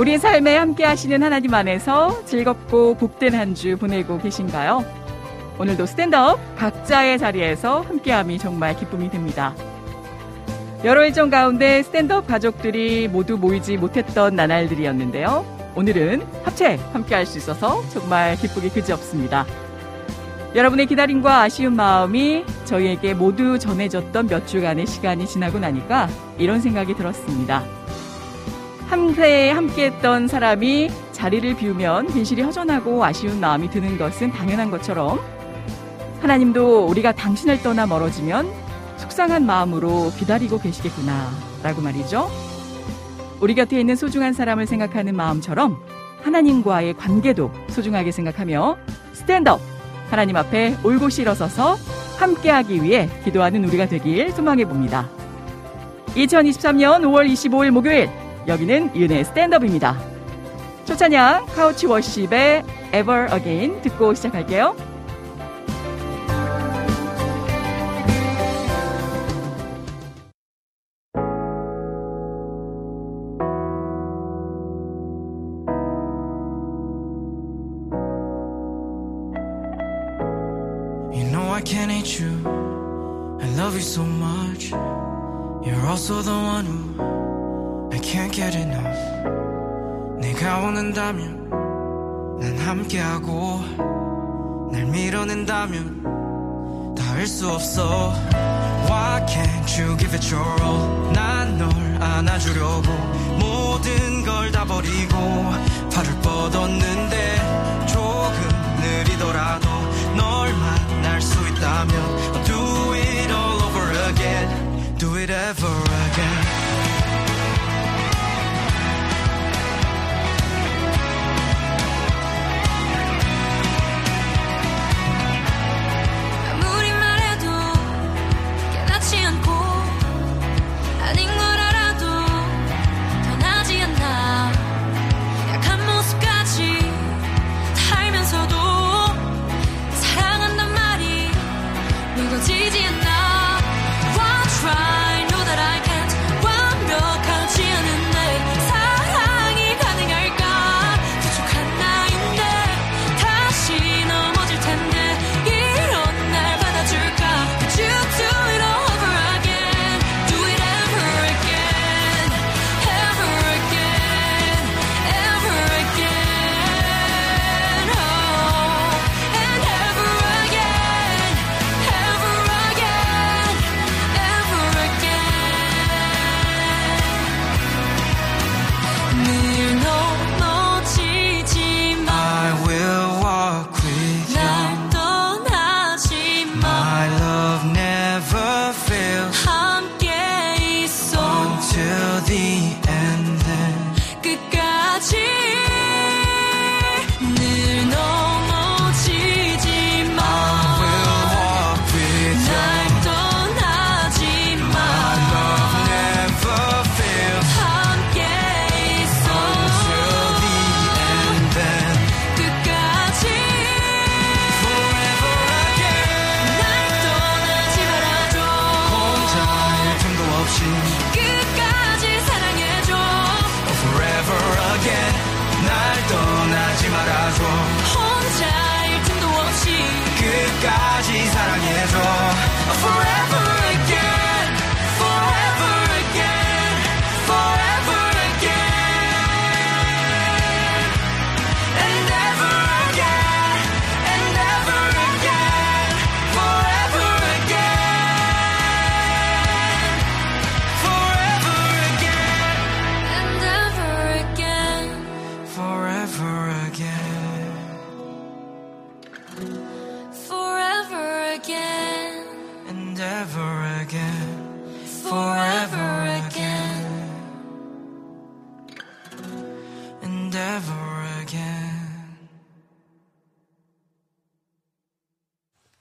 우리 삶에 함께 하시는 하나님 안에서 즐겁고 복된 한 주 보내고 계신가요? 오늘도 스탠드업 각자의 자리에서 함께함이 정말 기쁨이 됩니다. 여러 일정 가운데 스탠드업 가족들이 모두 모이지 못했던 나날들이었는데요. 오늘은 합체 함께 할 수 있어서 정말 기쁘기 그지없습니다. 여러분의 기다림과 아쉬운 마음이 저희에게 모두 전해졌던 몇 주간의 시간이 지나고 나니까 이런 생각이 들었습니다. 함께 함께했던 사람이 자리를 비우면 괜시리 허전하고 아쉬운 마음이 드는 것은 당연한 것처럼 하나님도 우리가 당신을 떠나 멀어지면 속상한 마음으로 기다리고 계시겠구나 라고 말이죠. 우리 곁에 있는 소중한 사람을 생각하는 마음처럼 하나님과의 관계도 소중하게 생각하며 스탠드업 하나님 앞에 올곧이 일어서서 함께하기 위해 기도하는 우리가 되길 소망해 봅니다. 2023년 5월 25일 목요일 여기는 윤의 스탠드업입니다. 초찬양 카우치 워십의 Ever Again 듣고 시작할게요. Can't get enough. 내가 원한다면 난 함께하고 날 밀어낸다면 닿을 수 없어. Why can't you give it your all? 난 널 안아주려고 모든 걸 다 버리고 발을 뻗었는데 조금 느리더라도 널 만날 수 있다면 I'll do it all over again Do it ever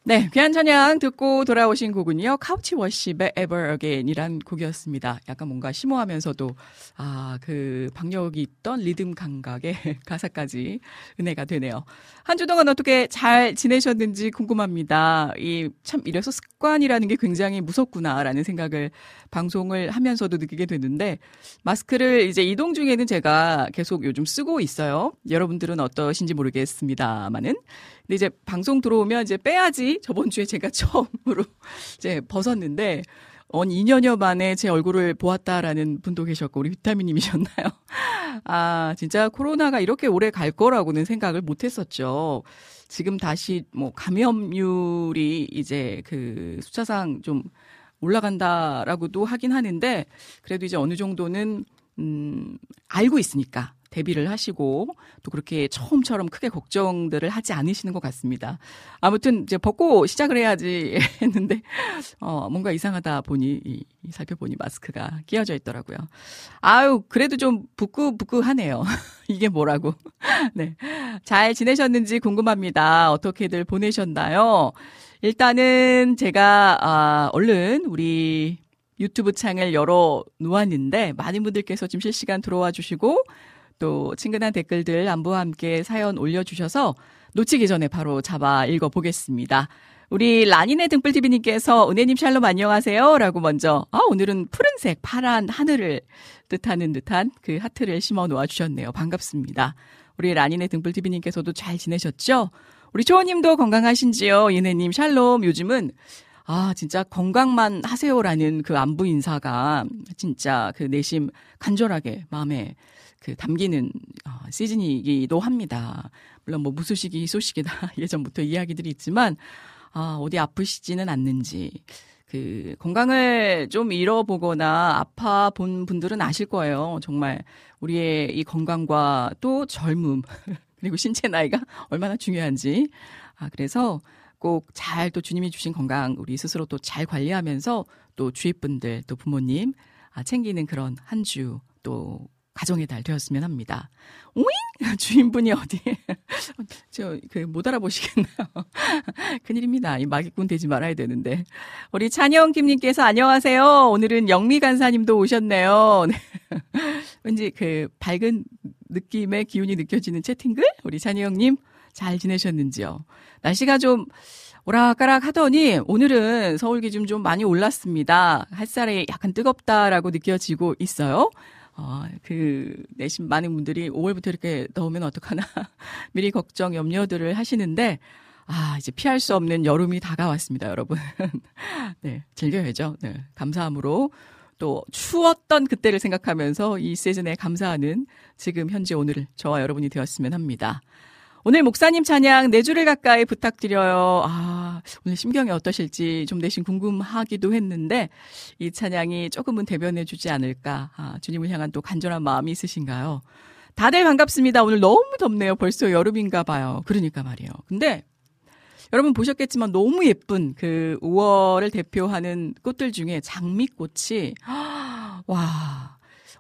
네, 귀한 찬양 듣고 돌아오신 곡은요. 카우치 워십의 Ever Again이란 곡이었습니다. 약간 뭔가 심오하면서도 아, 그 박력이 있던 리듬 감각의 가사까지 은혜가 되네요. 한 주 동안 어떻게 잘 지내셨는지 궁금합니다. 이 참 이래서 습관이라는 게 굉장히 무섭구나라는 생각을 방송을 하면서도 느끼게 됐는데 마스크를 이제 이동 중에는 제가 계속 요즘 쓰고 있어요. 여러분들은 어떠신지 모르겠습니다만은 근데 이제 방송 들어오면 이제 빼야지 저번 주에 제가 처음으로 이제 벗었는데 언 2년여 만에 제 얼굴을 보았다라는 분도 계셨고 우리 비타민님이셨나요? 아 진짜 코로나가 이렇게 오래 갈 거라고는 생각을 못했었죠. 지금 다시 뭐 감염률이 이제 그 숫자상 좀 올라간다라고도 하긴 하는데 그래도 이제 어느 정도는 음 알고 있으니까 대비를 하시고 또 그렇게 처음처럼 크게 걱정들을 하지 않으시는 것 같습니다. 아무튼 이제 벗고 시작을 해야지 했는데 어 뭔가 이상하다 보니 이, 이 살펴보니 마스크가 끼어져 있더라고요. 아유 그래도 좀 부끄부끄하네요. 이게 뭐라고? 네. 잘 지내셨는지 궁금합니다. 어떻게들 보내셨나요? 일단은 제가 아 얼른 우리 유튜브 창을 열어 놓았는데 많은 분들께서 지금 실시간 들어와 주시고 또 친근한 댓글들 안부와 함께 사연 올려주셔서 놓치기 전에 바로 잡아 읽어보겠습니다. 우리 라니네 등불TV님께서 은혜님 샬롬 안녕하세요. 라고 먼저, 아, 오늘은 푸른색, 파란 하늘을 뜻하는 듯한 그 하트를 심어 놓아 주셨네요. 반갑습니다. 우리 라니네 등불TV님께서도 잘 지내셨죠? 우리 초호님도 건강하신지요? 은혜님 샬롬. 요즘은 아, 진짜 건강만 하세요라는 그 안부 인사가 진짜 그 내심 간절하게 마음에 그 담기는 어, 시즌이기도 합니다. 물론 뭐 무소식이 소식이다 예전부터 이야기들이 있지만 아, 어디 아프시지는 않는지 그 건강을 좀 잃어보거나 아파 본 분들은 아실 거예요. 정말 우리의 이 건강과 또 젊음 그리고 신체 나이가 얼마나 중요한지. 아, 그래서 꼭 잘 또 주님이 주신 건강 우리 스스로 또 잘 관리하면서 또 주위 분들 또 부모님 아, 챙기는 그런 한 주 또 가정의 달 되었으면 합니다. 오잉? 주인분이 어디? 저, 그, 못 알아보시겠나요? 큰일입니다. 이 마기꾼 되지 말아야 되는데. 우리 찬영 김님께서 안녕하세요. 오늘은 영미 간사님도 오셨네요. 네. 왠지 그 밝은 느낌의 기운이 느껴지는 채팅글? 우리 찬영님 잘 지내셨는지요? 날씨가 좀 오락가락 하더니 오늘은 서울 기준 좀 많이 올랐습니다. 햇살이 약간 뜨겁다라고 느껴지고 있어요. 어, 그, 내심 많은 분들이 5월부터 이렇게 더우면 어떡하나 미리 걱정, 염려들을 하시는데, 아, 이제 피할 수 없는 여름이 다가왔습니다, 여러분. 네, 즐겨야죠. 네, 감사함으로 또 추웠던 그때를 생각하면서 이 시즌에 감사하는 지금 현재 오늘을 저와 여러분이 되었으면 합니다. 오늘 목사님 찬양 네 줄을 가까이 부탁드려요. 아, 오늘 심경이 어떠실지 좀 대신 궁금하기도 했는데 이 찬양이 조금은 대변해 주지 않을까. 아, 주님을 향한 또 간절한 마음이 있으신가요? 다들 반갑습니다. 오늘 너무 덥네요. 벌써 여름인가 봐요. 그러니까 말이에요. 근데 여러분 보셨겠지만 너무 예쁜 그 5월을 대표하는 꽃들 중에 장미꽃이 와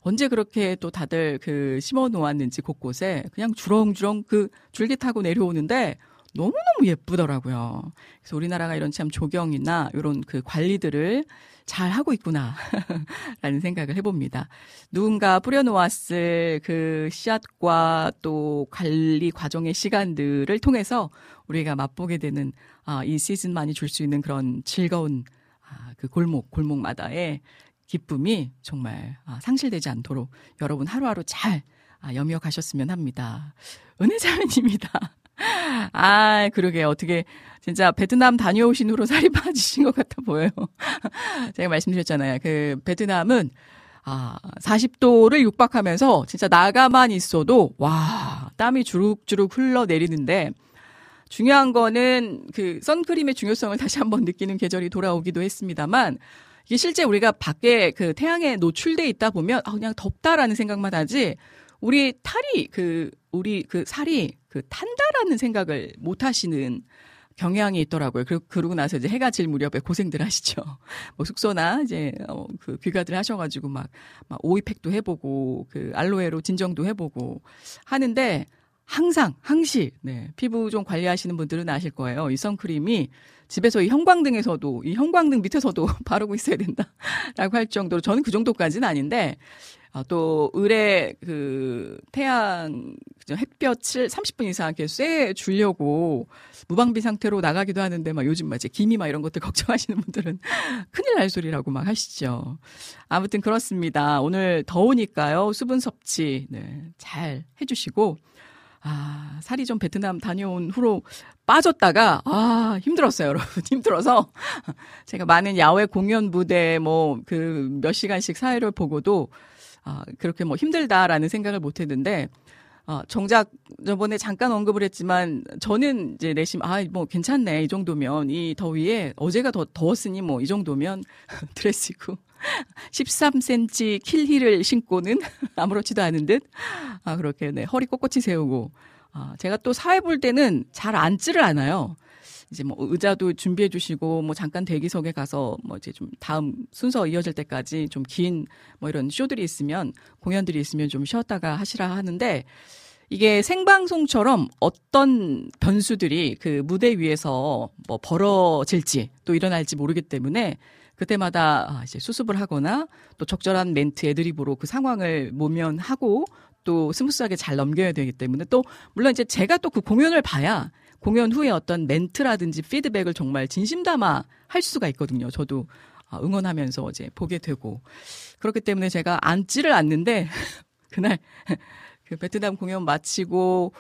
언제 그렇게 또 다들 그 심어 놓았는지 곳곳에 그냥 주렁주렁 그 줄기 타고 내려오는데 너무너무 예쁘더라고요. 그래서 우리나라가 이런 참 조경이나 이런 그 관리들을 잘 하고 있구나. 라는 생각을 해봅니다. 누군가 뿌려놓았을 그 씨앗과 또 관리 과정의 시간들을 통해서 우리가 맛보게 되는 아, 이 시즌만이 줄 수 있는 그런 즐거운 아, 그 골목, 골목마다의 기쁨이 정말 아, 상실되지 않도록 여러분 하루하루 잘 아, 염려 가셨으면 합니다. 은혜자매님이다. 아, 그러게 어떻게 진짜 베트남 다녀오신 후로 살이 빠지신 것 같아 보여요. 제가 말씀드렸잖아요. 그 베트남은 아, 40도를 육박하면서 진짜 나가만 있어도 와, 땀이 주룩주룩 흘러내리는데 중요한 거는 그 선크림의 중요성을 다시 한번 느끼는 계절이 돌아오기도 했습니다만 이게 실제 우리가 밖에 그 태양에 노출돼 있다 보면 아 그냥 덥다라는 생각만 하지 우리 탈이 그 우리 그 살이 그 탄다라는 생각을 못 하시는 경향이 있더라고요. 그리고 그러고 나서 이제 해가 질 무렵에 고생들 하시죠. 뭐 숙소나 이제 어, 그 귀가들 하셔가지고 막, 막 오이팩도 해보고 그 알로에로 진정도 해보고 하는데 항상 항시 네, 피부 좀 관리하시는 분들은 아실 거예요. 이 선크림이 집에서 이 형광등에서도 이 형광등 밑에서도 바르고 있어야 된다라고 할 정도로 저는 그 정도까지는 아닌데 아, 또 을의 그 태양 햇볕을 30분 이상 이렇게 쐬 주려고 무방비 상태로 나가기도 하는데 막 요즘 막 이제 기미 막 이런 것들 걱정하시는 분들은 큰일 날 소리라고 막 하시죠. 아무튼 그렇습니다. 오늘 더우니까요. 수분 섭취 네, 잘 해주시고 아, 살이 좀 베트남 다녀온 후로 빠졌다가, 아, 힘들었어요, 여러분. 힘들어서. 제가 많은 야외 공연 무대, 뭐, 그, 몇 시간씩 사회를 보고도, 아, 그렇게 뭐 힘들다라는 생각을 못 했는데, 어, 정작 저번에 잠깐 언급을 했지만 저는 이제 내심 아 뭐 괜찮네 이 정도면 이 더위에 어제가 더 더웠으니 뭐 이 정도면 드레스 입고 13cm 킬힐을 신고는 아무렇지도 않은 듯 아, 그렇게 네, 허리 꼿꼿이 세우고 아, 제가 또 사회 볼 때는 잘 앉지를 않아요. 이제 뭐 의자도 준비해 주시고 뭐 잠깐 대기석에 가서 뭐 이제 좀 다음 순서 이어질 때까지 좀 긴 뭐 이런 쇼들이 있으면 공연들이 있으면 좀 쉬었다가 하시라 하는데 이게 생방송처럼 어떤 변수들이 그 무대 위에서 뭐 벌어질지 또 일어날지 모르기 때문에 그때마다 아, 이제 수습을 하거나 또 적절한 멘트 애드립으로 그 상황을 모면하고 또 smooth하게 잘 넘겨야 되기 때문에 또 물론 이제 제가 또 그 공연을 봐야 공연 후에 어떤 멘트라든지 피드백을 정말 진심 담아 할 수가 있거든요. 저도 아, 응원하면서 이제 보게 되고 그렇기 때문에 제가 앉지를 않는데 그날 그 베트남 공연 마치고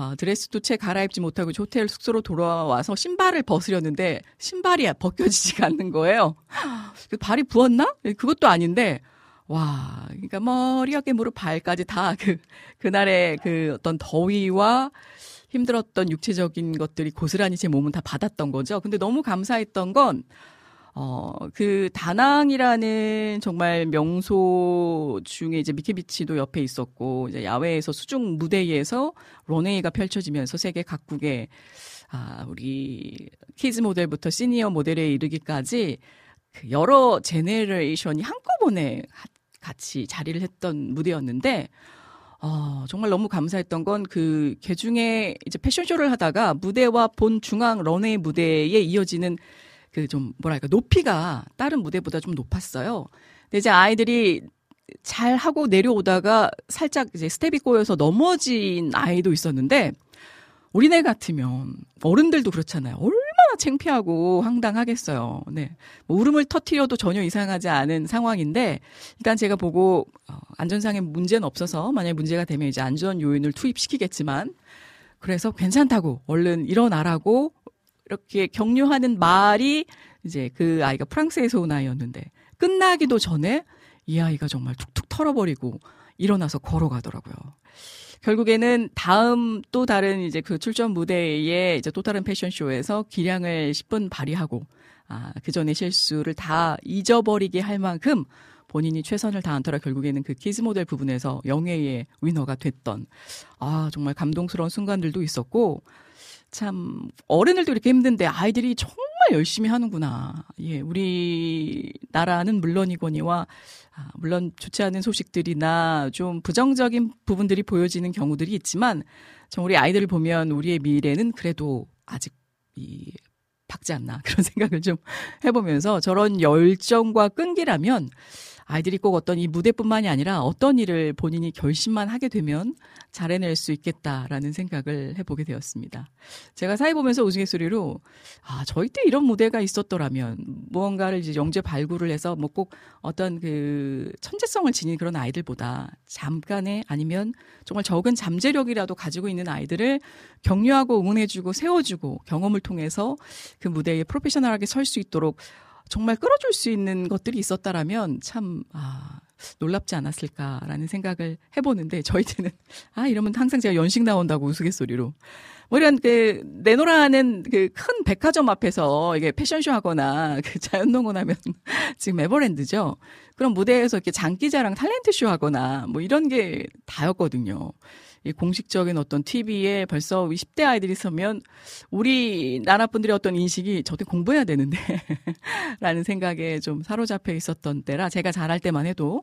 아, 드레스도 채 갈아입지 못하고 호텔 숙소로 돌아와서 신발을 벗으려는데 신발이 벗겨지지가 않는 거예요. 그 발이 부었나? 그것도 아닌데 와, 그러니까 머리, 어깨, 무릎, 발까지 다 그 그날의 그 어떤 더위와 힘들었던 육체적인 것들이 고스란히 제 몸은 다 받았던 거죠. 근데 너무 감사했던 건 어, 그 다낭이라는 정말 명소 중에 이제 미케비치도 옆에 있었고 이제 야외에서 수중 무대에서 런웨이가 펼쳐지면서 세계 각국의 아, 우리 kids 모델부터 시니어 모델에 이르기까지 그 여러 generation이 한꺼번에 같이 자리를 했던 무대였는데 어, 정말 너무 감사했던 건 그 개중에 이제 패션쇼를 하다가 무대와 본 중앙 런웨이 무대에 이어지는 그 좀 뭐랄까 높이가 다른 무대보다 좀 높았어요. 근데 이제 아이들이 잘 하고 내려오다가 살짝 이제 스텝이 꼬여서 넘어진 아이도 있었는데 우리네 같으면 어른들도 그렇잖아요. 얼마나 창피하고 황당하겠어요. 네. 뭐 울음을 터트려도 전혀 이상하지 않은 상황인데 일단 제가 보고 어, 안전상의 문제는 없어서 만약에 문제가 되면 이제 안전 요인을 투입시키겠지만 그래서 괜찮다고 얼른 일어나라고 이렇게 격려하는 말이 이제 그 아이가 프랑스에서 온 아이였는데 끝나기도 전에 이 아이가 정말 툭툭 털어버리고 일어나서 걸어가더라고요. 결국에는 다음 또 다른 이제 그 출전 무대에 이제 또 다른 패션쇼에서 기량을 10분 발휘하고 아, 그 전에 실수를 다 잊어버리게 할 만큼 본인이 최선을 다한 터라 결국에는 그 키즈 모델 부분에서 영예의 위너가 됐던 아, 정말 감동스러운 순간들도 있었고 참 어른들도 이렇게 힘든데 아이들이 정말 열심히 하는구나. 예, 우리 나라는 물론이거니와 아, 물론 좋지 않은 소식들이나 좀 부정적인 부분들이 보여지는 경우들이 있지만 참 우리 아이들을 보면 우리의 미래는 그래도 아직 이 밝지 않나 그런 생각을 좀 해보면서 저런 열정과 끈기라면 아이들이 꼭 어떤 이 무대뿐만이 아니라 어떤 일을 본인이 결심만 하게 되면 잘해낼 수 있겠다라는 생각을 해보게 되었습니다. 제가 사회 보면서 우스갯소리로 아 저희 때 이런 무대가 있었더라면 무언가를 이제 영재 발굴을 해서 뭐 꼭 어떤 그 천재성을 지닌 그런 아이들보다 잠깐의 아니면 정말 적은 잠재력이라도 가지고 있는 아이들을 격려하고 응원해주고 세워주고 경험을 통해서 그 무대에 프로페셔널하게 설 수 있도록 정말 끌어줄 수 있는 것들이 있었다라면 참, 아, 놀랍지 않았을까라는 생각을 해보는데, 저희 때는, 아, 이러면 항상 제가 연식 나온다고 우스갯소리로. 뭐 이런 그, 내노라는 그 큰 백화점 앞에서 이게 패션쇼 하거나 그 자연농원 하면 지금 에버랜드죠. 그런 무대에서 이렇게 장기자랑 탤런트 쇼 하거나 뭐 이런 게 다였거든요. 이 공식적인 어떤 TV에 벌써 20대 아이들이 서면 우리 나라 분들의 어떤 인식이 저도 공부해야 되는데 라는 생각에 좀 사로잡혀 있었던 때라 제가 잘할 때만 해도.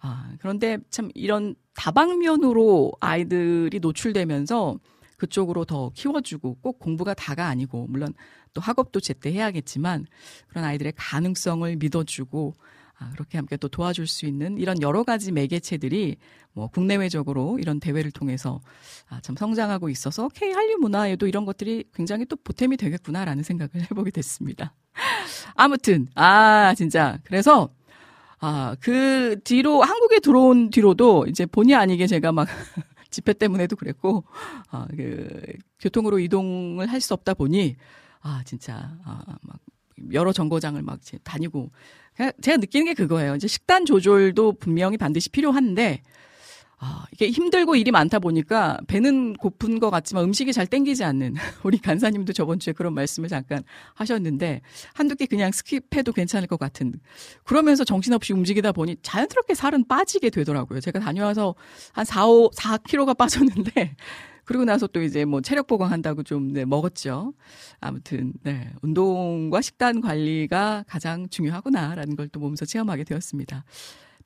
아, 그런데 참 이런 다방면으로 아이들이 노출되면서 그쪽으로 더 키워주고 꼭 공부가 다가 아니고 물론 또 학업도 제때 해야겠지만 그런 아이들의 가능성을 믿어주고 아, 그렇게 함께 또 도와줄 수 있는 이런 여러 가지 매개체들이 뭐 국내외적으로 이런 대회를 통해서 아, 참 성장하고 있어서 K 한류 문화에도 이런 것들이 굉장히 또 보탬이 되겠구나라는 생각을 해보게 됐습니다. 아무튼 아 진짜 그래서 아 그 뒤로 한국에 들어온 뒤로도 이제 본의 아니게 제가 막 집회 때문에도 그랬고 아, 그 교통으로 이동을 할 수 없다 보니 아 진짜 아, 막 여러 정거장을 막 다니고 제가 느끼는 게 그거예요. 이제 식단 조절도 분명히 반드시 필요한데 아, 이게 힘들고 일이 많다 보니까 배는 고픈 것 같지만 음식이 잘 땡기지 않는 우리 간사님도 저번 주에 그런 말씀을 잠깐 하셨는데 한두 개 그냥 skip해도 괜찮을 것 같은 그러면서 정신없이 움직이다 보니 자연스럽게 살은 빠지게 되더라고요. 제가 다녀와서 한 4, 5, 4kg가 빠졌는데 그리고 나서 또 이제 뭐 체력 보강한다고 좀 네, 먹었죠. 아무튼 네, 운동과 식단 관리가 가장 중요하구나라는 걸 또 몸소 체험하게 되었습니다.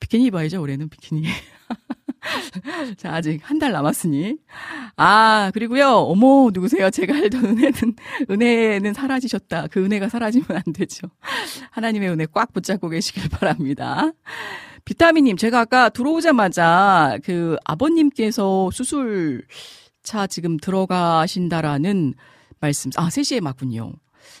비키니 입어야죠, 올해는 비키니. 자, 아직 한 달 남았으니. 아, 그리고요, 어머, 누구세요? 제가 알던 은혜는, 은혜는 사라지셨다. 그 은혜가 사라지면 안 되죠. 하나님의 은혜 꽉 붙잡고 계시길 바랍니다. 비타민님, 제가 아까 들어오자마자 그 아버님께서 수술 차 지금 들어가신다라는 말씀, 아, 3시에 맞군요.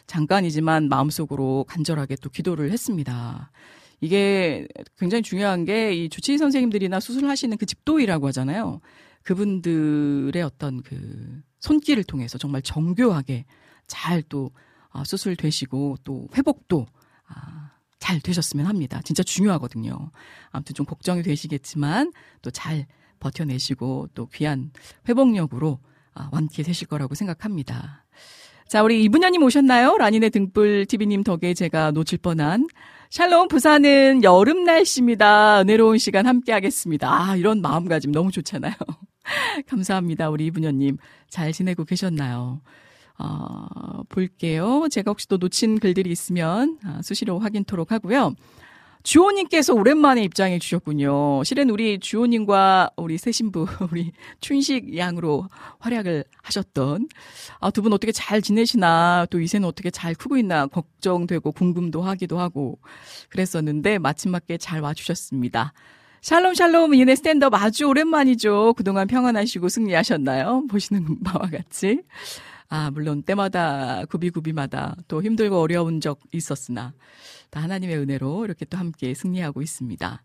잠깐이지만 마음속으로 간절하게 또 기도를 했습니다. 이게 굉장히 중요한 게 이 주치의 선생님들이나 수술하시는 그 집도이라고 하잖아요. 그분들의 어떤 그 손길을 통해서 정말 정교하게 잘또 아, 수술되시고 또 회복도 아, 잘 되셨으면 합니다. 진짜 중요하거든요. 아무튼 좀 걱정이 되시겠지만 또 잘 버텨내시고 또 귀한 회복력으로 아, 완쾌되실 거라고 생각합니다. 자, 우리 이분녀님 오셨나요? 라니네 등불 TV님 덕에 제가 놓칠 뻔한 샬롬 부산은 여름 날씨입니다. 은혜로운 시간 함께 하겠습니다. 아, 이런 마음가짐 너무 좋잖아요. 감사합니다. 우리 이분녀님. 잘 지내고 계셨나요? 어, 볼게요. 제가 혹시 또 놓친 글들이 있으면 아, 수시로 확인토록 하고요. 주호님께서 오랜만에 입장해 주셨군요. 실은 우리 주호님과 우리 새 신부, 우리 춘식 양으로 활약을 하셨던 아, 두 분 어떻게 잘 지내시나, 또 이세는 어떻게 잘 크고 있나 걱정되고 궁금도 하기도 하고 그랬었는데 마침 맞게 잘 와주셨습니다. 샬롬 샬롬 이은혜 스탠드업 아주 오랜만이죠. 그동안 평안하시고 승리하셨나요? 보시는 바와 같이. 아, 물론 때마다 구비구비마다 또 힘들고 어려운 적 있었으나 다 하나님의 은혜로 이렇게 또 함께 승리하고 있습니다.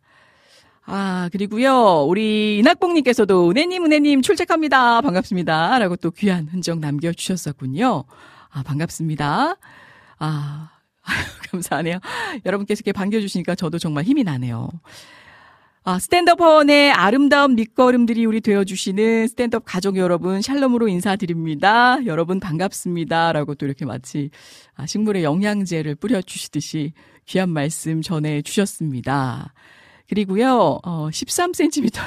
아, 그리고요, 우리 이낙봉님께서도 은혜님, 은혜님 출첵합니다. 반갑습니다. 라고 또 귀한 흔적 남겨주셨었군요. 아, 반갑습니다. 아, 감사하네요. 여러분께서 이렇게 반겨주시니까 저도 정말 힘이 나네요. 아, 스탠드업원의 아름다운 밑거름들이 우리 되어주시는 스탠드업 가족 여러분, 샬롬으로 인사드립니다. 여러분 반갑습니다. 라고 또 이렇게 마치 아, 식물에 영양제를 뿌려주시듯이 귀한 말씀 전해주셨습니다. 그리고요, 어, 13cm요.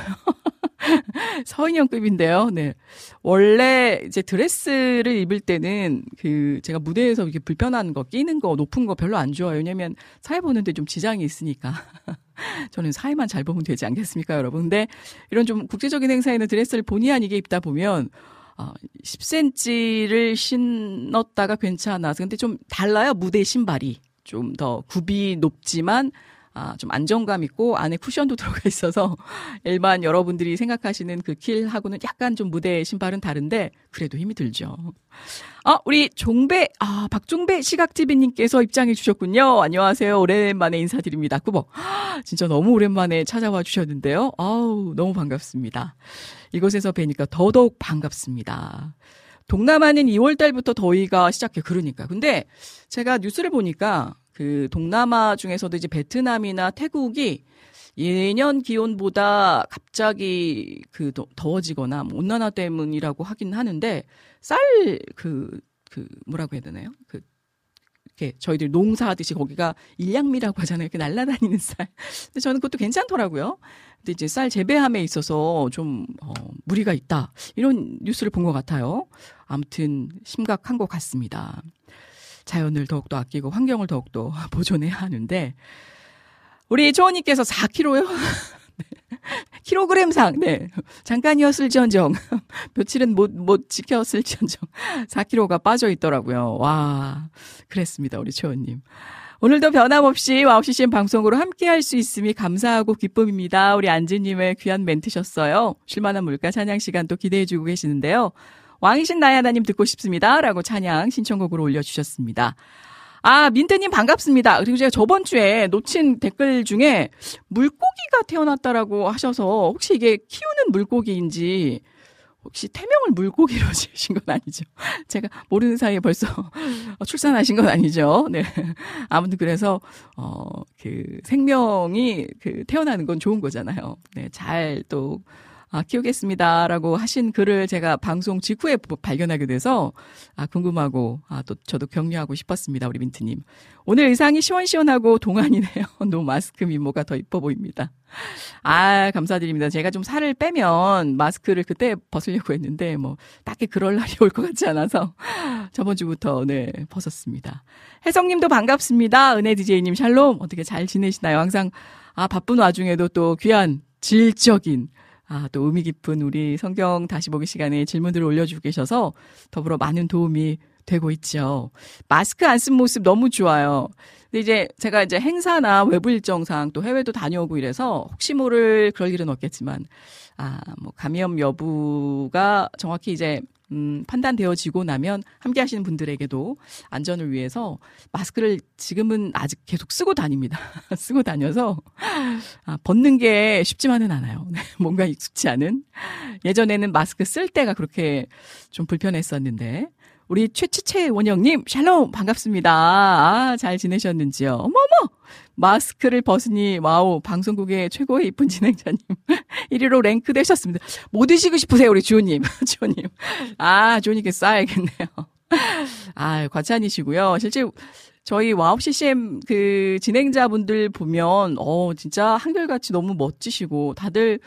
서인형급인데요. 네. 원래 이제 드레스를 입을 때는 그 제가 무대에서 이렇게 불편한 거, 끼는 거, 높은 거 별로 안 좋아요. 왜냐면 사회 보는데 좀 지장이 있으니까. 저는 사회만 잘 보면 되지 않겠습니까, 여러분? 근데 이런 좀 국제적인 행사에는 드레스를 본의 아니게 입다 보면 어, 10cm를 신었다가 괜찮아. 근데 좀 달라요, 무대 신발이. 좀 더 굽이 높지만 아, 좀 안정감 있고 안에 쿠션도 들어가 있어서 일반 여러분들이 생각하시는 그 킬하고는 약간 좀 무대 신발은 다른데 그래도 힘이 들죠. 아, 우리 종배, 아, 박종배 시각TV님께서 입장해 주셨군요. 안녕하세요. 오랜만에 인사드립니다. 꾸벅. 진짜 너무 오랜만에 찾아와 주셨는데요. 아우, 너무 반갑습니다. 이곳에서 뵈니까 더더욱 반갑습니다. 동남아는 2월 달부터 더위가 시작해. 그러니까. 근데 제가 뉴스를 보니까 그 동남아 중에서도 이제 베트남이나 태국이 예년 기온보다 갑자기 그 더워지거나 뭐 온난화 때문이라고 하긴 하는데 쌀 그그 그 뭐라고 해야 되나요? 그 이렇게 저희들 농사하듯이 거기가 일량미라고 하잖아요. 이렇게 날아다니는 쌀. 근데 저는 그것도 괜찮더라고요. 근데 이제 쌀 재배함에 있어서 좀 어, 무리가 있다 이런 뉴스를 본 것 같아요. 아무튼 심각한 것 같습니다. 자연을 더욱더 아끼고 환경을 더욱더 보존해야 하는데 우리 초원님께서 4kg요? 네. 킬로그램상, 네. 잠깐이었을지언정. 며칠은 못, 못 지켰을지언정. 4kg가 빠져 있더라고요. 와, 그랬습니다. 우리 초원님. 오늘도 변함없이 와우 CCM 방송으로 함께 할 수 있음이 감사하고 기쁨입니다. 우리 안지님의 귀한 멘트셨어요. 쉴만한 물가 찬양 시간 또 기대해주고 계시는데요. 왕이신 나의 하나님 듣고 싶습니다. 라고 찬양 신청곡으로 올려주셨습니다. 아, 민트님 반갑습니다. 그리고 제가 저번 주에 놓친 댓글 중에 물고기가 태어났다라고 하셔서 혹시 이게 키우는 물고기인지 혹시 태명을 물고기로 지으신 건 아니죠? 제가 모르는 사이에 벌써 출산하신 건 아니죠? 네. 아무튼 그래서, 어, 그 생명이 그 태어나는 건 좋은 거잖아요. 네. 잘 또, 아, 키우겠습니다라고 하신 글을 제가 방송 직후에 발견하게 돼서 아, 궁금하고 아, 또 저도 격려하고 싶었습니다. 우리 민트님. 오늘 의상이 시원시원하고 동안이네요. 노 마스크 미모가 더 이뻐 보입니다. 아, 감사드립니다. 제가 좀 살을 빼면 마스크를 그때 벗으려고 했는데 뭐 딱히 그럴 날이 올 것 같지 않아서 저번 주부터 네, 벗었습니다. 혜성 님도 반갑습니다. 은혜 디제이 님 샬롬. 어떻게 잘 지내시나요? 항상 아, 바쁜 와중에도 또 귀한 질적인 아, 또 의미 깊은 우리 성경 다시 보기 시간에 질문들을 올려주고 계셔서 더불어 많은 도움이 되고 있죠. 마스크 안 쓴 모습 너무 좋아요. 근데 이제 제가 이제 행사나 외부 일정상 또 해외도 다녀오고 이래서 혹시 모를 그럴 일은 없겠지만, 아, 뭐, 감염 여부가 정확히 이제 음, 판단되어지고 나면 함께 하시는 분들에게도 안전을 위해서 마스크를 지금은 아직 계속 쓰고 다닙니다. 쓰고 다녀서 아, 벗는 게 쉽지만은 않아요. 네, 뭔가 익숙치 않은. 예전에는 마스크 쓸 때가 그렇게 좀 불편했었는데 우리 최치채 원영님, 샬롬, 반갑습니다. 아, 잘 지내셨는지요? 어머머! 마스크를 벗으니, 와우, 방송국의 최고의 이쁜 진행자님. 1위로 랭크 되셨습니다. 뭐 드시고 싶으세요, 우리 주호님? 주호님. 아, 주호님께 쏴야겠네요. 아, 과찬이시고요. 실제, 저희 와우 CCM 그 진행자분들 보면, 어, 진짜 한결같이 너무 멋지시고, 다들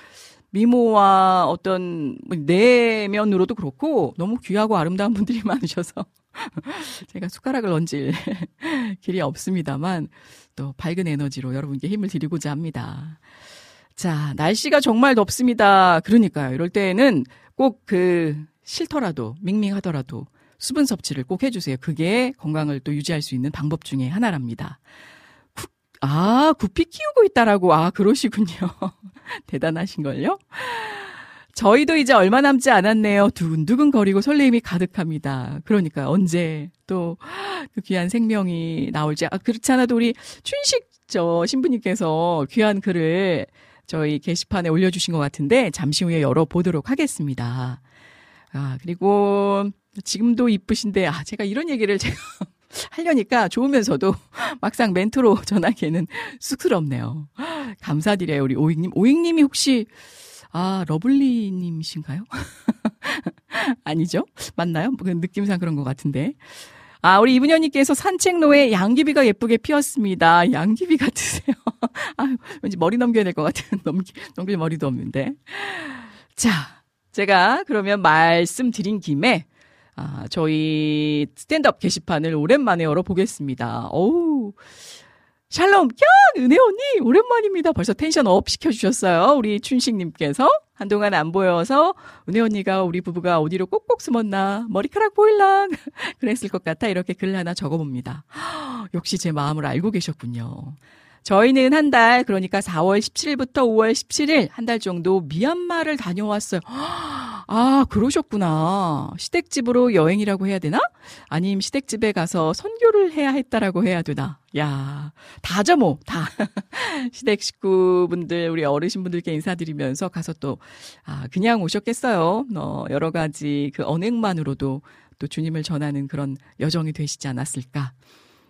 미모와 어떤 내면으로도 그렇고 너무 귀하고 아름다운 분들이 많으셔서 제가 숟가락을 얹을 길이 없습니다만 또 밝은 에너지로 여러분께 힘을 드리고자 합니다. 자, 날씨가 정말 덥습니다. 그러니까요. 이럴 때는 꼭 그 싫더라도 밍밍하더라도 수분 섭취를 꼭 해주세요. 그게 건강을 또 유지할 수 있는 방법 중에 하나랍니다. 아, 구피 키우고 있다라고. 아, 그러시군요. 대단하신걸요? 저희도 이제 얼마 남지 않았네요. 두근두근 거리고 설레임이 가득합니다. 그러니까 언제 또 그 귀한 생명이 나올지. 아, 그렇지 않아도 우리 춘식 저 신부님께서 귀한 글을 저희 게시판에 올려주신 것 같은데 잠시 후에 열어보도록 하겠습니다. 아, 그리고 지금도 이쁘신데, 아, 제가 이런 얘기를 제가 하려니까 좋으면서도 막상 멘트로 전하기에는 쑥스럽네요. 감사드려요, 우리 오익님. 오익님이 혹시, 아, 러블리님이신가요? 아니죠? 맞나요? 그 느낌상 그런 것 같은데. 아, 우리 이분현님께서 산책로에 양귀비가 예쁘게 피었습니다. 양귀비 같으세요. 아, 왠지 머리 넘겨야 될 것 같은 넘기, 넘길 머리도 없는데. 자, 제가 그러면 말씀드린 김에 아, 저희 스탠드업 게시판을 오랜만에 열어보겠습니다. 어우, 샬롬, 야, 은혜 언니, 오랜만입니다. 벌써 tension up 시켜주셨어요. 우리 춘식님께서. 한동안 안 보여서 은혜 언니가 우리 부부가 어디로 꼭꼭 숨었나, 머리카락 보일랑, 그랬을 것 같아. 이렇게 글 하나 적어봅니다. 역시 제 마음을 알고 계셨군요. 저희는 한 달, 그러니까 4월 17일부터 5월 17일 한 달 정도 미얀마를 다녀왔어요. 아, 그러셨구나. 시댁집으로 여행이라고 해야 되나? 아님 시댁집에 가서 선교를 해야 했다라고 해야 되나? 야, 다죠 뭐, 다. 시댁 식구분들, 우리 어르신분들께 인사드리면서 가서 또, 아, 그냥 오셨겠어요. 어, 여러 가지 그 언행만으로도 또 주님을 전하는 그런 여정이 되시지 않았을까.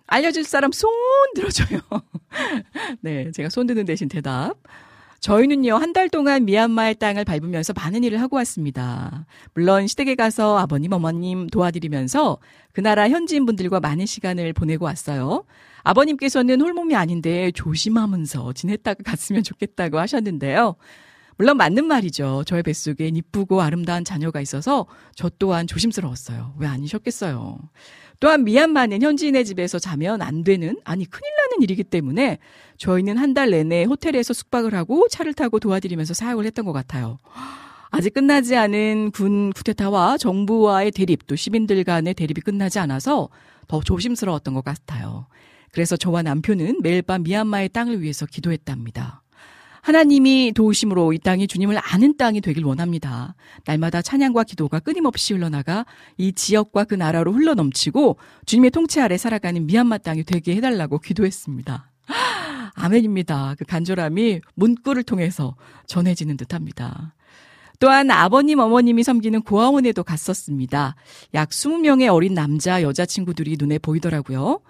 알려줄 사람 손 들어줘요. 네, 제가 손 드는 대신 대답. 저희는요, 한 달 동안 미얀마의 땅을 밟으면서 많은 일을 하고 왔습니다. 물론 시댁에 가서 아버님, 어머님 도와드리면서 그 나라 현지인분들과 많은 시간을 보내고 왔어요. 아버님께서는 홀몸이 아닌데 조심하면서 지냈다가 갔으면 좋겠다고 하셨는데요. 물론 맞는 말이죠. 저의 뱃속에 이쁘고 아름다운 자녀가 있어서 저 또한 조심스러웠어요. 왜 아니셨겠어요. 또한 미얀마는 현지인의 집에서 자면 안 되는, 아니 큰일 나는 일이기 때문에 저희는 한 달 내내 호텔에서 숙박을 하고 차를 타고 도와드리면서 사역을 했던 것 같아요. 아직 끝나지 않은 군 쿠데타와 정부와의 대립, 또 시민들 간의 대립이 끝나지 않아서 더 조심스러웠던 것 같아요. 그래서 저와 남편은 매일 밤 미얀마의 땅을 위해서 기도했답니다. 하나님이 도우심으로 이 땅이 주님을 아는 땅이 되길 원합니다. 날마다 찬양과 기도가 끊임없이 흘러나가 이 지역과 그 나라로 흘러넘치고 주님의 통치 아래 살아가는 미얀마 땅이 되게 해달라고 기도했습니다. 아멘입니다. 그 간절함이 문구를 통해서 전해지는 듯 합니다. 또한 아버님, 어머님이 섬기는 고아원에도 갔었습니다. 약 20명의 어린 남자, 여자 친구들이 눈에 보이더라고요.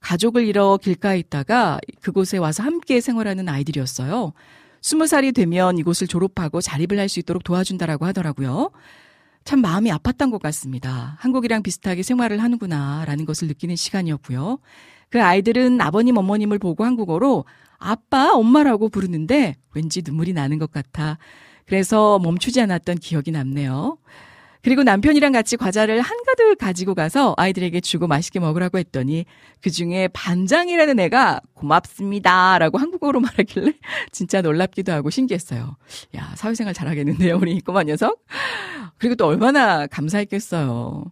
가족을 잃어 길가에 있다가 그곳에 와서 함께 생활하는 아이들이었어요. 스무 살이 되면 이곳을 졸업하고 자립을 할 수 있도록 도와준다라고 하더라고요. 참 마음이 아팠던 것 같습니다. 한국이랑 비슷하게 생활을 하는구나라는 것을 느끼는 시간이었고요. 그 아이들은 아버님, 어머님을 보고 한국어로 아빠, 엄마라고 부르는데 왠지 눈물이 나는 것 같아. 그래서 멈추지 않았던 기억이 남네요. 그리고 남편이랑 같이 과자를 한가득 가지고 가서 아이들에게 주고 맛있게 먹으라고 했더니 그 중에 반장이라는 애가 고맙습니다. 라고 한국어로 말하길래 진짜 놀랍기도 하고 신기했어요. 야, 사회생활 잘하겠는데요, 우리 꼬마 녀석? 그리고 또 얼마나 감사했겠어요.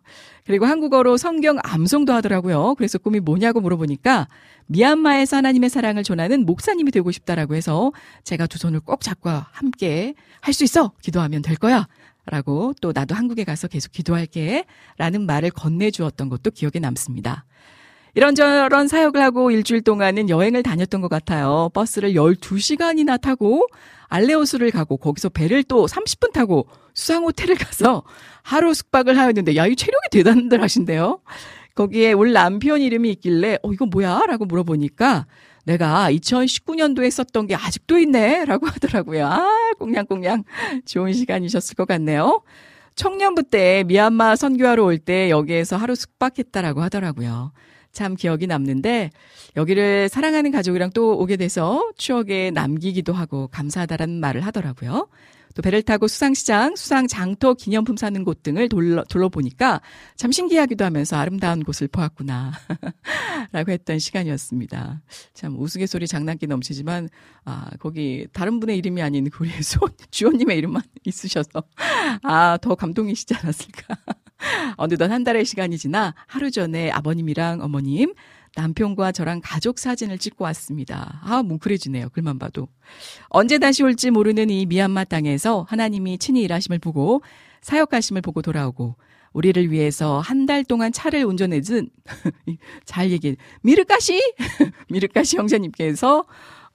그리고 한국어로 성경 암송도 하더라고요. 그래서 꿈이 뭐냐고 물어보니까 미얀마에서 하나님의 사랑을 전하는 목사님이 되고 싶다라고 해서 제가 두 손을 꼭 잡고 함께 할 수 있어! 기도하면 될 거야! 라고 또 나도 한국에 가서 계속 기도할게 라는 말을 건네주었던 것도 기억에 남습니다. 이런저런 사역을 하고 일주일 동안은 여행을 다녔던 것 같아요. 버스를 12시간이나 타고 알레오스를 가고 거기서 배를 또 30분 타고 수상 호텔을 가서 하루 숙박을 하였는데 야, 이 체력이 대단들 하신데요. 거기에 올 남편 이름이 있길래 어 이거 뭐야? 라고 물어보니까 내가 2019년도에 썼던 게 아직도 있네. 라고 하더라고요. 아, 꽁냥꽁냥. 좋은 시간이셨을 것 같네요. 청년부 때 미얀마 선교하러 올 때 여기에서 하루 숙박했다라고 하더라고요. 참 기억이 남는데 여기를 사랑하는 가족이랑 또 오게 돼서 추억에 남기기도 하고 감사하다라는 말을 하더라고요. 또 배를 타고 수상시장, 수상장터 기념품 사는 곳 등을 돌러, 둘러보니까 참 신기하기도 하면서 아름다운 곳을 보았구나. 라고 했던 시간이었습니다. 참 우스갯소리 장난기 넘치지만, 아, 거기 다른 분의 이름이 아닌 우리 소, 주호님의 이름만 있으셔서, 아, 더 감동이시지 않았을까. 어느덧 한 달의 시간이 지나 하루 전에 아버님이랑 어머님, 남편과 저랑 가족 사진을 찍고 왔습니다. 아, 뭉클해지네요. 글만 봐도. 언제 다시 올지 모르는 이 미얀마 땅에서 하나님이 친히 일하심을 보고 사역하심을 보고 돌아오고 우리를 위해서 한 달 동안 차를 운전해준 잘 얘기해 미르까시 미르까시 형제님께서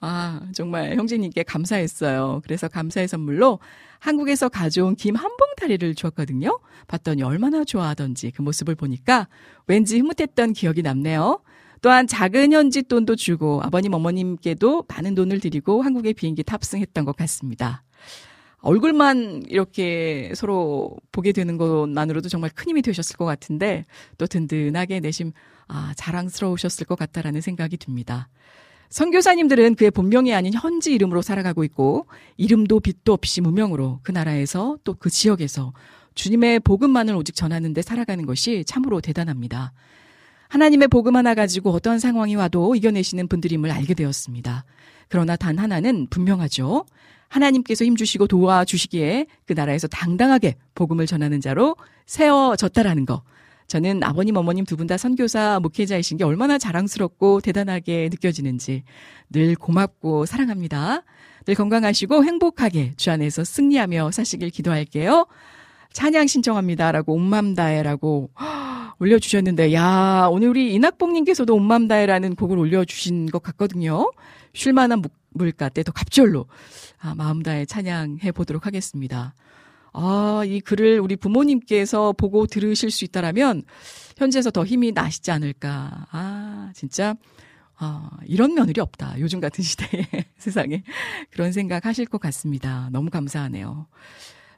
아 정말 형제님께 감사했어요. 그래서 감사의 선물로 한국에서 가져온 김 한 봉다리를 주었거든요. 봤더니 얼마나 좋아하던지 그 모습을 보니까 왠지 흐뭇했던 기억이 남네요. 또한 작은 현지 돈도 주고 아버님 어머님께도 많은 돈을 드리고 한국에 비행기 탑승했던 것 같습니다. 얼굴만 이렇게 서로 보게 되는 것만으로도 정말 큰 힘이 되셨을 것 같은데 또 든든하게 내심 아 자랑스러우셨을 것 같다라는 생각이 듭니다. 선교사님들은 그의 본명이 아닌 현지 이름으로 살아가고 있고 이름도 빛도 없이 무명으로 그 나라에서 또 그 지역에서 주님의 복음만을 오직 전하는데 살아가는 것이 참으로 대단합니다. 하나님의 복음 하나 가지고 어떤 상황이 와도 이겨내시는 분들임을 알게 되었습니다. 그러나 단 하나는 분명하죠. 하나님께서 힘주시고 도와주시기에 그 나라에서 당당하게 복음을 전하는 자로 세워졌다라는 거. 저는 아버님, 어머님 두 분 다 선교사, 목회자이신 게 얼마나 자랑스럽고 대단하게 느껴지는지 늘 고맙고 사랑합니다. 늘 건강하시고 행복하게 주 안에서 승리하며 사시길 기도할게요. 찬양 신청합니다 라고 온맘 다해라고 올려주셨는데, 야, 오늘 우리 이낙봉님께서도 온맘다해라는 곡을 올려주신 것 같거든요. 쉴만한 물가 때 더 갑절로, 아, 마음 다해 찬양해 보도록 하겠습니다. 아, 이 글을 우리 부모님께서 보고 들으실 수 있다라면, 현지에서 더 힘이 나시지 않을까. 아, 진짜, 아, 이런 며느리 없다. 요즘 같은 시대에 세상에 그런 생각 하실 것 같습니다. 너무 감사하네요.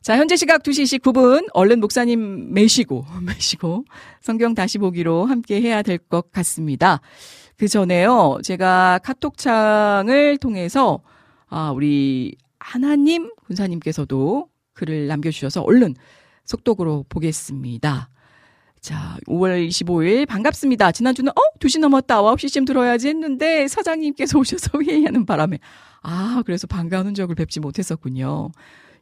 자, 현재 시각 2시 19분 얼른 목사님 매시고 매시고 성경 다시 보기로 함께 해야 될 것 같습니다. 그 전에요. 제가 카톡창을 통해서 아, 우리 하나님 군사님께서도 글을 남겨 주셔서 얼른 속독으로 보겠습니다. 자, 5월 25일 반갑습니다. 지난주는 어 2시 넘었다. 9시쯤 들어야지 했는데 사장님께서 오셔서 회의하는 바람에 아, 그래서 반가운 흔적을 뵙지 못했었군요.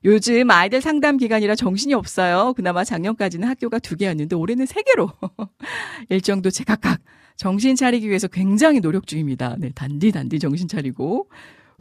요즘 아이들 상담 기간이라 정신이 없어요. 그나마 작년까지는 학교가 두 개였는데 올해는 세 개로 일정도 제각각 정신 차리기 위해서 굉장히 노력 중입니다. 네, 단디 단디 정신 차리고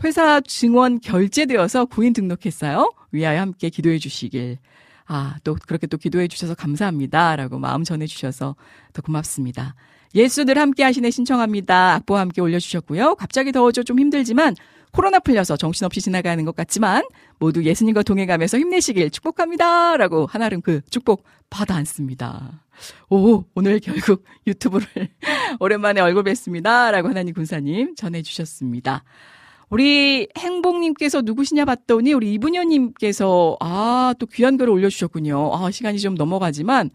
회사 증원 결제되어서 구인 등록했어요. 위하여 함께 기도해 주시길. 아, 또 그렇게 또 기도해 주셔서 감사합니다. 라고 마음 전해 주셔서 더 고맙습니다. 예수 늘 함께 하시네 신청합니다. 악보와 함께 올려주셨고요. 갑자기 더워져 좀 힘들지만 코로나 풀려서 정신없이 지나가는 것 같지만 모두 예수님과 동행하면서 힘내시길 축복합니다. 라고 한아름 그 축복 받아 안습니다. 오, 오늘 결국 유튜브를 오랜만에 얼굴 뵀습니다. 라고 하나님 군사님 전해주셨습니다. 우리 행복님께서 누구시냐 봤더니 우리 이분녀님께서 아, 또 귀한 글을 올려주셨군요. 아, 시간이 좀 넘어가지만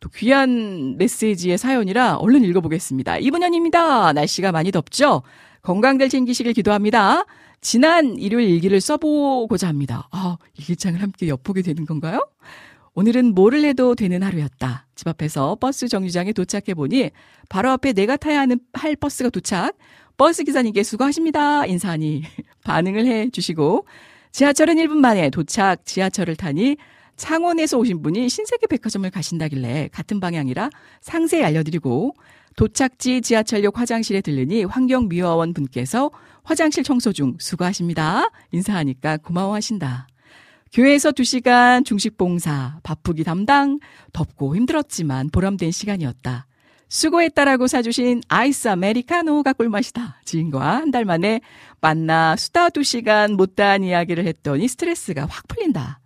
또 귀한 메시지의 사연이라 얼른 읽어보겠습니다. 이분녀입니다. 날씨가 많이 덥죠? 건강들 챙기시길 기도합니다. 지난 일요일 일기를 써보고자 합니다. 아, 일기장을 함께 엿보게 되는 건가요? 오늘은 뭐를 해도 되는 하루였다. 집 앞에서 버스 정류장에 도착해 보니 바로 앞에 내가 타야 하는 할 버스가 도착. 버스 기사님께 수고하십니다. 인사하니 반응을 해 주시고 지하철은 1분 만에 도착 지하철을 타니 창원에서 오신 분이 신세계 백화점을 가신다길래 같은 방향이라 상세히 알려드리고 도착지 지하철역 화장실에 들르니 환경미화원 분께서 화장실 청소 중 수고하십니다. 인사하니까 고마워하신다. 교회에서 2시간 중식 봉사, 바쁘기 담당, 덥고 힘들었지만 보람된 시간이었다. 수고했다라고 사주신 아이스 아메리카노가 꿀맛이다. 지인과 한 달 만에 만나 수다 2시간 못다한 이야기를 했더니 스트레스가 확 풀린다.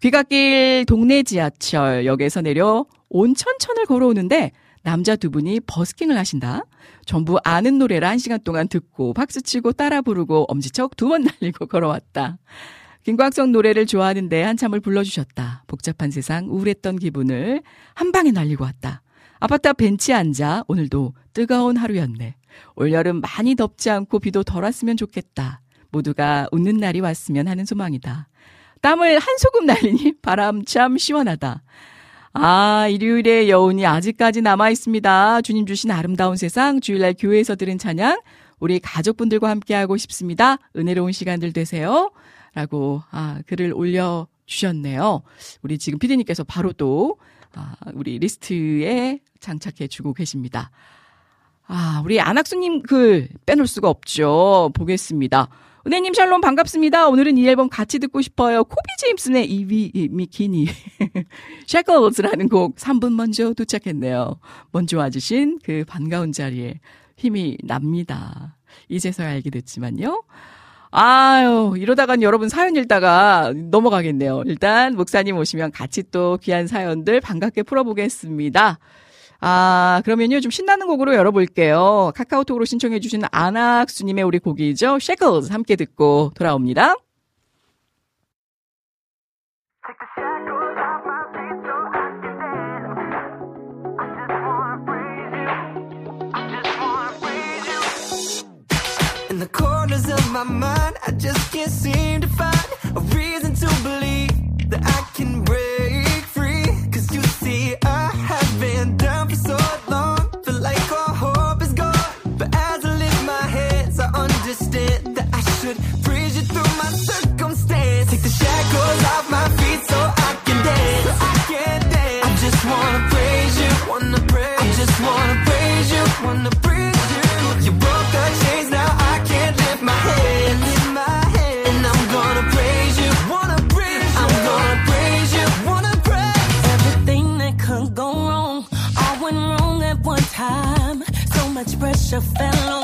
귀갓길 동네 지하철역에서 내려 온천천을 걸어오는데 남자 두 분이 버스킹을 하신다. 전부 아는 노래를 한 시간 동안 듣고 박수치고 따라 부르고 엄지척 두 번 날리고 걸어왔다. 김광석 노래를 좋아하는데 한참을 불러주셨다. 복잡한 세상 우울했던 기분을 한 방에 날리고 왔다. 아파트 앞 벤치에 앉아 오늘도 뜨거운 하루였네. 올여름 많이 덥지 않고 비도 덜 왔으면 좋겠다. 모두가 웃는 날이 왔으면 하는 소망이다. 땀을 한 소금 날리니 바람 참 시원하다. 아, 일요일의 여운이 아직까지 남아 있습니다. 주님 주신 아름다운 세상, 주일날 교회에서 들은 찬양, 우리 가족분들과 함께하고 싶습니다. 은혜로운 시간들 되세요. 라고, 아, 글을 올려주셨네요. 우리 지금 피디님께서 바로 또, 아, 우리 리스트에 장착해 주고 계십니다. 아, 우리 안학수님 글 빼놓을 수가 없죠. 보겠습니다. 은혜님 샬롬 반갑습니다. 오늘은 이 앨범 같이 듣고 싶어요. 코비 제임슨의 이비 미키니 샤클즈라는 곡 3분 먼저 도착했네요. 먼저 와주신 그 반가운 자리에 힘이 납니다. 이제서야 알게 됐지만요. 아유, 이러다간 여러분 사연 읽다가 넘어가겠네요. 일단 목사님 오시면 같이 또 귀한 사연들 반갑게 풀어보겠습니다. 아, 그러면요, 좀 신나는 곡으로 열어볼게요. 카카오톡으로 신청해주신 안학수님의 우리 곡이죠. Shackles 함께 듣고 돌아옵니다. The corners of my mind, I just can't seem to find a reason to believe that I can break should praise you through my circumstance. Take the shackles off my feet so I can dance. So I can dance. I just wanna praise you, wanna praise. I just wanna praise you, wanna praise you. You broke the chains, now I can't lift my head. My head, and I'm gonna praise you, wanna praise you. I'm gonna praise you, wanna praise. Everything that could go wrong, all went wrong at one time. So much pressure fell on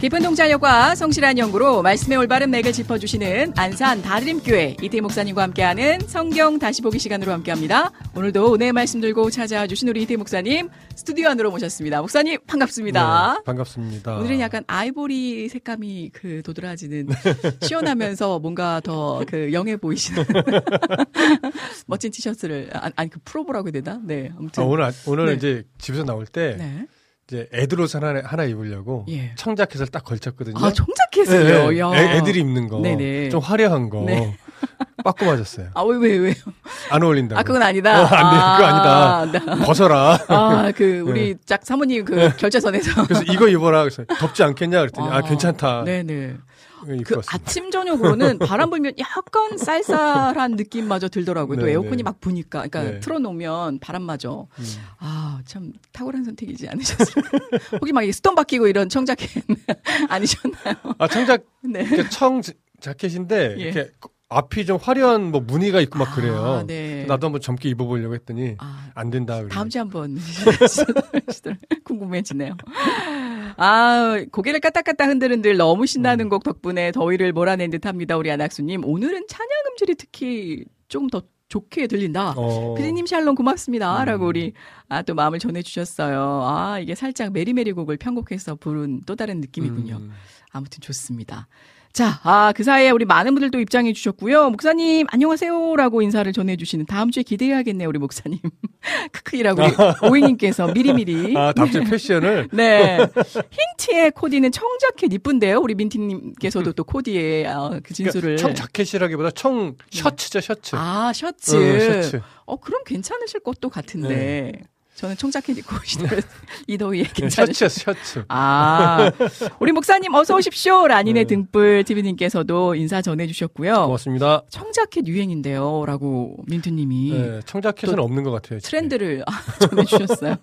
깊은 동자력과 성실한 연구로 말씀의 올바른 맥을 짚어주시는 안산 다림교회 이태 목사님과 함께하는 성경 다시 보기 시간으로 함께합니다. 오늘도 은혜의 말씀 들고 찾아와 주신 우리 이태 목사님 스튜디오 안으로 모셨습니다. 목사님 반갑습니다. 네, 반갑습니다. 오늘은 약간 아이보리 색감이 그 도드라지는 시원하면서 뭔가 더 그 영해 보이시는 멋진 티셔츠를 아, 아니 그 프로보라고 해야 되나? 네 아무튼 아, 오늘 아- 오늘 네. 이제 집에서 나올 때 네. 이제 애들 옷 하나 하나 입으려고 예. 청자켓을 딱 걸쳤거든요. 아 청자켓을요. 네, 야. 애, 애들이 입는 거, 네네. 좀 화려한 거, 네. 빠꾸 맞았어요. 아, 왜, 왜, 왜요? 안 어울린다고. 아, 그건 아니다. 어, 안 돼, 그거 아니다. 네. 벗어라. 아, 그, 우리 짝 사모님 그 결제선에서. 그래서 이거 입어라. 그래서 덥지 않겠냐 그랬더니 아, 괜찮다. 네네. 입고 그. 아침 저녁으로는 바람 불면 약간 쌀쌀한 느낌마저 들더라고요. 또 네, 에어컨이 네. 막 부니까, 그러니까 네. 틀어놓으면 바람마저. 음. 아, 참 탁월한 선택이지 않으셨어요? 혹시 막 스톤 박히고 이런 청자켓 아니셨나요? 아 청자 네. 청 자- 자켓인데 예. 이렇게 앞이 좀 화려한 뭐 무늬가 있고 막 그래요. 아, 네. 나도 한번 젊게 입어보려고 했더니 아, 안 된다. 그래. 다음 주에 한번 궁금해지네요. 아, 고개를 까딱까딱 흔들흔들 너무 신나는 곡 덕분에 더위를 몰아낸 듯합니다. 우리 안학수님. 오늘은 찬양 음질이 특히 좀 더 좋게 들린다. 어. 피디님 샬롬 고맙습니다. 음. 라고 우리 아, 또 마음을 전해주셨어요. 아, 이게 살짝 메리메리 곡을 편곡해서 부른 또 다른 느낌이군요. 음. 아무튼 좋습니다. 자, 아, 그 사이에 우리 많은 분들도 입장해 주셨고요. 목사님, 안녕하세요. 라고 인사를 전해 주시는 다음 주에 기대해야겠네요, 우리 목사님. 크크이라고 우리 오잉님께서 미리미리. 아, 다음 주에 패션을 네. 힌트의 코디는 청자켓 이쁜데요. 우리 민티님께서도 또 코디의 아, 그 진술을. 그러니까 청 자켓이라기보다 청 셔츠죠 셔츠. 아, 셔츠. 응, 셔츠. 어, 그럼 괜찮으실 것도 같은데. 저는 청자켓 입고 이 더위에 괜찮으실 셔츠 셔츠. 아, 우리 목사님 어서 오십시오. 라니네 네. 등불 TV님께서도 인사 전해주셨고요. 고맙습니다. 청자켓 유행인데요. 라고 민트님이 네, 청자켓은 또 없는 것 같아요. 집에. 트렌드를 아, 전해주셨어요.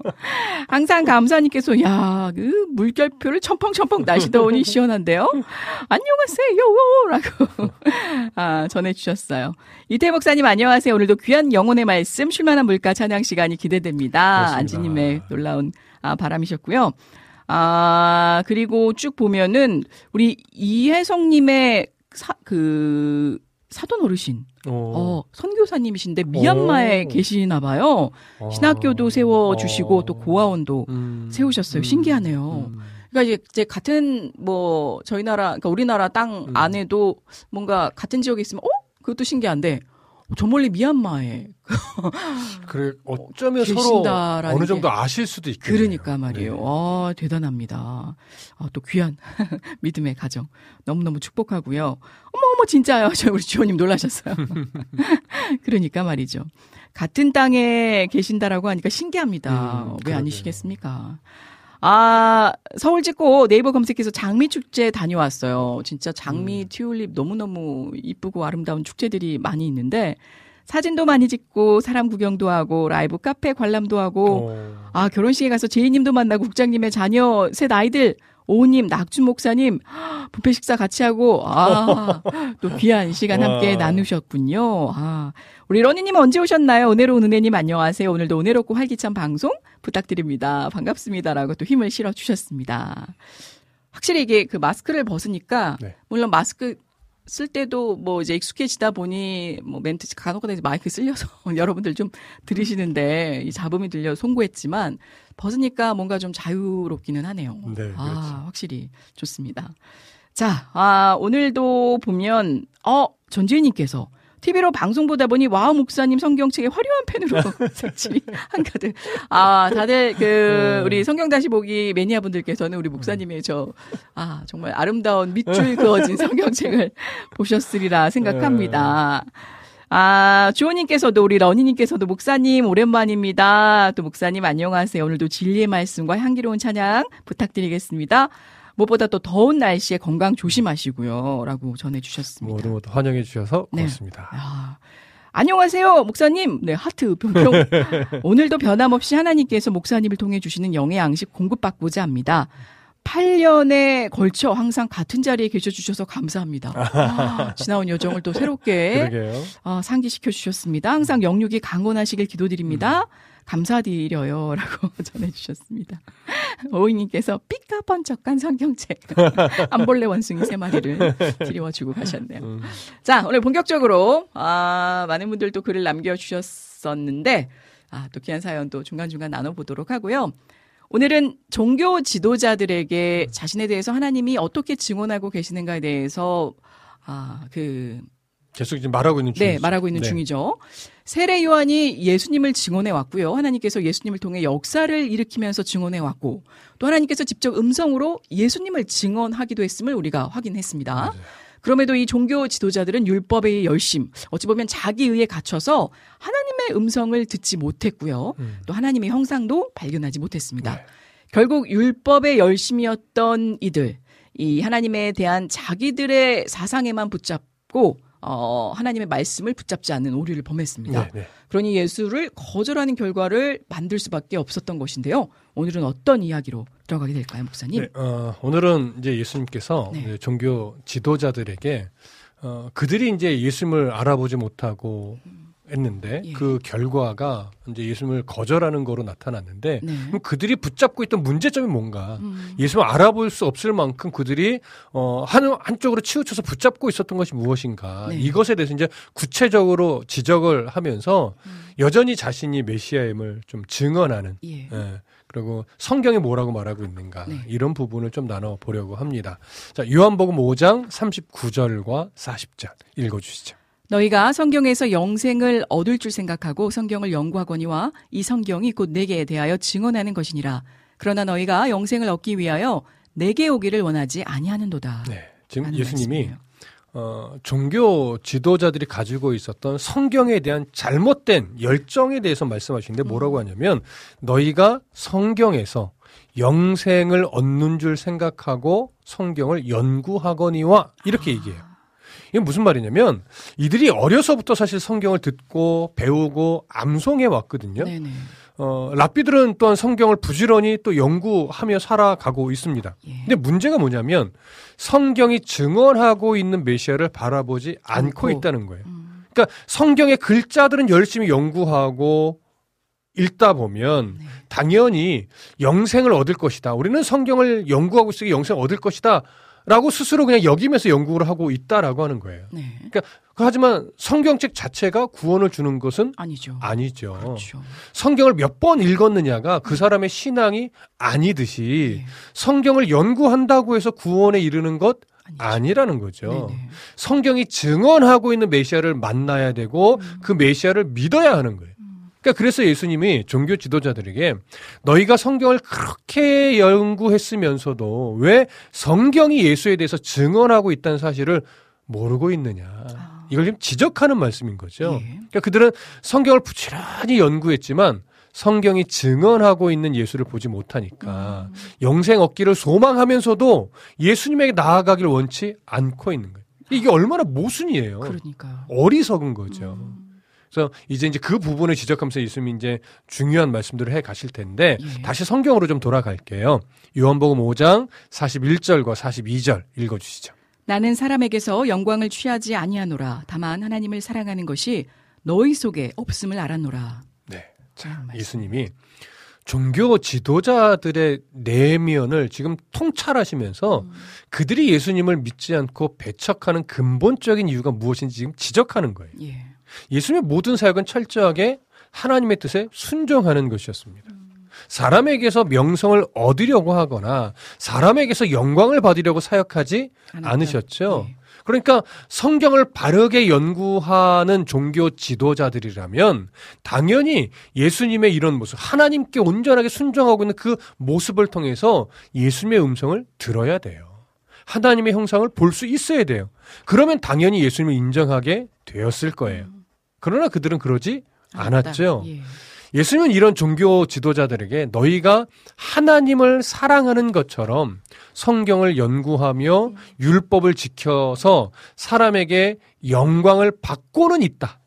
항상 감사님께서 야, 그 물결표를 첨펑첨펑 나시더니 시원한데요. 안녕하세요. 라고 아, 전해주셨어요. 이태 목사님 안녕하세요. 오늘도 귀한 영혼의 말씀 쉴만한 물가 찬양 시간이 기대됩니다. 안지님의 놀라운 아, 바람이셨고요. 아, 그리고 쭉 보면은 우리 이혜성님의 사, 그 사돈 어르신, 어. 어, 선교사님이신데 미얀마에 오. 계시나 봐요. 어. 신학교도 세워주시고 어. 또 고아원도 음. 세우셨어요. 신기하네요. 음. 그러니까 이제, 이제 같은 뭐 저희 나라, 그러니까 우리나라 땅 음. 안에도 뭔가 같은 지역에 있으면 어 그것도 신기한데 저 멀리 미얀마에 그래 어쩌면 서로 어느 게. 정도 아실 수도 있겠네요. 그러니까 말이에요. 네. 아, 대단합니다. 아, 또 귀한 믿음의 가정. 너무너무 축복하고요. 어머, 어머, 진짜요. 저 우리 주호님 놀라셨어요. 그러니까 말이죠. 같은 땅에 계신다라고 하니까 신기합니다. 음, 왜 그러게요. 아니시겠습니까? 아, 서울 찍고 네이버 검색해서 장미 축제 다녀왔어요. 진짜 장미 음. 튤립 너무너무 이쁘고 아름다운 축제들이 많이 있는데 사진도 많이 찍고 사람 구경도 하고 라이브 카페 관람도 하고 어. 아, 결혼식에 가서 제이님도 만나고 국장님의 자녀 셋 아이들 오님, 낙준 목사님 부페 식사 같이 하고 아, 또 귀한 시간 함께 와. 나누셨군요. 아, 우리 러니님 언제 오셨나요? 은혜로운 은혜님 안녕하세요. 오늘도 은혜롭고 활기찬 방송 부탁드립니다. 반갑습니다라고 또 힘을 실어 주셨습니다. 확실히 이게 그 마스크를 벗으니까 네. 물론 마스크 쓸 때도 뭐 이제 익숙해지다 보니 뭐 멘트 간혹가다 이제 마이크 쓸려서 여러분들 좀 들으시는데 이 잡음이 들려 송구했지만 벗으니까 뭔가 좀 자유롭기는 하네요. 네, 아, 그렇죠. 확실히 좋습니다. 자, 아, 오늘도 보면 어, 전지현님께서 TV로 방송 보다 보니 와우 목사님 성경책에 화려한 펜으로 색칠이 한가득. 아, 다들 그 네. 우리 성경 다시 보기 매니아 분들께서는 우리 목사님의 저 아, 정말 아름다운 밑줄 그어진 성경책을 보셨으리라 생각합니다. 아, 주호님께서도 우리 러니님께서도 목사님 오랜만입니다. 또 목사님 안녕하세요. 오늘도 진리의 말씀과 향기로운 찬양 부탁드리겠습니다. 무엇보다 또 더운 날씨에 건강 조심하시고요. 라고 전해 주셨습니다. 모두 모두 환영해 주셔서 네. 고맙습니다. 아, 안녕하세요, 목사님. 네, 하트 평평. 오늘도 변함없이 하나님께서 목사님을 통해 주시는 영의 양식 공급받고자 합니다. 8년에 걸쳐 항상 같은 자리에 계셔 주셔서 감사합니다. 아, 지나온 여정을 또 새롭게. 어, 상기시켜 주셨습니다. 항상 영육이 강건하시길 기도드립니다. 감사드려요. 라고 전해주셨습니다. 오이님께서 삐까번쩍한 성경책. 안볼레 원숭이 세 마리를 드리워주고 가셨네요. 음. 자, 오늘 본격적으로, 아, 많은 분들 또 글을 남겨주셨었는데, 아, 또 귀한 사연 또 중간중간 나눠보도록 하고요. 오늘은 종교 지도자들에게 자신에 대해서 하나님이 어떻게 증언하고 계시는가에 대해서, 아, 그, 계속 지금 말하고 있는 중이죠. 네, 말하고 있는 네. 중이죠. 세례 요한이 예수님을 증언해 왔고요. 하나님께서 예수님을 통해 역사를 일으키면서 증언해 왔고, 또 하나님께서 직접 음성으로 예수님을 증언하기도 했음을 우리가 확인했습니다. 맞아요. 그럼에도 이 종교 지도자들은 율법의 열심, 어찌 보면 자기 의에 갇혀서 하나님의 음성을 듣지 못했고요. 음. 또 하나님의 형상도 발견하지 못했습니다. 네. 결국 율법의 열심이었던 이들, 이 하나님에 대한 자기들의 사상에만 붙잡고 어, 하나님의 말씀을 붙잡지 않는 오류를 범했습니다. 네, 네. 그러니 예수를 거절하는 결과를 만들 수밖에 없었던 것인데요. 오늘은 어떤 이야기로 들어가게 될까요, 목사님? 네, 어, 오늘은 이제 예수님께서 네. 이제 종교 지도자들에게 어, 그들이 이제 예수님을 알아보지 못하고 했는데 예. 그 결과가 이제 예수님을 거절하는 거로 나타났는데 네. 그럼 그들이 붙잡고 있던 문제점이 뭔가 음. 예수님을 알아볼 수 없을 만큼 그들이 어, 한, 한쪽으로 치우쳐서 붙잡고 있었던 것이 무엇인가 네. 이것에 대해서 이제 구체적으로 지적을 하면서 음. 여전히 자신이 메시아임을 좀 증언하는 예. 예. 그리고 성경이 뭐라고 말하고 있는가 네. 이런 부분을 좀 나눠 보려고 합니다. 자, 요한복음 5장 39절과 40절 읽어 주시죠. 너희가 성경에서 영생을 얻을 줄 생각하고 성경을 연구하거니와 이 성경이 곧 내게 대하여 증언하는 것이니라. 그러나 너희가 영생을 얻기 위하여 내게 오기를 원하지 아니하는도다. 네. 지금 예수님이 말씀이에요. 어, 종교 지도자들이 가지고 있었던 성경에 대한 잘못된 열정에 대해서 말씀하시는데 음. 뭐라고 하냐면 너희가 성경에서 영생을 얻는 줄 생각하고 성경을 연구하거니와 이렇게 얘기해요. 이게 무슨 말이냐면 이들이 어려서부터 사실 성경을 듣고 배우고 암송해 왔거든요. 네네. 어, 랍비들은 또한 성경을 부지런히 또 연구하며 살아가고 있습니다. 예. 근데 문제가 뭐냐면 성경이 증언하고 있는 메시아를 바라보지 않고, 않고. 있다는 거예요. 음, 그러니까 성경의 글자들은 열심히 연구하고 읽다 보면 네. 당연히 영생을 얻을 것이다. 우리는 성경을 연구하고 있으니 영생을 얻을 것이다. 라고 스스로 그냥 여기면서 연구를 하고 있다라고 하는 거예요. 네. 하지만 성경책 자체가 구원을 주는 것은 아니죠. 아니죠. 그렇죠. 성경을 몇 번 읽었느냐가 그 사람의 신앙이 아니듯이 네. 성경을 연구한다고 해서 구원에 이르는 것 아니죠. 아니라는 거죠. 네네. 성경이 증언하고 있는 메시아를 만나야 되고 음. 그 메시아를 믿어야 하는 거예요. 그러니까 그래서 예수님이 종교 지도자들에게 너희가 성경을 그렇게 연구했으면서도 왜 성경이 예수에 대해서 증언하고 있다는 사실을 모르고 있느냐. 아. 이걸 지금 지적하는 말씀인 거죠. 예. 그러니까 그들은 성경을 부지런히 연구했지만 성경이 증언하고 있는 예수를 보지 못하니까 음. 영생 얻기를 소망하면서도 예수님에게 나아가길 원치 않고 있는 거예요. 이게 얼마나 모순이에요. 그러니까요. 어리석은 거죠. 음. 그래서 이제 이제 그 부분을 지적하면서 예수님이 이제 중요한 말씀들을 해 가실 텐데 예. 다시 성경으로 좀 돌아갈게요. 요한복음 5장 41절과 42절 읽어 주시죠. 나는 사람에게서 영광을 취하지 아니하노라. 다만 하나님을 사랑하는 것이 너희 속에 없음을 알았노라. 네. 자, 예수님이 종교 지도자들의 내면을 지금 통찰하시면서 음. 그들이 예수님을 믿지 않고 배척하는 근본적인 이유가 무엇인지 지금 지적하는 거예요. 예. 예수님의 모든 사역은 철저하게 하나님의 뜻에 순종하는 것이었습니다. 사람에게서 명성을 얻으려고 하거나 사람에게서 영광을 받으려고 사역하지. 않으셨죠. 예. 그러니까 성경을 바르게 연구하는 종교 지도자들이라면 당연히 예수님의 이런 모습, 하나님께 온전하게 순종하고 있는 그 모습을 통해서 예수님의 음성을 들어야 돼요. 하나님의 형상을 볼 수 있어야 돼요. 그러면 당연히 예수님을 인정하게 되었을 거예요. 그러나 그들은 그러지 않았다. 않았죠. 예. 예수님은 이런 종교 지도자들에게 너희가 하나님을 사랑하는 것처럼 성경을 연구하며 율법을 지켜서 사람에게 영광을 받고는 있다.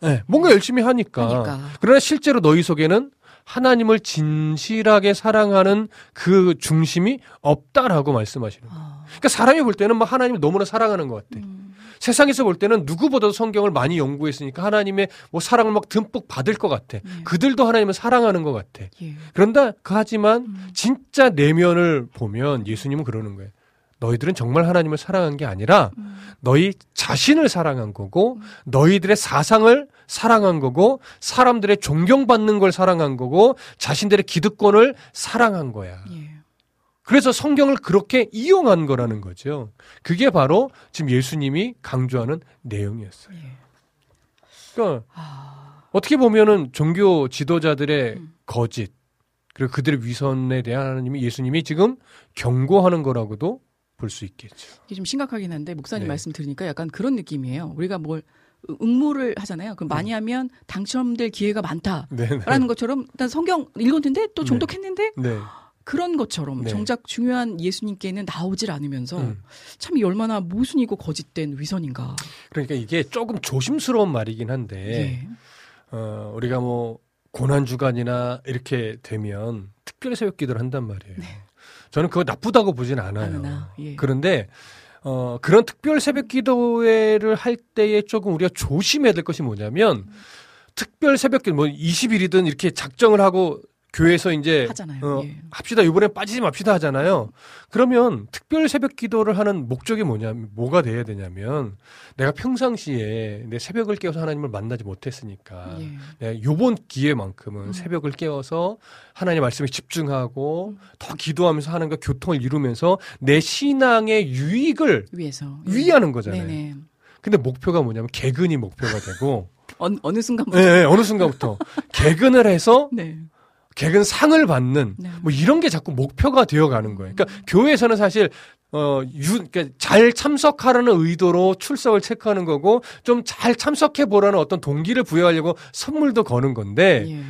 네, 뭔가 열심히 하니까. 하니까. 그러나 실제로 너희 속에는 하나님을 진실하게 사랑하는 그 중심이 없다라고 말씀하시는 거예요. 아, 그러니까 사람이 볼 때는 막 하나님을 너무나 사랑하는 것 같아. 음. 세상에서 볼 때는 누구보다도 성경을 많이 연구했으니까 하나님의 뭐 사랑을 막 듬뿍 받을 것 같아. 네. 그들도 하나님을 사랑하는 것 같아. 예. 그런다 그 하지만 음. 진짜 내면을 보면 예수님은 그러는 거예요. 너희들은 정말 하나님을 사랑한 게 아니라 음. 너희 자신을 사랑한 거고 너희들의 사상을 사랑한 거고 사람들의 존경받는 걸 사랑한 거고 자신들의 기득권을 사랑한 거야. 예. 그래서 성경을 그렇게 이용한 거라는 거죠. 그게 바로 지금 예수님이 강조하는 내용이었어요. 예. 그러니까 아, 어떻게 보면은 종교 지도자들의 음. 거짓 그리고 그들의 위선에 대한 하나님이 예수님이 지금 경고하는 거라고도 볼 수 있겠죠. 이게 좀 심각하긴 한데 목사님 네. 말씀 들으니까 약간 그런 느낌이에요. 우리가 뭘 응모를 하잖아요. 그럼 많이 하면 당첨될 기회가 많다라는 네. 것처럼 일단 성경 읽었는데 또 네. 종독했는데 네. 그런 것처럼 네. 정작 중요한 예수님께는 나오질 않으면서 음. 참이 얼마나 모순이고 거짓된 위선인가. 그러니까 이게 조금 조심스러운 말이긴 한데 예. 어, 우리가 뭐 고난 주간이나 이렇게 되면 특별 새벽 기도를 한단 말이에요. 저는 그거 나쁘다고 보진 않아요. 네. 않으나, 예. 그런데 어, 그런 특별 새벽 기도회를 할 때에 조금 우리가 조심해야 될 것이 뭐냐면 특별 새벽 기도 뭐 20일이든 이렇게 작정을 하고 교회에서 이제 하잖아요. 어, 예. 합시다 이번에 빠지지 맙시다 하잖아요. 그러면 특별 새벽 기도를 하는 목적이 뭐냐면 뭐가 돼야 되냐면 내가 평상시에 내 새벽을 깨워서 하나님을 만나지 못했으니까 예. 내가 요번 기회만큼은 음. 새벽을 깨워서 하나님 말씀에 집중하고 음. 더 기도하면서 하나님과 교통을 이루면서 내 신앙의 유익을 위해서 예. 위하는 거잖아요. 네네. 근데 목표가 뭐냐면 개근이 목표가 되고 어느, 어느 순간부터 예, 예, 어느 순간부터 개근을 해서 네. 개근 상을 받는 네. 뭐 이런 게 자꾸 목표가 되어 가는 거예요. 그러니까 교회에서는 사실 어, 유, 그러니까 잘 참석하라는 의도로 출석을 체크하는 거고 좀 잘 참석해 보라는 어떤 동기를 부여하려고 선물도 거는 건데 예.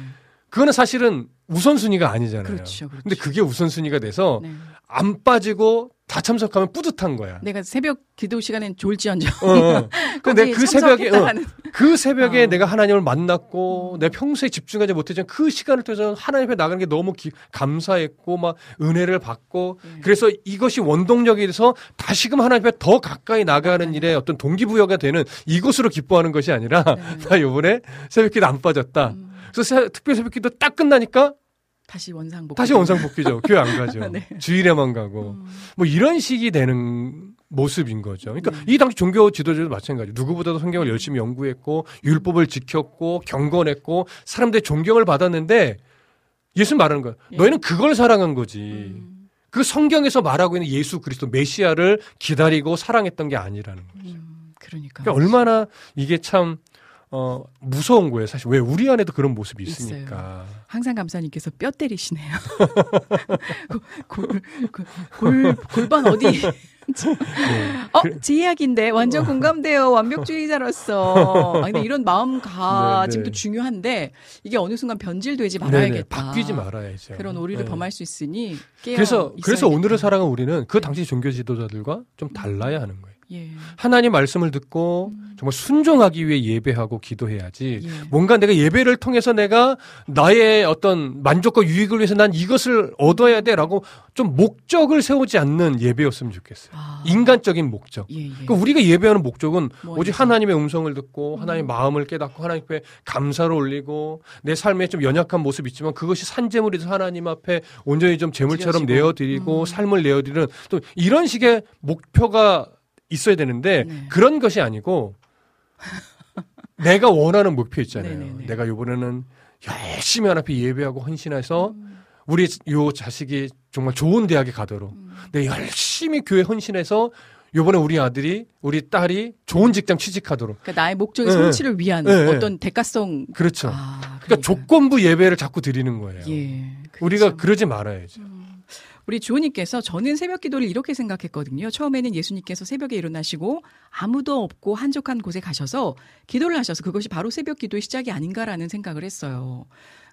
그거는 사실은 우선순위가 아니잖아요. 그렇죠, 그렇죠. 근데 그게 우선순위가 돼서 네. 안 빠지고 다 참석하면 뿌듯한 거야. 내가 새벽 기도 시간엔 졸지언정. 어, 어. 근데 그 새벽에 어, 그 새벽에 어. 내가 하나님을 만났고 내가 평소에 집중하지 못했지만 그 시간을 통해서 하나님 앞에 나가는 게 너무 기- 감사했고 막 은혜를 받고 네. 그래서 이것이 원동력이 돼서 다시금 하나님 앞에 더 가까이 나가는 일에 어떤 동기부여가 되는 이것으로 기뻐하는 것이 아니라 네. 나 요번에 새벽 기도 안 빠졌다. 음. 그래서 새- 특별 새벽 기도 딱 끝나니까 다시 원상복. 다시 원상복귀죠. 교회 안 가죠. 네. 주일에만 가고. 음. 뭐 이런 식이 되는 모습인 거죠. 그러니까 네. 이 당시 종교 지도자도 마찬가지로 누구보다도 성경을 열심히 연구했고 율법을 지켰고 경건했고 사람들의 존경을 받았는데 예수 말하는 거야. 예. 너희는 그걸 사랑한 거지. 음, 그 성경에서 말하고 있는 예수 그리스도 메시아를 기다리고 사랑했던 게 아니라는 거예요. 음, 그러니까. 그러니까 얼마나 이게 참 어, 무서운 거예요. 사실 왜 우리 안에도 그런 모습이 있어요. 있으니까. 항상 감사님께서 뼈 때리시네요. 골, 골, 골, 골반 어디? 네. 어, 제 이야기인데 완전 공감돼요. 완벽주의자로서. 아, 근데 이런 마음가짐도 네, 네. 중요한데 이게 어느 순간 변질되지 네네, 말아야겠다. 바뀌지 말아야죠. 그런 오류를 네. 범할 수 있으니 깨어 그래서 그래서 있어야겠다. 오늘을 사랑한 우리는 그 당시 종교 지도자들과 좀 달라야 하는 거예요. 예. 하나님 말씀을 듣고 정말 순종하기 위해 예배하고 기도해야지. 예. 뭔가 내가 예배를 통해서 내가 나의 어떤 만족과 유익을 위해서 난 이것을 얻어야 돼라고 좀 목적을 세우지 않는 예배였으면 좋겠어요. 아. 인간적인 목적. 예, 예. 그러니까 우리가 예배하는 목적은 뭐죠? 오직 하나님의 음성을 듣고 음. 하나님의 마음을 깨닫고 하나님께 감사를 올리고 내 삶에 좀 연약한 모습이 있지만 그것이 산재물이 돼서 하나님 앞에 온전히 좀 재물처럼. 내어드리고 음. 삶을 내어드리는 또 이런 식의 목표가 있어야 되는데 네. 그런 것이 아니고 내가 원하는 목표 있잖아요. 네네네. 내가 이번에는 열심히 하나님 앞에 예배하고 헌신해서 음. 우리 요 자식이 정말 좋은 대학에 가도록 음. 내 열심히 교회 헌신해서 요번에 우리 아들이 우리 딸이 좋은 직장 취직하도록 그러니까 나의 목적의 네. 성취를 위한 네, 네. 어떤 대가성. 그렇죠. 아, 그러니까 조건부 예배를 자꾸 드리는 거예요. 예. 우리가 그렇죠. 그러지 말아야죠. 우리 주호님께서 저는 새벽 기도를 이렇게 생각했거든요. 처음에는 예수님께서 새벽에 일어나시고 아무도 없고 한적한 곳에 가셔서 기도를 하셔서 그것이 바로 새벽 기도의 시작이 아닌가라는 생각을 했어요.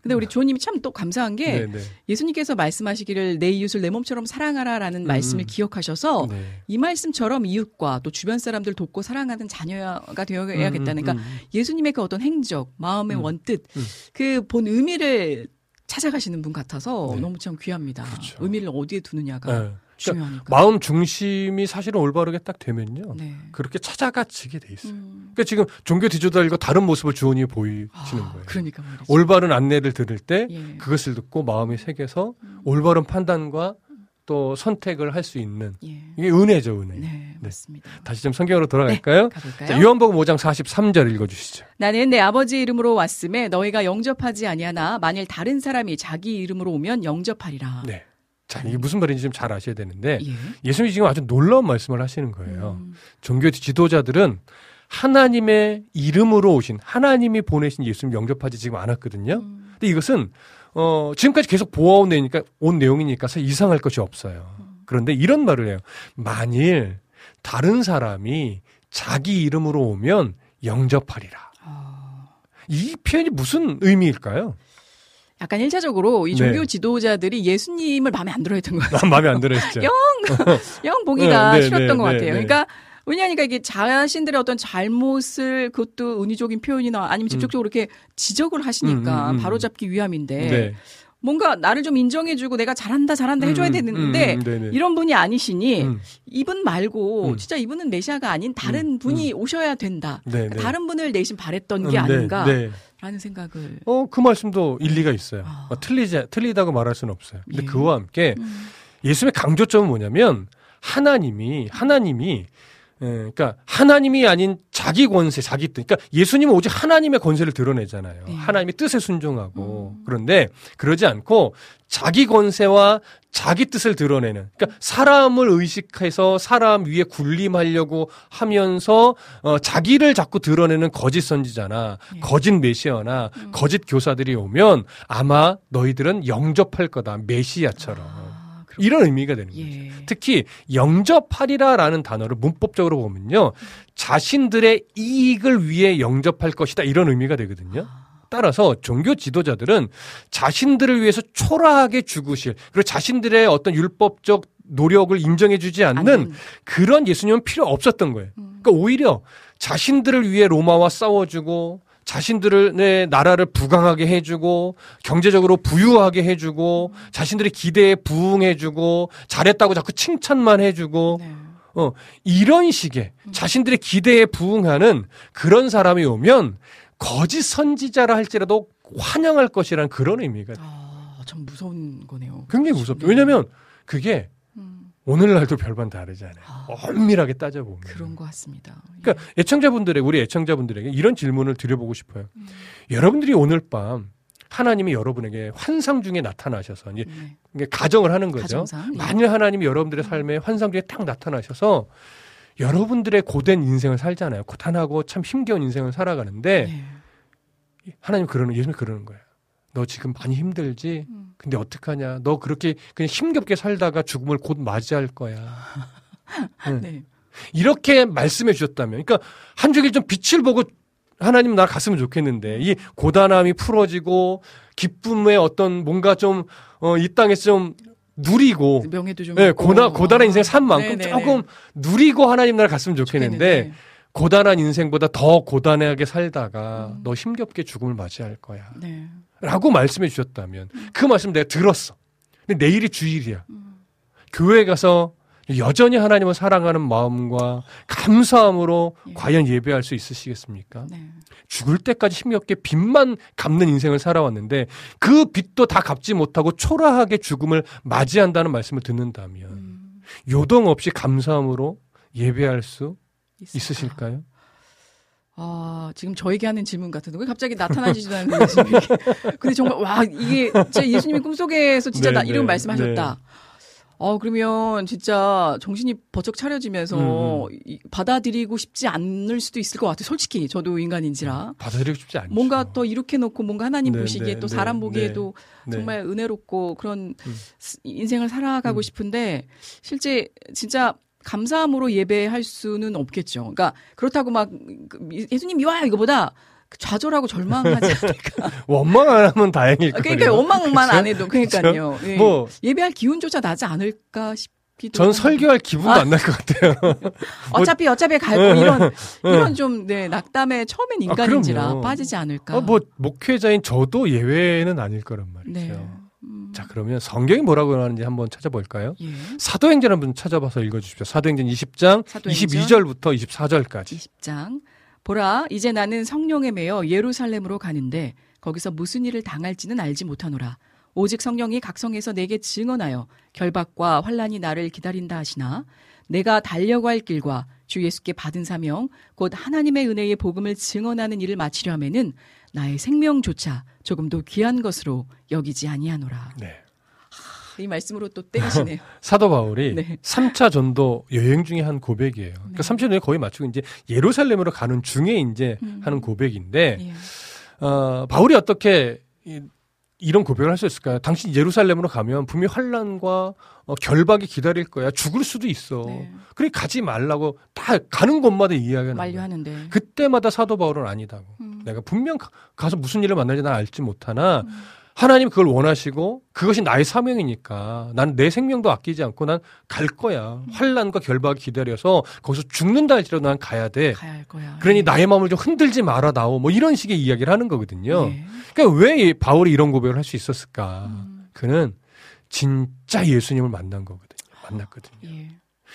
근데 우리 주호님이 참 또 감사한 게 음. 네네. 예수님께서 말씀하시기를 내 이웃을 내 몸처럼 사랑하라라는 말씀을 기억하셔서 네. 이 말씀처럼 이웃과 또 주변 사람들 돕고 사랑하는 자녀가 되어야겠다는 음, 그러니까 음, 음. 예수님의 그 어떤 행적, 마음의 음, 원뜻, 음. 그본 의미를 찾아가시는 분 같아서 네. 너무 참 귀합니다. 그렇죠. 의미를 어디에 두느냐가 네. 그러니까 중요하니까. 마음 중심이 사실은 올바르게 딱 되면요. 네. 그렇게 찾아가지게 돼 있어요. 음. 그러니까 지금 종교 지도자들과 다른 모습을 주원이 보이시는 아, 거예요. 그러니까 말이죠. 올바른 안내를 들을 때 예. 그것을 듣고 마음이 새겨서 올바른 판단과 또 선택을 할 수 있는 예. 이게 은혜죠, 은혜. 네, 맞습니다. 다시 좀 성경으로 돌아갈까요? 가볼까요? 자, 요한복음 5장 43절 읽어주시죠. 나는 내 아버지 이름으로 왔음에 너희가 영접하지 아니하나 만일 다른 사람이 자기 이름으로 오면 영접하리라. 네. 자, 이게 무슨 말인지 좀 잘 아셔야 되는데 예. 예수님이 지금 아주 놀라운 말씀을 하시는 거예요. 음. 종교 지도자들은 하나님의 이름으로 오신 하나님이 보내신 예수님 영접하지 지금 않았거든요. 음. 근데 이것은 어 지금까지 계속 보아온 내니까 온 내용이니까 사실 이상할 것이 없어요. 그런데 이런 말을 해요. 만일 다른 사람이 자기 이름으로 오면 영접하리라. 아. 이 표현이 무슨 의미일까요? 약간 일차적으로 이 네. 종교 지도자들이 예수님을 마음에 안 들어했던 거예요. 난 마음에 안 들어했죠. 영 영 보기가 네, 네, 싫었던 네, 것 네, 같아요. 네. 그러니까 왜냐하니까 이게 자신들의 어떤 잘못을 그것도 은유적인 표현이나 아니면 직접적으로 이렇게 지적을 하시니까 음, 음, 음. 바로잡기 위함인데 네. 뭔가 나를 좀 인정해주고 내가 잘한다 잘한다 해줘야 음, 되는데 음, 네네. 이런 분이 아니시니 음, 이분 말고 음. 진짜 이분은 메시아가 아닌 다른 음, 분이 오셔야 된다. 네, 그러니까 네. 다른 분을 내심 바랬던 게 음, 네, 아닌가 라는 네. 생각을. 어, 그 말씀도 일리가 있어요. 아. 어, 틀리지, 틀리다고 말할 수는 없어요. 근데 예. 그와 함께 음. 예수님의 강조점은 뭐냐면 하나님이, 하나님이, 예, 그러니까 하나님이 아닌 자기 권세, 자기 뜻. 그러니까 예수님은 오직 하나님의 권세를 드러내잖아요. 예. 하나님의 뜻에 순종하고. 음. 그런데 그러지 않고 자기 권세와 자기 뜻을 드러내는. 그러니까 사람을 의식해서 사람 위에 군림하려고 하면서 어, 자기를 자꾸 드러내는 거짓 선지자나 예. 거짓 메시아나 음. 거짓 교사들이 오면 아마 너희들은 영접할 거다. 메시아처럼. 이런 의미가 되는 거죠. 예. 특히 영접하리라라는 단어를 문법적으로 보면요. 자신들의 이익을 위해 영접할 것이다. 이런 의미가 되거든요. 따라서 종교 지도자들은 자신들을 위해서 초라하게 죽으실 그리고 자신들의 어떤 율법적 노력을 인정해 주지 않는 아니면- 그런 예수님은 필요 없었던 거예요. 음. 그러니까 오히려 자신들을 위해 로마와 싸워주고 자신들의 나라를 부강하게 해주고 경제적으로 부유하게 해주고 자신들의 기대에 부응해주고 잘했다고 자꾸 칭찬만 해주고 네. 어 이런 식의 자신들의 기대에 부응하는 그런 사람이 오면 거짓 선지자라 할지라도 환영할 것이라는 그런 의미가. 아, 참 무서운 거네요. 굉장히 무섭죠. 네. 왜냐면 그게 음, 오늘날도 별반 다르잖아요. 아. 엄밀하게 따져보면. 그런 것 같습니다. 그러니까 애청자분들의 우리 애청자분들에게 이런 질문을 드려보고 싶어요. 음. 여러분들이 오늘 밤 하나님이 여러분에게 환상 중에 나타나셔서 이제 네. 가정을 하는 거죠. 가정상. 예. 만일 하나님이 여러분들의 삶에 환상 중에 딱 나타나셔서 여러분들의 고된 인생을 살잖아요. 고단하고 참 힘겨운 인생을 살아가는데 네. 하나님 그러는 예수님 그러는 거예요. 너 지금 많이 힘들지? 음. 근데 어떡하냐? 너 그렇게 그냥 힘겹게 살다가 죽음을 곧 맞이할 거야. 응. 네. 이렇게 말씀해 주셨다면, 그러니까 한 줄기 좀 빛을 보고 하나님 나 갔으면 좋겠는데 이 고단함이 풀어지고 기쁨의 어떤 뭔가 좀 어, 이 땅에서 좀 누리고 명예도 좀 예, 있고. 고단 고단한 인생 산 만큼 네네네. 조금 누리고 하나님 나라 갔으면 좋겠는데 좋겠는데. 고단한 인생보다 더 고단하게 살다가 음. 너 힘겹게 죽음을 맞이할 거야. 네. 라고 말씀해 주셨다면 그 말씀 내가 들었어. 근데 내일이 주일이야. 음. 교회 가서 여전히 하나님을 사랑하는 마음과 감사함으로 예. 과연 예배할 수 있으시겠습니까? 네. 죽을 때까지 힘겹게 빚만 갚는 인생을 살아왔는데 그 빚도 다 갚지 못하고 초라하게 죽음을 맞이한다는 말씀을 듣는다면 음, 요동 없이 감사함으로 예배할 수 있을까? 있으실까요? 아, 지금 저에게 하는 질문 같은데 왜 갑자기 나타나지도 않는 예수님이. 근데 정말 와, 이게 진짜 예수님이 꿈속에서 진짜 네, 나 이런 네, 말씀하셨다. 어, 그러면 진짜 정신이 버쩍 차려지면서 음, 이- 받아들이고 싶지 않을 수도 있을 것 같아요. 솔직히 저도 인간인지라. 받아들이고 싶지 않죠. 뭔가 또 이렇게 놓고 뭔가 하나님 네, 보시기에 네, 또 네, 사람 네, 보기에도 네. 정말 은혜롭고 그런 음. 스- 인생을 살아가고 음. 싶은데 실제 진짜 감사함으로 예배할 수는 없겠죠. 그러니까 그렇다고 막 그, 예수님 이와 이거보다 좌절하고 절망하지 않을까. 원망 안 하면 다행일 거예요. 그러니까 원망만 그쵸? 안 해도 그러니까요. 예. 뭐 예배할 기운조차 나지 않을까 싶기도. 전. 설교할 기분도 아. 안날 것 같아요. 어차피 어차피 갈고 이런 이런 좀 네 낙담에 처음엔 아, 인간인지라 그럼요. 빠지지 않을까. 어, 뭐 목회자인 저도 예외는 아닐 거란 말이죠. 네. 음, 자 그러면 성경이 뭐라고 하는지 한번 찾아볼까요? 예. 사도행전 한번 찾아봐서 읽어주십시오. 사도행전 20장 사도행전 22절부터 24절까지. 20장. 보라, 이제 나는 성령에 매여 예루살렘으로 가는데 거기서 무슨 일을 당할지는 알지 못하노라. 오직 성령이 각성해서 내게 증언하여 결박과 환란이 나를 기다린다 하시나 내가 달려갈 길과 주 예수께 받은 사명 곧 하나님의 은혜의 복음을 증언하는 일을 마치려 하면은 나의 생명조차 조금도 귀한 것으로 여기지 아니하노라. 네. 이 말씀으로 또 때리시네요. 사도 바울이 네. 3차 전도 여행 중에 한 고백이에요. 그러니까 네. 3차 전도 거의 맞추고 이제 예루살렘으로 가는 중에 이제 음. 하는 고백인데 예. 어, 바울이 어떻게 이, 이런 고백을 할 수 있을까요? 당신 예루살렘으로 가면 분명히 환란과 어, 결박이 기다릴 거야. 죽을 수도 있어. 네. 그래 가지 말라고 다 가는 곳마다 나요. 만류하는데. 그때마다 사도 바울은 아니다고. 음. 내가 분명 가- 가서 무슨 일을 만날지 난 알지 못하나 음. 하나님 그걸 원하시고 그것이 나의 사명이니까 난 내 생명도 아끼지 않고 난 갈 거야. 음. 환란과 결박이 기다려서 거기서 죽는다 할지라도 난 가야 돼. 가야 할 거야. 그러니 예. 나의 마음을 좀 흔들지 말아 나오. 뭐 이런 식의 이야기를 하는 거거든요. 예. 그러니까 왜이 바울이 이런 고백을 할 수 있었을까? 음. 그는 진짜 예수님을 만난 거거든요. 만났거든요. 예.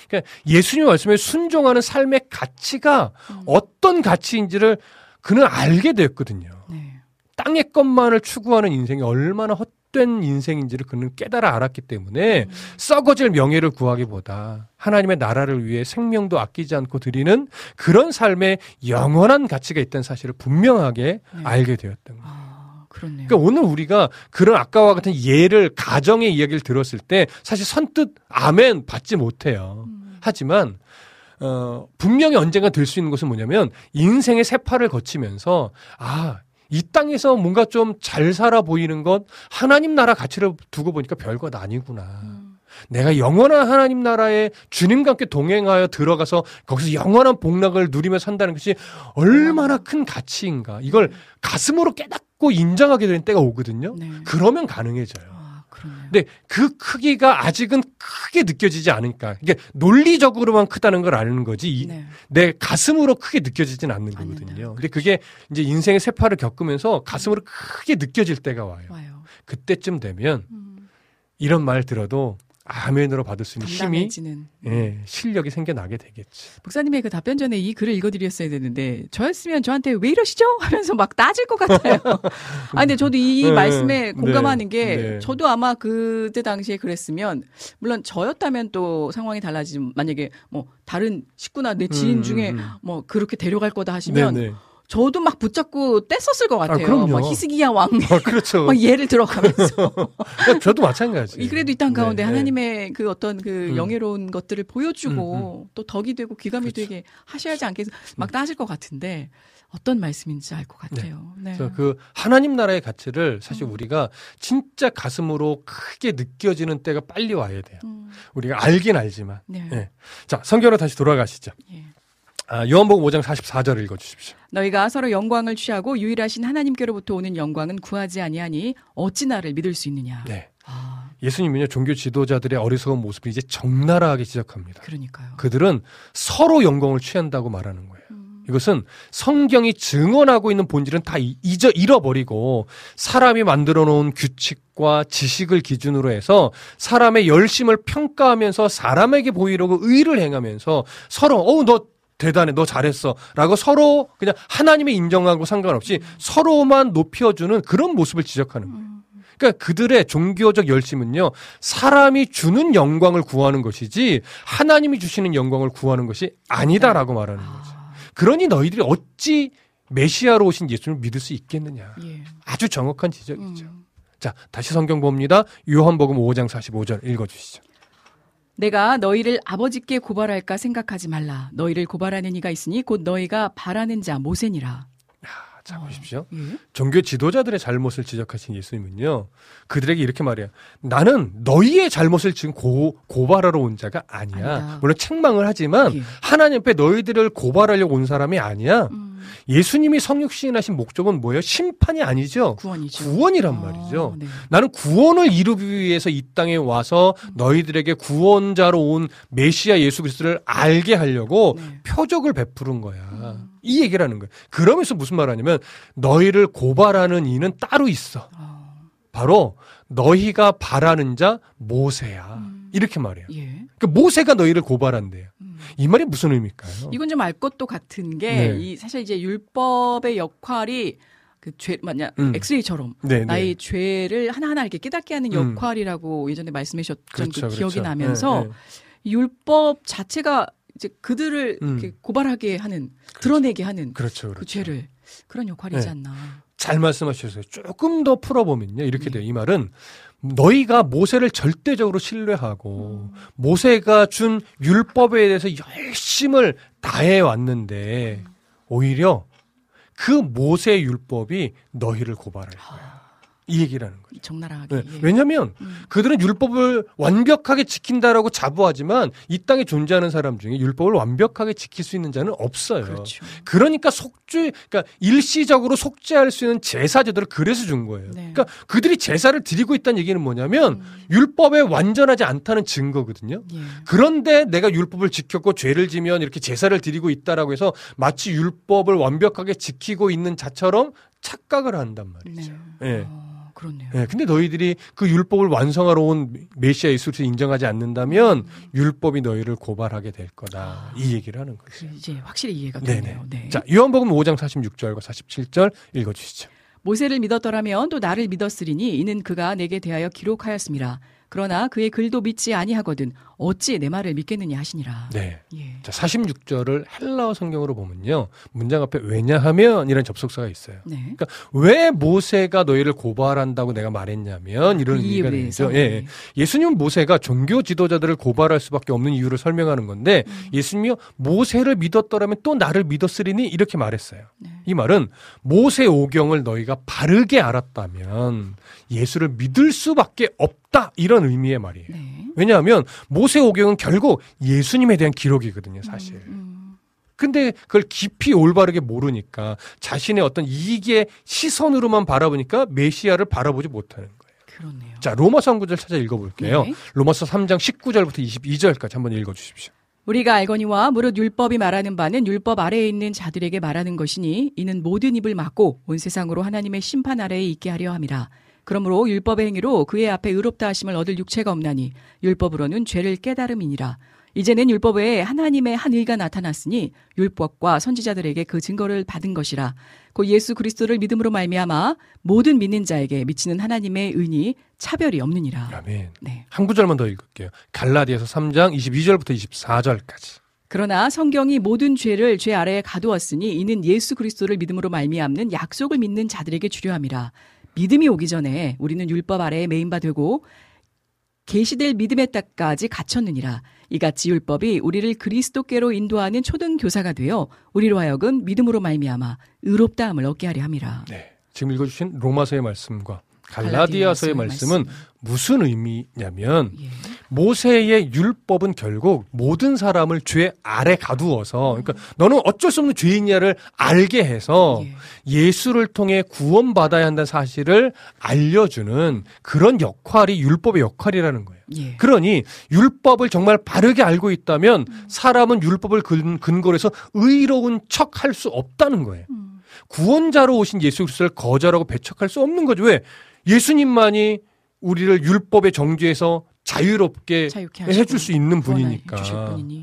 그러니까 예수님 말씀에 순종하는 삶의 가치가 음. 어떤 가치인지를 그는 알게 됐거든요. 네. 땅의 것만을 추구하는 인생이 얼마나 헛된 인생인지를 그는 깨달아 알았기 때문에 음. 썩어질 명예를 구하기보다 하나님의 나라를 위해 생명도 아끼지 않고 드리는 그런 삶에 영원한 가치가 있다는 사실을 분명하게 네. 알게 되었던 거예요. 아, 그렇네요. 그러니까 오늘 우리가 그런 아까와 같은 예를 가정의 이야기를 들었을 때 사실 선뜻 아멘 받지 못해요. 음. 하지만 어 분명히 언젠가 될 수 있는 것은 뭐냐면 인생의 세파를 거치면서 아 이 땅에서 뭔가 좀 잘 살아 보이는 것 하나님 나라 가치를 두고 보니까 별것 아니구나. 음. 내가 영원한 하나님 나라에 주님과 함께 동행하여 들어가서 거기서 영원한 복락을 누리며 산다는 것이 얼마나 큰 가치인가. 이걸 가슴으로 깨닫고 인정하게 되는 때가 오거든요. 네. 그러면 가능해져요. 아, 그러네요. 근데 그 크기가 아직은 크게 느껴지지 않으니까 이게 논리적으로만 크다는 걸 아는 거지 이- 네. 내 가슴으로 크게 느껴지진 않는 않는다. 거거든요. 근데 그게 이제 인생의 세파를 겪으면서 가슴으로 크게 느껴질 때가 와요. 와요. 그때쯤 되면 음. 이런 말 들어도 아멘으로 받을 수 있는 힘이 담담해지는. 예, 실력이 생겨나게 되겠지. 목사님의 그 답변 전에 이 글을 읽어드렸어야 되는데 저였으면 저한테 왜 이러시죠? 하면서 막 따질 것 같아요. 아 근데 저도 이 네, 말씀에 공감하는 네, 게 네. 저도 아마 그때 당시에 그랬으면 물론 저였다면 또 상황이 달라지지 만약에 뭐 다른 식구나 내 지인 음, 중에 음. 뭐 그렇게 데려갈 거다 하시면 네네. 저도 막 붙잡고 뗐었을 것 같아요. 그럼요. 막 히스기야 왕 아, 그렇죠. 막 예를 들어가면서 저도 마찬가지. 이 그래도 이 땅 가운데 네, 네. 하나님의 그 어떤 그 음. 영예로운 것들을 보여주고 또 덕이 되고 귀감이 그렇죠. 되게 하셔야지 않겠어 막 따질 것 같은데 어떤 말씀인지 알 것 같아요. 네. 그래서 그 하나님 나라의 가치를 사실 음. 우리가 진짜 가슴으로 크게 느껴지는 때가 빨리 와야 돼요. 음, 우리가 알긴 알지만. 네. 네. 자, 성경으로 다시 돌아가시죠. 예. 아, 요한복음 5장 44절을 읽어 주십시오. 너희가 서로 영광을 취하고 유일하신 하나님께로부터 오는 영광은 구하지 아니하니 어찌 나를 믿을 수 있느냐. 네. 아, 예수님은요, 종교 지도자들의 어리석은 모습을 이제 적나라하게 지적합니다. 그러니까요. 그들은 서로 영광을 취한다고 말하는 거예요. 음, 이것은 성경이 증언하고 있는 본질은 다 이- 잊어 잃어버리고 사람이 만들어 놓은 규칙과 지식을 기준으로 해서 사람의 열심을 평가하면서 사람에게 보이려고 의를 행하면서 서로 어우 너 대단해 너 잘했어 라고 서로 그냥 하나님의 인정하고 상관없이 서로만 높여주는 그런 모습을 지적하는 거예요. 그러니까 그들의 종교적 열심은요 사람이 주는 영광을 구하는 것이지 하나님이 주시는 영광을 구하는 것이 아니다라고 말하는 거죠. 아, 그러니 너희들이 어찌 메시아로 오신 예수를 믿을 수 있겠느냐. 예. 아주 정확한 지적이죠. 음. 자, 다시 성경 봅니다. 요한복음 5장 45절 읽어주시죠. 내가 너희를 아버지께 고발할까 생각하지 말라. 너희를 고발하는 이가 있으니 곧 너희가 바라는 자 모세니라. 자, 보십시오. 예? 종교 지도자들의 잘못을 지적하신 예수님은요, 그들에게 이렇게 말해요. 나는 너희의 잘못을 지금 고, 고발하러 온 자가 아니야. 아니다. 물론 책망을 하지만 예. 하나님 앞에 너희들을 고발하려고 온 사람이 아니야. 음, 예수님이 성육 시인하신 목적은 뭐예요? 심판이 아니죠. 구원이죠. 구원이란 아, 말이죠. 네. 나는 구원을 이루기 위해서 이 땅에 와서 너희들에게 구원자로 온 메시아 예수 그리스도를 알게 하려고 네. 표적을 베푸는 거야. 이 얘기를 하는 거예요. 그러면서 무슨 말 하냐면 너희를 고발하는 이는 따로 있어. 아, 바로 너희가 바라는 자 모세야. 이렇게 말해요. 예. 그러니까 모세가 너희를 고발한대요. 이 말이 무슨 의미일까요? 이건 좀 알 것도 같은 게 네. 이 사실 이제 율법의 역할이 그죄 맞냐 음. 엑스레이처럼 네, 네. 나의 죄를 하나하나 이렇게 깨닫게 하는 음. 역할이라고 예전에 말씀하셨던 그렇죠, 그 기억이 그렇죠. 나면서 네, 네. 율법 자체가 이제 그들을 음. 이렇게 고발하게 하는 드러내게 하는 그렇죠, 그 그렇죠. 죄를 그런 역할이지 네. 않나. 잘 말씀하셨어요. 조금 더 풀어보면요. 이렇게 네. 돼요. 이 말은 너희가 모세를 절대적으로 신뢰하고 음. 모세가 준 율법에 대해서 열심을 다해 왔는데 오히려 그 모세 율법이 너희를 고발할 거야. 이 얘기라는 거죠. 적나라하게. 네. 예. 왜냐하면 음. 그들은 율법을 완벽하게 지킨다라고 자부하지만 이 땅에 존재하는 사람 중에 율법을 완벽하게 지킬 수 있는 자는 없어요. 그렇죠. 그러니까 속죄, 그러니까 일시적으로 속죄할 수 있는 제사 제도를 그래서 준 거예요. 네. 그러니까 그들이 제사를 드리고 있다는 얘기는 뭐냐면 음. 율법에 완전하지 않다는 증거거든요. 예. 그런데 내가 율법을 지켰고 죄를 지면 이렇게 제사를 드리고 있다라고 해서 마치 율법을 완벽하게 지키고 있는 자처럼 착각을 한단 말이죠. 네. 예. 어, 그렇네요. 예, 근데 너희들이 그 율법을 완성하러 온 메시아 예수를 인정하지 않는다면 율법이 너희를 고발하게 될 거다. 이 얘기를 하는 거죠. 그 이제 확실히 이해가. 되네요. 네. 자, 요한복음 5장 46절과 47절 읽어 주시죠. 모세를 믿었더라면 또 나를 믿었으리니 이는 그가 내게 대하여 기록하였습니다. 그러나 그의 글도 믿지 아니하거든 어찌 내 말을 믿겠느냐 하시니라. 네. 예. 자, 46절을 헬라어 성경으로 보면요. 문장 앞에 왜냐하면 이런 접속사가 있어요. 네. 그러니까 왜 모세가 너희를 고발한다고 내가 말했냐면 이런 그 의미가. 되죠. 예, 예. 예수님 모세가 종교 지도자들을 고발할 수밖에 없는 이유를 설명하는 건데 음. 예수님이요 모세를 믿었더라면 또 나를 믿었으리니 이렇게 말했어요. 네. 이 말은 모세 오경을 너희가 바르게 알았다면 예수를 믿을 수밖에 없다 이런 의미의 말이에요. 네. 왜냐하면 모세 오경은 결국 예수님에 대한 기록이거든요, 사실. 음, 근데 그걸 깊이 올바르게 모르니까 자신의 어떤 이익의 시선으로만 바라보니까 메시아를 바라보지 못하는 거예요. 그렇네요. 자, 로마서 한 구절 찾아 읽어볼게요. 네. 로마서 3장 19절부터 22절까지 한번 읽어주십시오. 우리가 알거니와 무릇 율법이 말하는 바는 율법 아래에 있는 자들에게 말하는 것이니 이는 모든 입을 막고 온 세상으로 하나님의 심판 아래에 있게 하려 함이라. 그러므로 율법의 행위로 그의 앞에 의롭다 하심을 얻을 육체가 없나니 율법으로는 죄를 깨달음이니라. 이제는 율법 외에 하나님의 한 일가 나타났으니 율법과 선지자들에게 그 증거를 받은 것이라. 곧 예수 그리스도를 믿음으로 말미암아 모든 믿는 자에게 미치는 하나님의 은이 차별이 없느니라. 아멘. 네. 한 구절만 더 읽을게요. 갈라디아서 3장 22절부터 24절까지. 그러나 성경이 모든 죄를 죄 아래에 가두었으니 이는 예수 그리스도를 믿음으로 말미암는 약속을 믿는 자들에게 주려함이라. 믿음이 오기 전에 우리는 율법 아래에 메인바 되고 계시될 믿음의 땅까지 갇혔느니라. 이같이 율법이 우리를 그리스도께로 인도하는 초등 교사가 되어 우리로 하여금 믿음으로 말미암아 의롭다함을 얻게 하려 함이라. 네. 지금 읽어주신 로마서의 말씀과 갈라디아서의 말씀은 말씀. 무슨 의미냐면 예. 모세의 율법은 결국 모든 사람을 죄 아래 가두어서 그러니까 너는 어쩔 수 없는 죄인이야를 알게 해서 예. 예수를 통해 구원받아야 한다는 사실을 알려주는 그런 역할이 율법의 역할이라는 거예요. 예. 그러니 율법을 정말 바르게 알고 있다면 사람은 율법을 근- 근거로 해서 의로운 척 할 수 없다는 거예요. 구원자로 오신 예수 그리스도를 거절하고 배척할 수 없는 거죠. 왜? 예수님만이 우리를 율법의 정죄에서 자유롭게 해줄 수 있는 분이니까.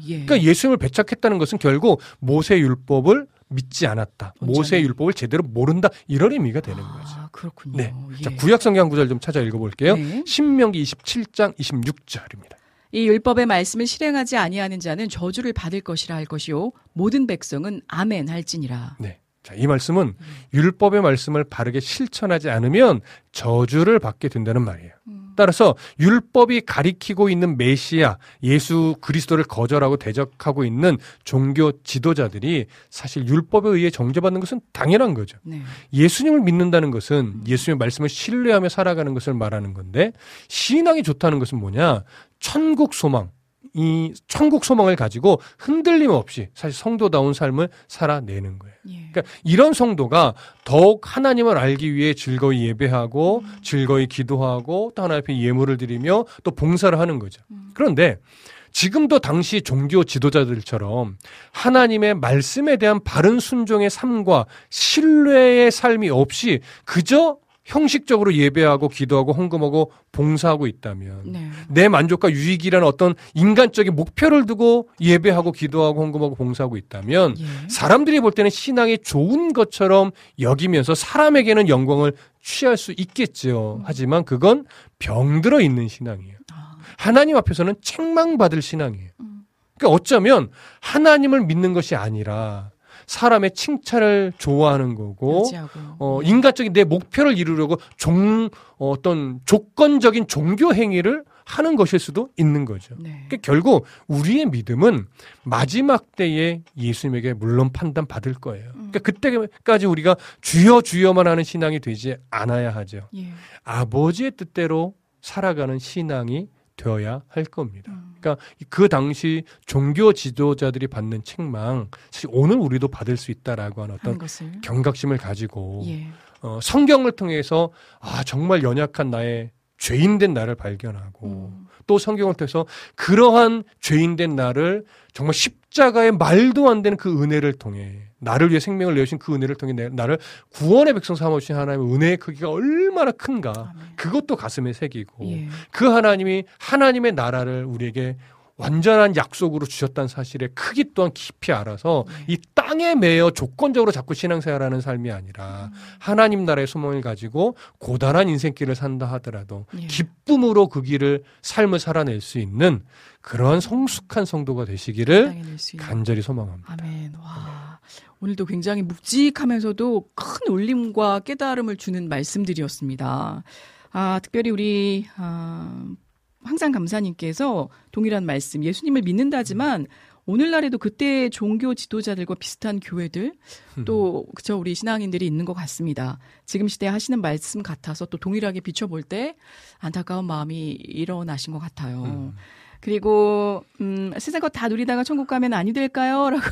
예. 그러니까 예수님을 배척했다는 것은 결국 모세 율법을 믿지 않았다. 모세 율법을 제대로 모른다. 이런 의미가 되는 거죠. 아, 그렇군요. 네. 예. 자, 구약 성경 구절 좀 찾아 읽어 볼게요. 네. 신명기 27장 26절입니다. 이 율법의 말씀을 실행하지 아니하는 자는 저주를 받을 것이라 할 것이요 모든 백성은 아멘 할지니라. 네. 자, 이 말씀은 율법의 말씀을 바르게 실천하지 않으면 저주를 받게 된다는 말이에요. 따라서 율법이 가리키고 있는 메시아, 예수 그리스도를 거절하고 대적하고 있는 종교 지도자들이 사실 율법에 의해 정죄받는 것은 당연한 거죠. 네. 예수님을 믿는다는 것은 예수님의 말씀을 신뢰하며 살아가는 것을 말하는 건데 신앙이 좋다는 것은 뭐냐? 천국 소망. 이 천국 소망을 가지고 흔들림 없이 사실 성도다운 삶을 살아내는 거예요. 예. 그러니까 이런 성도가 더욱 하나님을 알기 위해 즐거이 예배하고 즐거이 기도하고 또 하나님 앞에 예물을 드리며 또 봉사를 하는 거죠. 그런데 지금도 당시 종교 지도자들처럼 하나님의 말씀에 대한 바른 순종의 삶과 신뢰의 삶이 없이 그저 형식적으로 예배하고 기도하고 헌금하고 봉사하고 있다면 네. 내 만족과 유익이라는 어떤 인간적인 목표를 두고 예배하고 기도하고 헌금하고 봉사하고 있다면 예. 사람들이 볼 때는 신앙이 좋은 것처럼 여기면서 사람에게는 영광을 취할 수 있겠죠. 하지만 그건 병들어 있는 신앙이에요. 아, 하나님 앞에서는 책망받을 신앙이에요. 음. 그러니까 어쩌면 하나님을 믿는 것이 아니라 사람의 칭찬을 좋아하는 거고 의지하고. 어, 예. 인간적인 내 목표를 이루려고 종, 어, 어떤 조건적인 종교 행위를 하는 것일 수도 있는 거죠. 네. 그러니까 결국 우리의 믿음은 마지막 때에 예수님에게 물론 판단 받을 거예요. 음. 그러니까 그때까지 우리가 주여 주여만 하는 신앙이 되지 않아야 하죠. 예. 아버지의 뜻대로 살아가는 신앙이 되어야 할 겁니다. 음. 그러니까 그 당시 종교 지도자들이 받는 책망, 사실 오늘 우리도 받을 수 있다라고 하는 어떤. 경각심을 가지고 예. 어, 성경을 통해서 아 정말 연약한 나의 죄인된 나를 발견하고 음. 또 성경을 통해서 그러한 죄인된 나를 정말 십자가의 말도 안 되는 그 은혜를 통해 나를 위해 생명을 내주신 그 은혜를 통해 내- 나를 구원의 백성 삼아주신 하나님의 은혜의 크기가 얼마나 큰가 아멘. 그것도 가슴에 새기고 예. 그 하나님이 하나님의 나라를 우리에게 완전한 약속으로 주셨다는 사실의 크기 또한 깊이 알아서 네. 이 땅에 매여 조건적으로 자꾸 신앙생활하는 삶이 아니라 하나님 나라의 소망을 가지고 고단한 인생길을 산다 하더라도 예. 기쁨으로 그 길을 삶을 살아낼 수 있는 그러한 성숙한 성도가 되시기를. 간절히 소망합니다. 아멘. 와. 오늘도 굉장히 묵직하면서도 큰 울림과 깨달음을 주는 말씀들이었습니다. 아, 특별히 우리, 아, 항상 감사님께서 동일한 말씀, 예수님을 믿는다지만 오늘날에도 그때 종교 지도자들과 비슷한 교회들 또 그쵸 우리 신앙인들이 있는 것 같습니다. 지금 시대에 하시는 말씀 같아서 또 동일하게 비춰볼 때 안타까운 마음이 일어나신 것 같아요. 그리고 음, 세상 거 다 누리다가 천국 가면 아니 될까요? 라고.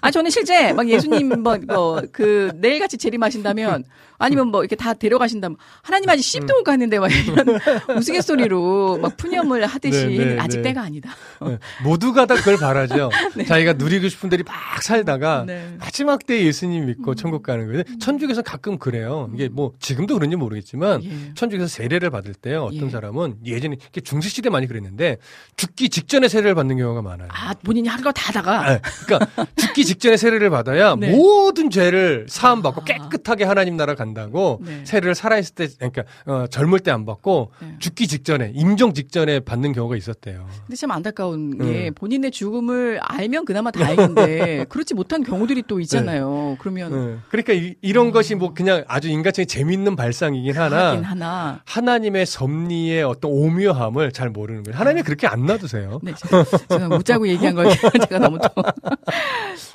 아 저는 실제 막 예수님 뭐그 내일 같이 재림하신다면 아니면 뭐 이렇게 다 데려가신다면 하나님 아직 씹도 못 갔는데 막 이런 우스갯소리로 막 푸념을 하듯이 네, 네, 아직 네. 때가 아니다. 네. 모두가 다 그걸 바라죠. 자기가 누리고 싶은 대로 막 살다가 네. 마지막 때 예수님 믿고 천국 가는 거예요. 천주교에서 가끔 그래요. 이게 뭐 지금도 그런지 모르겠지만 예. 천주교에서 세례를 받을 때요. 어떤 예. 사람은 예전에 중세 시대 많이 그랬는데 죽기 직전에 세례를 받는 경우가 많아요. 아 본인이 할거다 다가 네. 그러니까 죽기 직전에 세례를 받아야 네. 모든 죄를 사함 받고 아. 깨끗하게 하나님 나라 간다고 네. 세례를 살아있을 때 그러니까 어, 젊을 때 안 받고 네. 죽기 직전에 임종 직전에 받는 경우가 있었대요. 근데 참 안타까운 게 음. 본인의 죽음을 알면 그나마 다행인데 그렇지 못한 경우들이 또 있잖아요. 그러면 네. 그러니까 이, 런 것이 뭐 그냥 아주 인간적인 재밌는 발상이긴 하나 하나. 하나님의 섭리의 어떤 오묘함을 잘 모르는 거예요. 하나님이 그렇게 안 놔두세요. 네, 제가, 제가 묻자고 얘기한 걸 제가 너무 또.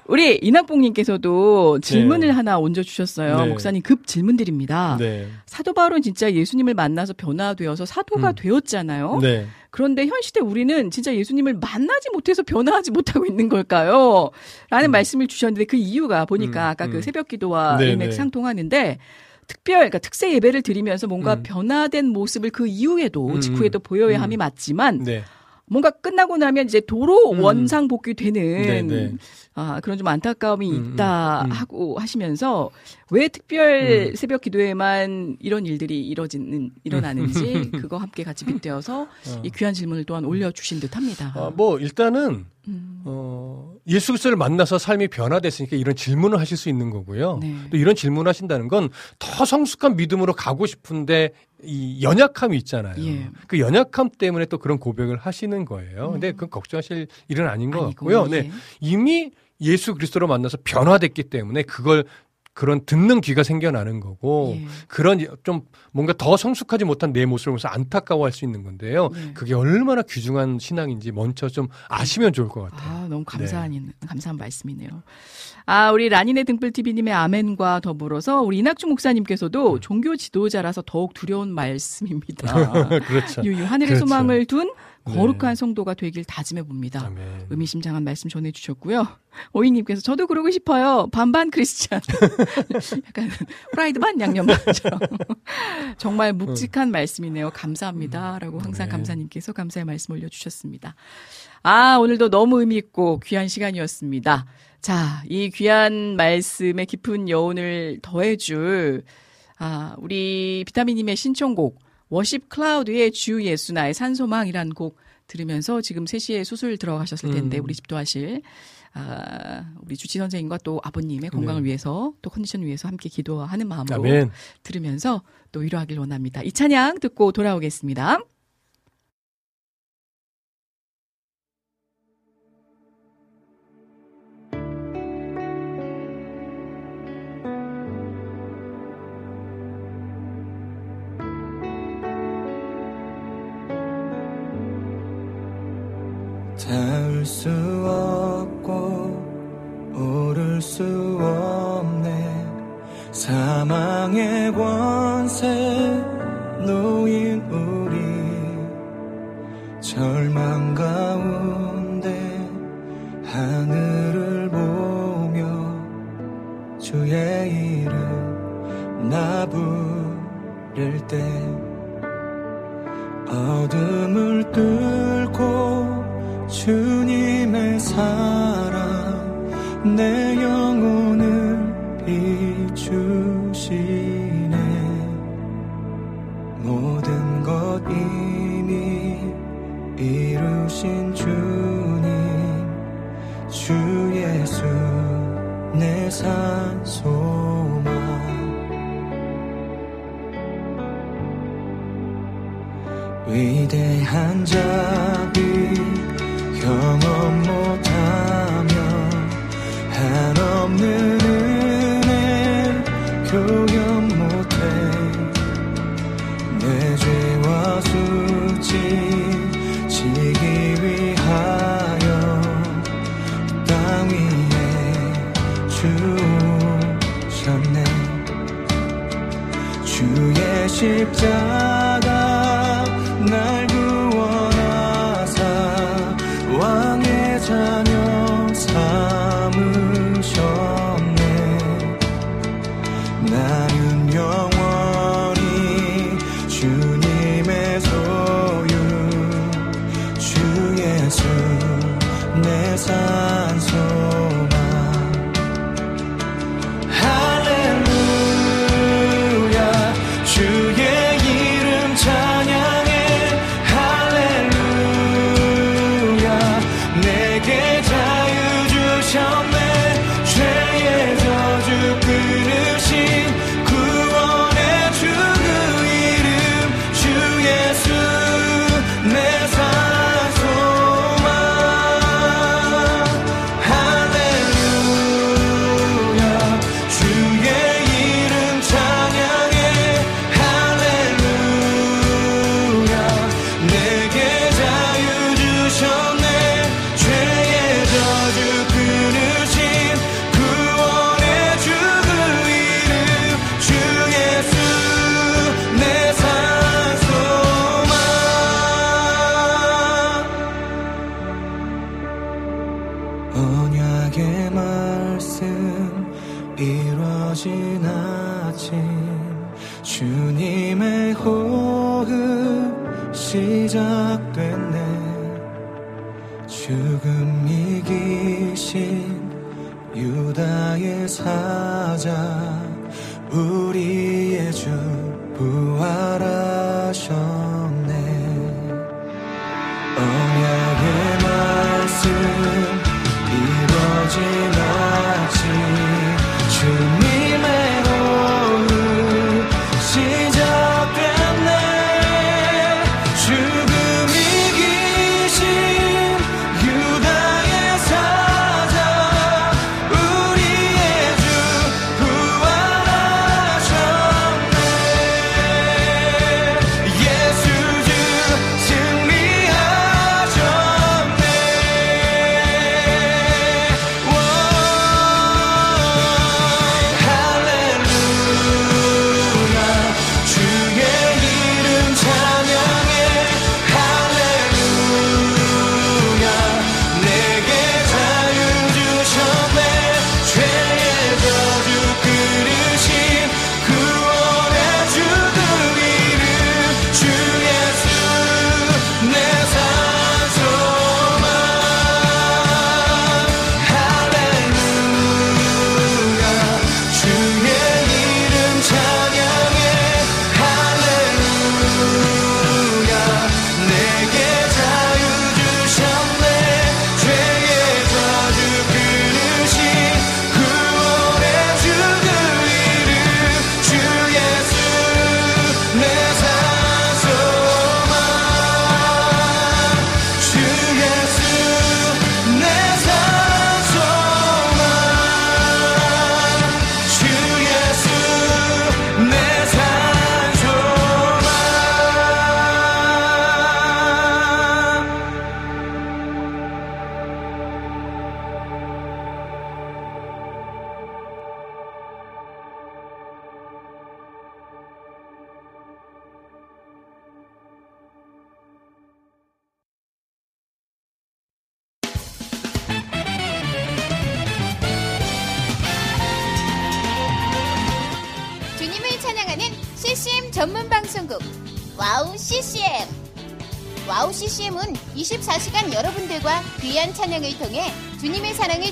우리 이낙봉님께서도 질문을 네. 하나 얹어 주셨어요. 네. 목사님 급 질문드립니다. 네. 사도 바울은 진짜 예수님을 만나서 변화되어서 사도가 음. 되었잖아요. 네. 그런데 현 시대 우리는 진짜 예수님을 만나지 못해서 변화하지 못하고 있는 걸까요? 라는 말씀을 주셨는데 그 이유가 보니까 음, 아까 그 음. 새벽 기도와 네, 일맥 네. 상통하는데 특별, 그러니까 특세 예배를 드리면서 뭔가 음. 변화된 모습을 그 이후에도 음, 직후에도 보여야 음. 함이 맞지만 네. 뭔가 끝나고 나면 이제 도로 음. 원상 복귀되는 네, 네. 아 그런 좀 안타까움이 음, 있다 음, 음. 하고 하시면서 왜 특별 음. 새벽 기도에만 이런 일들이 이뤄지는 일어나는지 그거 함께 같이 빗대어서 이 귀한 질문을 또한 올려 주신 듯합니다. 어, 뭐 일단은 음. 어, 예수 그리스도를 만나서 삶이 변화됐으니까 이런 질문을 하실 수 있는 거고요. 네. 또 이런 질문을 하신다는 건 더 성숙한 믿음으로 가고 싶은데 이 연약함이 있잖아요. 예. 음. 그 연약함 때문에 또 그런 고백을 하시는 거예요. 근데 그건 걱정하실 일은 아닌 것 아니고, 같고요. 네. 예. 이미 예수 그리스도로 만나서 변화됐기 때문에 그걸 그런 듣는 귀가 생겨나는 거고 예. 그런 좀 뭔가 더 성숙하지 못한 내 모습을 보면서 안타까워할 수 있는 건데요. 예. 그게 얼마나 귀중한 신앙인지 먼저 좀 아시면 좋을 것 같아요. 아, 너무 감사한, 감사한 말씀이네요. 아, 우리 라니네 등불TV님의 아멘과 더불어서 우리 이낙주 목사님께서도 종교 지도자라서 더욱 두려운 말씀입니다. 그렇죠. 유유 하늘의 그렇죠. 소망을 둔 거룩한 네. 성도가 되길 다짐해 봅니다. 아멘. 의미심장한 말씀 전해주셨고요. 오이님께서 저도 그러고 싶어요. 반반 크리스찬. 약간 프라이드 반 양념 반처럼. 정말 묵직한 말씀이네요. 감사합니다. 라고 항상 네. 감사님께서 감사의 말씀 올려주셨습니다. 아, 오늘도 너무 의미있고 귀한 시간이었습니다. 자, 이 귀한 말씀의 깊은 여운을 더해줄, 아, 우리 비타민님의 신청곡, 워십 클라우드의 주 예수 나의 산소망이라는 곡 들으면서 지금 3시에 수술 들어가셨을 텐데, 음. 우리 집도 하실, 아, 우리 주치 선생님과 또 아버님의 건강을 네. 위해서 또 컨디션 위해서 함께 기도하는 마음으로 아멘. 들으면서 또 위로하길 원합니다. 이 찬양 듣고 돌아오겠습니다.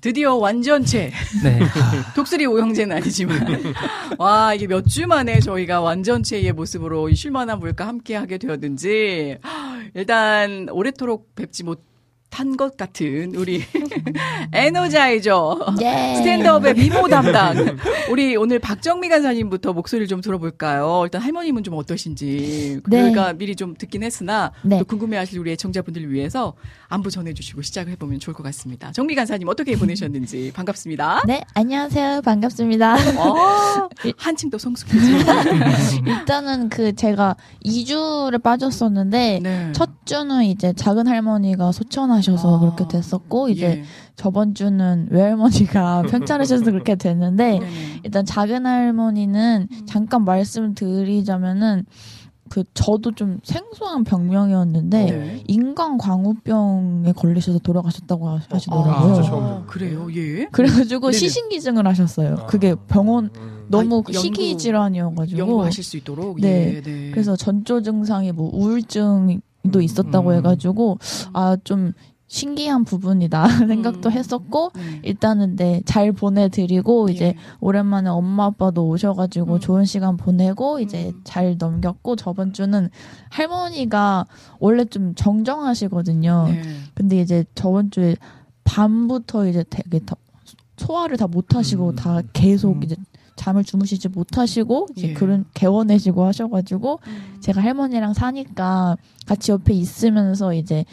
드디어 완전체. 네. 독수리 오형제는 아니지만. 와, 이게 몇 주 만에 저희가 완전체의 모습으로 이 쉴만한 물과 함께 하게 되었는지. 일단, 오래도록 뵙지 못 한것 같은 우리 에너자이저. 예. 스탠드업의 미모 담당. 우리 오늘 박정미 간사님부터 목소리를 좀 들어볼까요? 일단 할머님은 좀 어떠신지. 네. 저희가 미리 좀 듣긴 했으나 네. 또 궁금해하실 우리 애청자분들을 위해서 안부 전해주시고 시작을 해보면 좋을 것 같습니다. 정미 간사님 어떻게 보내셨는지 반갑습니다. 네, 안녕하세요. 반갑습니다. 어, 한층 더 성숙해지. 일단은 그 제가 2주를 빠졌었는데 네. 첫 주는 이제 작은 할머니가 소천하 셔서 아. 그렇게 됐었고 이제 예. 저번 주는 외할머니가 편찮으셔서 그렇게 됐는데 네네. 일단 작은 할머니는 잠깐 말씀드리자면은 그 저도 좀 생소한 병명이었는데 네. 인간 광우병에 걸리셔서 돌아가셨다고 하- 하시더라고요. 진짜 처음 듣는 그래요, 예. 그래가지고 네네. 시신기증을 하셨어요. 아. 그게 병원 음. 너무 아, 희귀 질환이어가지고 연구하실 수 있도록. 네. 예, 네. 그래서 전조 증상이 뭐 우울증 도 있었다고 음. 해가지고 아좀 신기한 부분이다 생각도 음. 했었고 네. 일단은 네 잘 보내드리고 이제 예. 오랜만에 엄마 아빠도 오셔가지고 음. 좋은 시간 보내고 이제 음. 잘 넘겼고 저번 주는 할머니가 원래 좀 정정하시거든요. 네. 근데 이제 저번 주에 밤부터 이제 되게 다 소화를 다 못하시고 음. 다 계속 음. 이제 잠을 주무시지 못하시고 이제 예. 그런 개원해시고 하셔가지고 제가 할머니랑 사니까 같이 옆에 있으면서 이제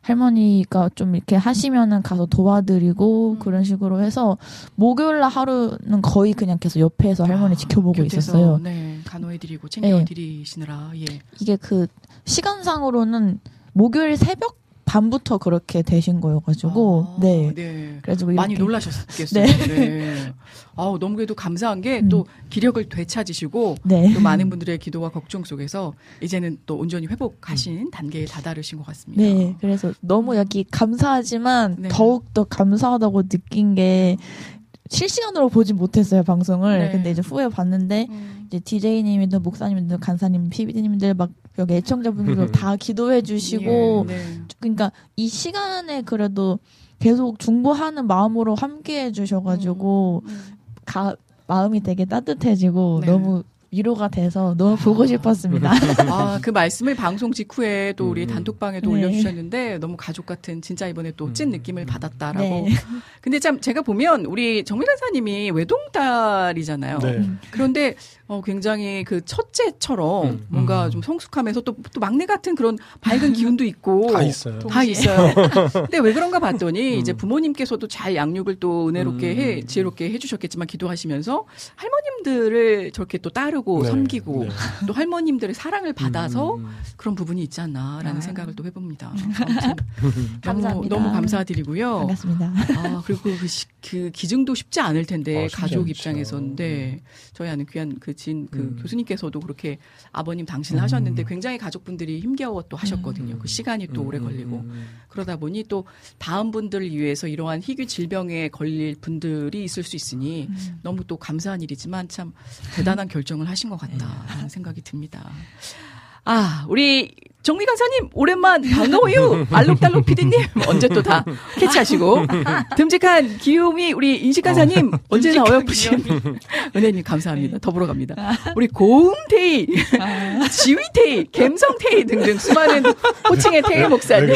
할머니가 좀 이렇게 하시면은 가서 도와드리고 음. 그런 식으로 해서 목요일 날 하루는 거의 그냥 계속 옆에서 할머니 아, 지켜보고 있었어요. 네, 간호해드리고 챙겨드리시느라. 예. 이게 그 시간상으로는 목요일 새벽 밤부터 그렇게 되신 거여가지고 아, 네. 네. 그래가지고 많이 이렇게 놀라셨겠어요. 네. 네. 아우, 너무 그래도 감사한 게 음. 또 기력을 되찾으시고 네. 또 많은 분들의 기도와 걱정 속에서 이제는 또 온전히 회복하신 단계에 다다르신 것 같습니다. 네, 그래서 너무 여기 감사하지만 네. 더욱 더 감사하다고 느낀 게 실시간으로 보진 못했어요 방송을. 네. 근데 이제 후에 봤는데 음. 이제 DJ님이든 목사님이든 간사님, PB님들 막 여기 애청자분들 다 기도해 주시고 예, 네. 그러니까 이 시간에 그래도 계속 중보하는 마음으로 함께 해 주셔가지고 음. 가, 마음이 되게 따뜻해지고 네. 너무 위로가 돼서 너무 보고 싶었습니다. 아, 그 말씀을 방송 직후에 또 우리 음. 단톡방에도 네. 올려주셨는데 너무 가족 같은 진짜 이번에 또찐 음. 느낌을 받았다라고. 네. 근데 참 제가 보면 우리 정민 간사님이 외동딸이잖아요. 네. 그런데 어, 굉장히 그 첫째처럼 음. 뭔가 음. 좀 성숙하면서 또, 또 막내 같은 그런 밝은 기운도 있고 다 있어요. 다 있어요. 근데 왜 그런가 봤더니 음. 이제 부모님께서도 잘 양육을 또 은혜롭게 음. 해 지혜롭게 해주셨겠지만 기도하시면서 할머님들을 저렇게 또 따르고 네. 섬기고 네. 또 할머님들의 사랑을 받아서 음. 그런 부분이 있지 않나라는 아. 생각을 또 해봅니다. 너무 감사합니다. 너무 감사드리고요. 반갑습니다. 아 그리고 그, 시- 그 기증도 쉽지 않을 텐데 아, 쉽지 가족 않죠. 입장에서인데 저희 아는 귀한 그 진그 음. 교수님께서도 그렇게 아버님 당신을 음. 하셨는데 굉장히 가족분들이 힘겨워 또 하셨거든요. 그 시간이 또 오래 음, 걸리고 음, 그러다 보니 또 다음 분들을 위해서 이러한 희귀 질병에 걸릴 분들이 있을 수 있으니 너무 또 감사한 일이지만 참 대단한 결정을 하신 것 같다라는 생각이 듭니다. 아, 우리 정미 강사님 오랜만 반가워요. 알록달록 PD님 언제 또 다 캐치하시고 듬직한 귀요미 우리 인식 강사님 언제나 어여쁘신 은혜님 감사합니다. 더불어 갑니다. 우리 고음테이, 지휘테이, 갬성테이 등등 수많은 호칭의 테이 왜 목사님?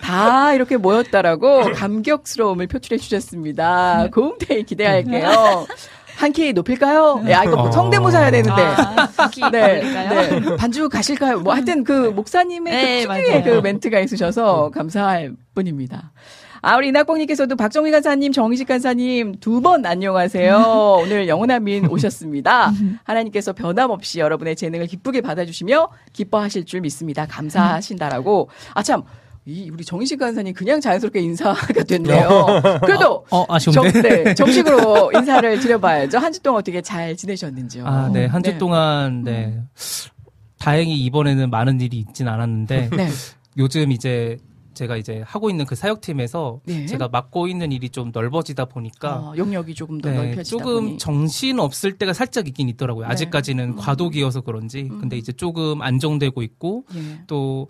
다 이렇게 모였다라고 감격스러움을 표출해 주셨습니다. 고음테이 기대할게요. 한 키 높일까요? 야, 이거 어. 성대모사 해야 되는데. 아, 네, 네. 반주 가실까요? 뭐 하여튼 그 목사님의 네, 그 특유의 맞아요. 그 멘트가 있으셔서 감사할 뿐입니다. 아, 우리 이낙봉님께서도 박정희 간사님, 정희식 간사님 두 번 안녕하세요. 오늘 영원한 민 오셨습니다. 하나님께서 변함없이 여러분의 재능을 기쁘게 받아주시며 기뻐하실 줄 믿습니다. 감사하신다라고. 아, 참. 이 우리 정희식 간사님 그냥 자연스럽게 인사가 됐네요. 그래도 어, 정, 아쉬운데. 네, 정식으로 인사를 드려봐야죠. 한 주 동안 어떻게 잘 지내셨는지요? 아, 네. 한주 네. 동안, 네. 다행히 이번에는 많은 일이 있진 않았는데, 네. 요즘 이제 제가 이제 하고 있는 그 사역팀에서 네. 제가 맡고 있는 일이 좀 넓어지다 보니까, 어, 영역이 조금 더 네, 넓혀지다 조금 보니. 정신 없을 때가 살짝 있긴 있더라고요. 네. 아직까지는 음. 과도기여서 그런지. 음. 근데 이제 조금 안정되고 있고, 예. 또,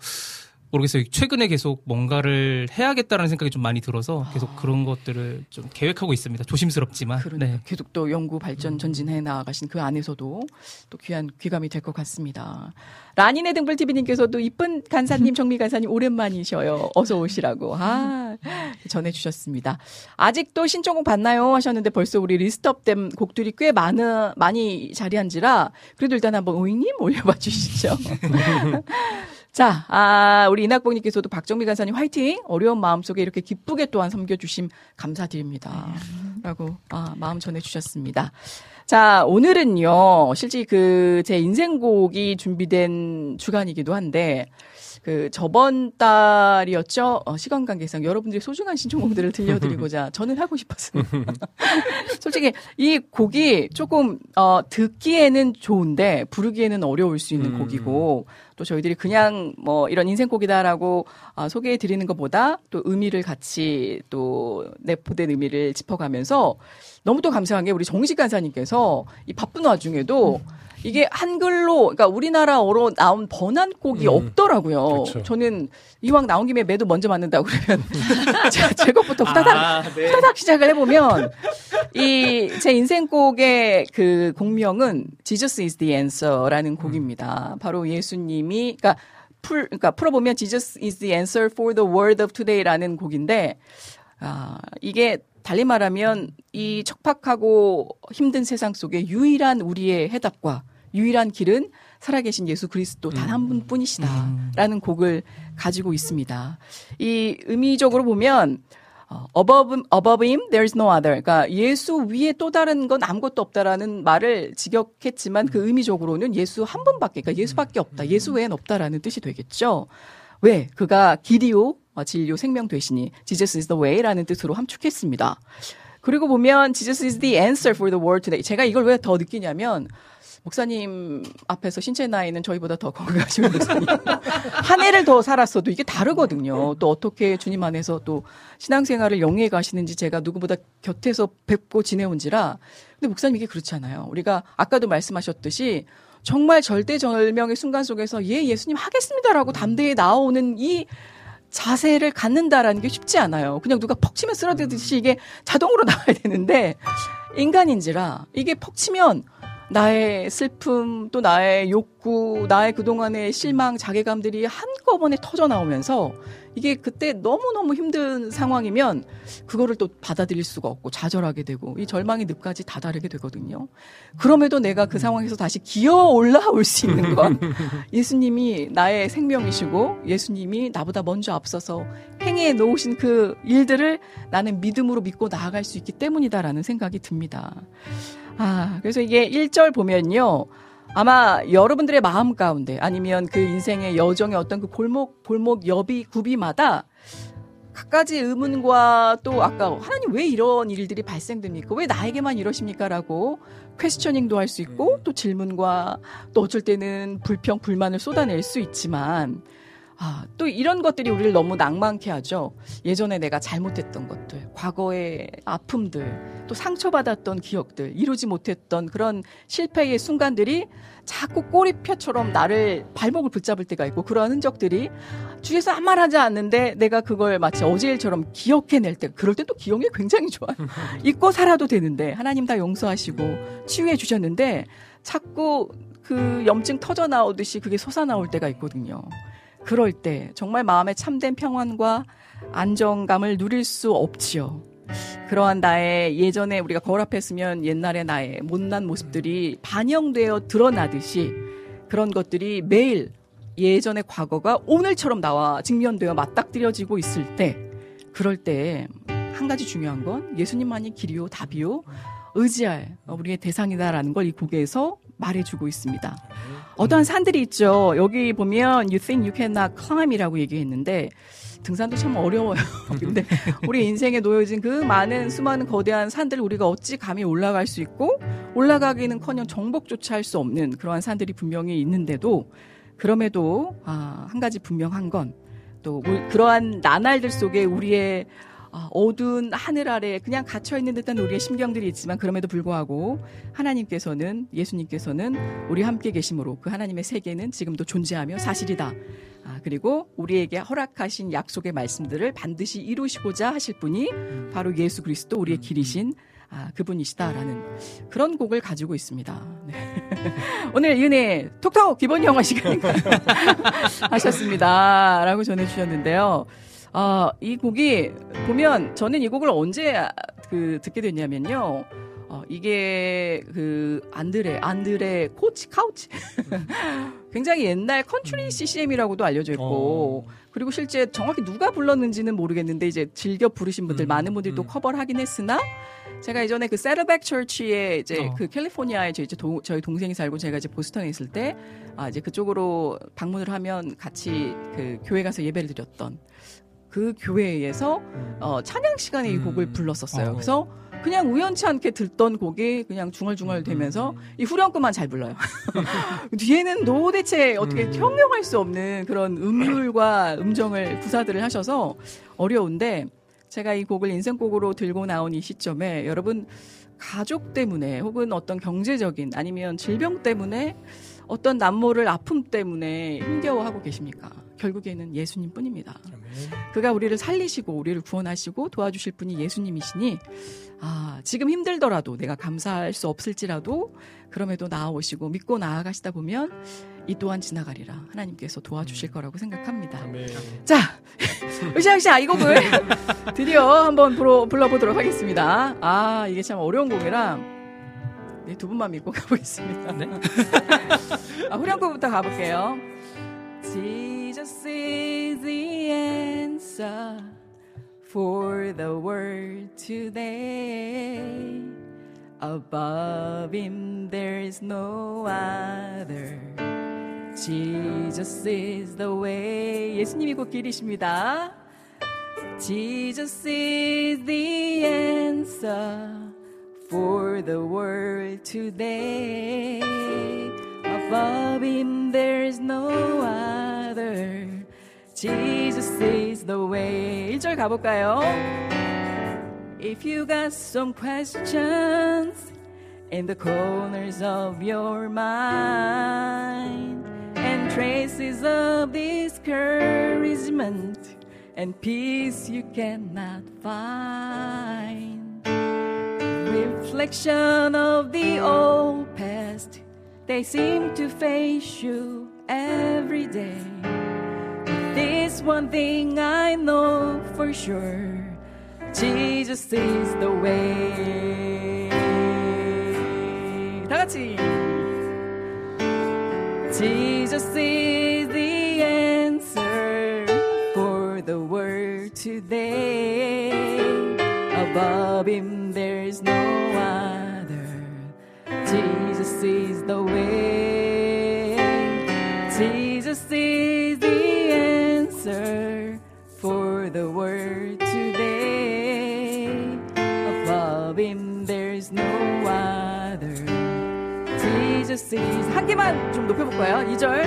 모르겠어요. 최근에 계속 뭔가를 해야겠다는 생각이 좀 많이 들어서 계속 그런 것들을 좀 계획하고 있습니다. 조심스럽지만. 그러니까 네. 계속 또 연구 발전 전진해 나가신 그 안에서도 또 귀한 귀감이 될 것 같습니다. 라니네 등불 TV님께서도 이쁜 간사님 정미 간사님 오랜만이셔요. 어서 오시라고 아 전해주셨습니다. 아직도 신청곡 받나요 하셨는데 벌써 우리 리스트업된 곡들이 꽤 많은 많이 자리한지라 그래도 일단 한번 오잉님 올려봐 주시죠. 자, 아, 우리 이낙봉님께서도 박정미 간사님 화이팅! 어려운 마음 속에 이렇게 기쁘게 또한 섬겨주심 감사드립니다. 라고, 아, 마음 전해주셨습니다. 자, 오늘은요, 실제 그, 제 인생곡이 준비된 주간이기도 한데, 그, 저번 달이었죠? 어, 시간 관계상 여러분들의 소중한 신청곡들을 들려드리고자 저는 하고 싶었습니다. 솔직히 이 곡이 조금, 어, 듣기에는 좋은데, 부르기에는 어려울 수 있는 음. 곡이고, 또 저희들이 그냥 뭐 이런 인생곡이다라고 아, 소개해 드리는 것보다 또 의미를 같이 또 내포된 의미를 짚어가면서 너무 또 감사한 게 우리 정식 간사님께서 이 바쁜 와중에도 이게 한글로 그러니까 우리나라어로 나온 번안곡이 음. 없더라고요. 그렇죠. 저는 이왕 나온 김에 매도 먼저 맞는다고 그러면 제, 제 것부터 후다닥 아, 네. 후다닥 시작을 해보면 이 제 인생곡의 그 곡명은 Jesus is the answer라는 곡입니다. 바로 예수님이 그러니까 풀 그러니까 풀어보면 Jesus is the answer for the world of today라는 곡인데 아 이게 달리 말하면 이 척박하고 힘든 세상 속에 유일한 우리의 해답과 유일한 길은 살아계신 예수 그리스도 단 한 분뿐이시다라는 곡을 가지고 있습니다. 이 의미적으로 보면 어, above, above him, there is no other. 그러니까 예수 위에 또 다른 건 아무것도 없다라는 말을 직역했지만 그 의미적으로는 예수 한 분밖에, 그러니까 예수밖에 없다. 예수 외엔 없다라는 뜻이 되겠죠. 왜? 그가 길이요, 어, 진료, 생명 되시니 Jesus is the way라는 뜻으로 함축했습니다. 그리고 보면 Jesus is the answer for the world today. 제가 이걸 왜 더 느끼냐면 목사님 앞에서 신체 나이는 저희보다 더 건강하신 목사님. 한 해를 더 살았어도 이게 다르거든요. 또 어떻게 주님 안에서 또 신앙생활을 영위해 가시는지 제가 누구보다 곁에서 뵙고 지내온지라. 근데 목사님 이게 그렇잖아요. 우리가 아까도 말씀하셨듯이 정말 절대절명의 순간 속에서 예, 예수님 하겠습니다라고 담대히 나오는 이 자세를 갖는다라는 게 쉽지 않아요. 그냥 누가 퍽 치면 쓰러지듯이 이게 자동으로 나와야 되는데 인간인지라 이게 퍽 치면 나의 슬픔 또 나의 욕구 나의 그동안의 실망 자괴감들이 한꺼번에 터져 나오면서 이게 그때 너무너무 힘든 상황이면 그거를 또 받아들일 수가 없고 좌절하게 되고 이 절망의 늪까지 다다르게 되거든요. 그럼에도 내가 그 상황에서 다시 기어 올라올 수 있는 건 예수님이 나의 생명이시고 예수님이 나보다 먼저 앞서서 행해 놓으신 그 일들을 나는 믿음으로 믿고 나아갈 수 있기 때문이다라는 생각이 듭니다. 아, 그래서 이게 1절 보면요. 아마 여러분들의 마음 가운데 아니면 그 인생의 여정의 어떤 그 골목, 골목, 여비, 구비마다 갖가지 의문과 또 아까 하나님 왜 이런 일들이 발생됩니까? 왜 나에게만 이러십니까? 라고 퀘스처닝도 할 수 있고 또 질문과 또 어쩔 때는 불평, 불만을 쏟아낼 수 있지만 아, 또 이런 것들이 우리를 너무 낭만케 하죠. 예전에 내가 잘못했던 것들, 과거의 아픔들, 또 상처받았던 기억들, 이루지 못했던 그런 실패의 순간들이 자꾸 꼬리표처럼 나를 발목을 붙잡을 때가 있고 그러한 흔적들이 주위에서 아무 말 하지 않는데 내가 그걸 마치 어제 일처럼 기억해낼 때 그럴 때 또 기억이 굉장히 좋아요. 잊고 살아도 되는데 하나님 다 용서하시고 치유해 주셨는데 자꾸 그 염증 터져 나오듯이 그게 솟아 나올 때가 있거든요. 그럴 때 정말 마음에 참된 평안과 안정감을 누릴 수 없지요. 그러한 나의 예전에 우리가 거울 앞에 서면 옛날의 나의 못난 모습들이 반영되어 드러나듯이 그런 것들이 매일 예전의 과거가 오늘처럼 나와 직면되어 맞닥뜨려지고 있을 때 그럴 때 한 가지 중요한 건 예수님만이 길이요 답이요 의지할 우리의 대상이다라는 걸 이 곡에서 말해주고 있습니다. 어떠한 산들이 있죠. 여기 보면 you think you cannot climb이라고 얘기했는데 등산도 참 어려워요. 근데 우리 인생에 놓여진 그 많은 수많은 거대한 산들을 우리가 어찌 감히 올라갈 수 있고 올라가기는커녕 정복조차 할 수 없는 그러한 산들이 분명히 있는데도 그럼에도 아, 한 가지 분명한 건 또 그러한 나날들 속에 우리의 아, 어두운 하늘 아래 그냥 갇혀 있는 듯한 우리의 심경들이 있지만 그럼에도 불구하고 하나님께서는 예수님께서는 우리 함께 계심으로 그 하나님의 세계는 지금도 존재하며 사실이다. 아, 아, 그리고 우리에게 허락하신 약속의 말씀들을 반드시 이루시고자 하실 분이 바로 예수 그리스도 우리의 길이신 아, 그분이시다라는 그런 곡을 가지고 있습니다. 네. 오늘 윤혜 톡톡 기본 영어 시간인가 하셨습니다. 라고 전해주셨는데요. 아, 이 곡이 보면 저는 이 곡을 언제 아, 그 듣게 됐냐면요. 어, 이게 그 안드레 안드레 크로치 크라우치. 굉장히 옛날 컨트리 CCM이라고도 알려져 있고 그리고 실제 정확히 누가 불렀는지는 모르겠는데 이제 즐겨 부르신 분들 많은 분들이 또 커버를 하긴 했으나 제가 예전에 그 Saddleback Church에 이제 어. 그 캘리포니아에 저 이제 도- 저희 동생이 살고 제가 이제 보스턴에 있을 때 아, 이제 그쪽으로 방문을 하면 같이 그 교회 가서 예배를 드렸던 그 교회에서 어, 찬양 시간에 이 곡을 불렀었어요. 어. 그래서 그냥 우연치 않게 듣던 곡이 그냥 중얼중얼 되면서 이 후렴구만 잘 불러요. 뒤에는 도대체 어떻게 형용할 수 없는 그런 음률과 음정을 구사들을 하셔서 어려운데 제가 이 곡을 인생곡으로 들고 나온 이 시점에 여러분 가족 때문에 혹은 어떤 경제적인 아니면 질병 때문에 어떤 남모를 아픔 때문에 힘겨워하고 계십니까? 결국에는 예수님 뿐입니다. 그가 우리를 살리시고 우리를 구원하시고 도와주실 분이 예수님이시니 아, 지금 힘들더라도 내가 감사할 수 없을지라도 그럼에도 나아오시고 믿고 나아가시다 보면 이 또한 지나가리라 하나님께서 도와주실 거라고 생각합니다. 자, 으쌰으쌰 이 곡을 드디어 한번 불러, 불러보도록 하겠습니다. 아, 이게 참 어려운 곡이라 네, 두 분만 믿고 가보겠습니다. 아, 후렴구부터 가볼게요. Jesus is the answer for the world today. Above him there is no other. Jesus is the way. 예수님이 곧 길이십니다. Jesus is the answer for the world today. Above him there is no other. Jesus is the way. 1절 가볼까요? If you got some questions in the corners of your mind and traces of discouragement and peace you cannot find. Reflection of the old past, they seem to face you every day. But this one thing I know for sure Jesus is the way. 다 같이. Jesus is the answer for the world today. Above him there is no the way. Jesus is the answer for the world today. Above him there is no other. Jesus is 한 개만 좀 높여볼까요? 2절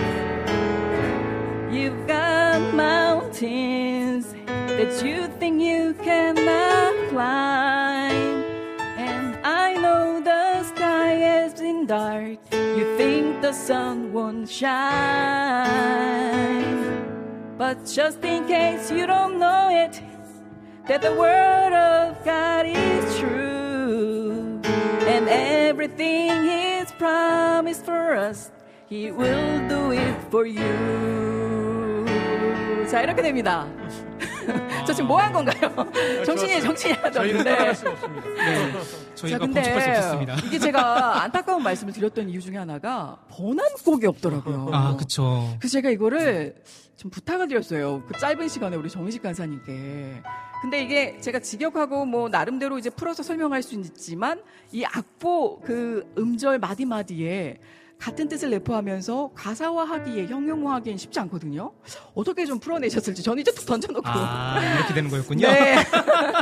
You've got mountains that you think you cannot climb And I know the sky has been dark You think the sun won't shine But just in case you don't know it That the word of God is true And everything He's promised for us He will do it for you 자 이렇게 됩니다 저 지금 뭐 한 건가요? 정신이 정신이 하나도 저희는 없는데. 네. 저희가 공식할 수 없었습니다. 이게 제가 안타까운 말씀을 드렸던 이유 중에 하나가 번안곡이 없더라고요. 아, 그쵸. 그래서 제가 이거를 좀 부탁을 드렸어요. 그 짧은 시간에 우리 정희식 간사님께. 근데 이게 제가 직역하고 뭐 나름대로 이제 풀어서 설명할 수 있지만 이 악보 그 음절 마디마디에 같은 뜻을 내포하면서 가사화하기에 형용화하기엔 쉽지 않거든요. 어떻게 좀 풀어내셨을지 저는 이제 툭 던져놓고 아, 이렇게 되는 거였군요. 네.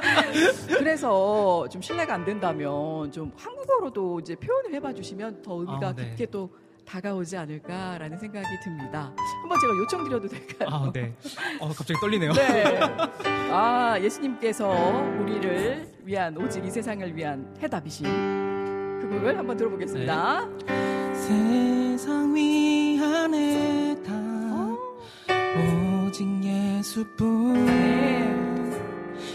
그래서 좀 신뢰가 안 된다면 좀 한국어로도 이제 표현을 해봐 주시면 더 의미가 아, 네. 깊게 또 다가오지 않을까라는 생각이 듭니다. 한번 제가 요청드려도 될까요? 아, 네. 어, 갑자기 떨리네요. 네. 아, 예수님께서 우리를 위한 오직 이 세상을 위한 해답이신 그 곡을 한번 들어보겠습니다. 세상 위안에 다 예수뿐.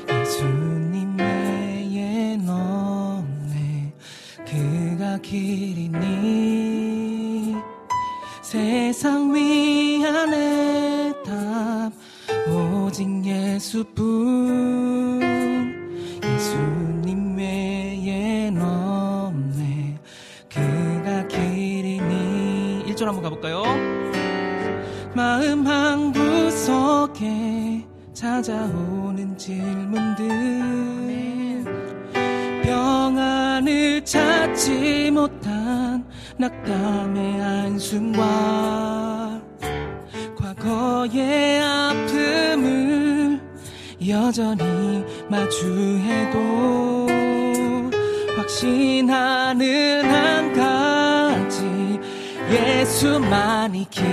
예수님 외엔 없네. 그가 길이니. 세상 위안의 답 오직 예수뿐 가볼까요? 마음 한 구석에 찾아오는 질문들 평안을 찾지 못한 낙담의 한숨과 과거의 아픔을 여전히 마주해도 확신하는 한 가지 예수만이 길.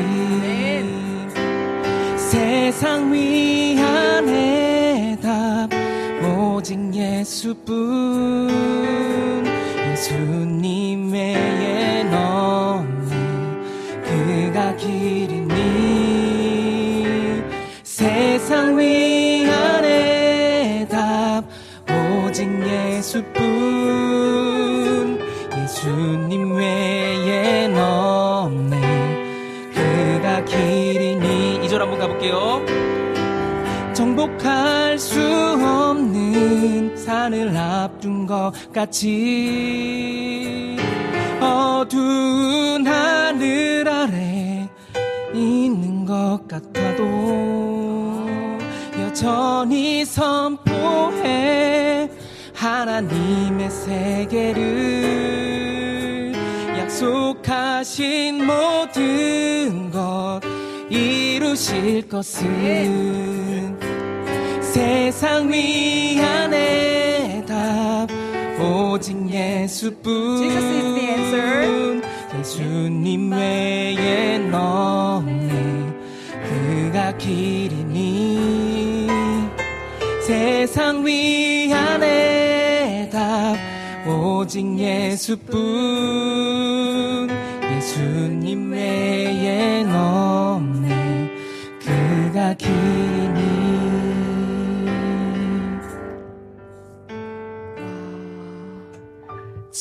세상 위안의 답 오직 예수뿐. 예수님 외엔 없네 그가 길이니. 세상 위안의 답 오직 예수뿐. 예수님 외 볼게요. 정복할 수 없는 산을 앞둔 것 같이 어두운 하늘 아래 있는 것 같아도 여전히 선포해 하나님의 세계를 약속하신 모든 것 이루실 것은 세상 위안의 답 오직 예수뿐. 예수님 외엔 없네 그가 길이니. 세상 위안의 답 오직 예수뿐. 예수님 외엔 없네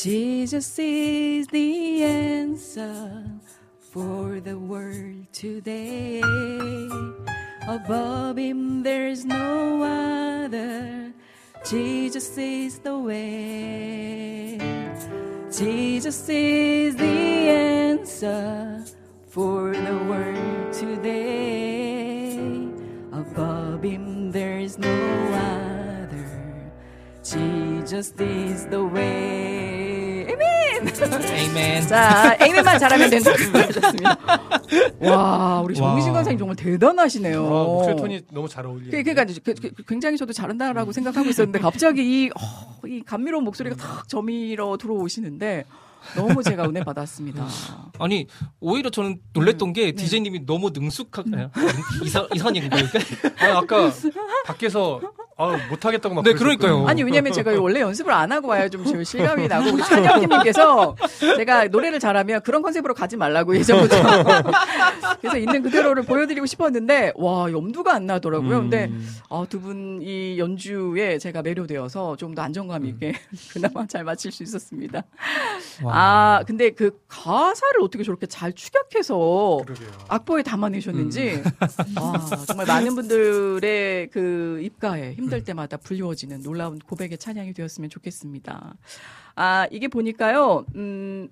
Jesus is the answer for the world today. Above him there's no other. Jesus is the way. Jesus is the answer for the world today. Above him there's no other. Jesus is the way. 아멘! 에이멘. 자, 에이맨만 잘하면 된다고 하셨습니다. 와, 우리 와. 강사님 정말 대단하시네요. 아, 목소리 톤이 너무 잘 어울리네요. 그- 그러니까 이제 그- 그- 굉장히 저도 잘한다라고 생각하고 있었는데 갑자기 이, 어, 이 감미로운 목소리가 탁 저밀어 들어오시는데 너무 제가 은혜 받았습니다. 아니 오히려 저는 놀랬던 게 디제이님이 너무 능숙하게 이사 이사님 보니까 아, 아까 밖에서 아, 못하겠다고 막 네. 그러니까요. 아니 왜냐면 제가 원래 연습을 안 하고 와야 좀저 실감이 나고 우리 찬영님께서 제가 노래를 잘하면 그런 컨셉으로 가지 말라고 예전부터 그래서 있는 그대로를 보여드리고 싶었는데 와 염두가 안 나더라고요. 근데 음. 어, 두분 이 연주에 제가 매료되어서 좀 더 안정감 있게 그나마 잘 마칠 수 있었습니다. 아 근데 그 가사를 어떻게 저렇게 잘 추격해서 그러게요. 악보에 담아내셨는지 아, 정말 많은 분들의 그 입가에 힘들 때마다 불리워지는 놀라운 고백의 찬양이 되었으면 좋겠습니다. 아 이게 보니까요, 음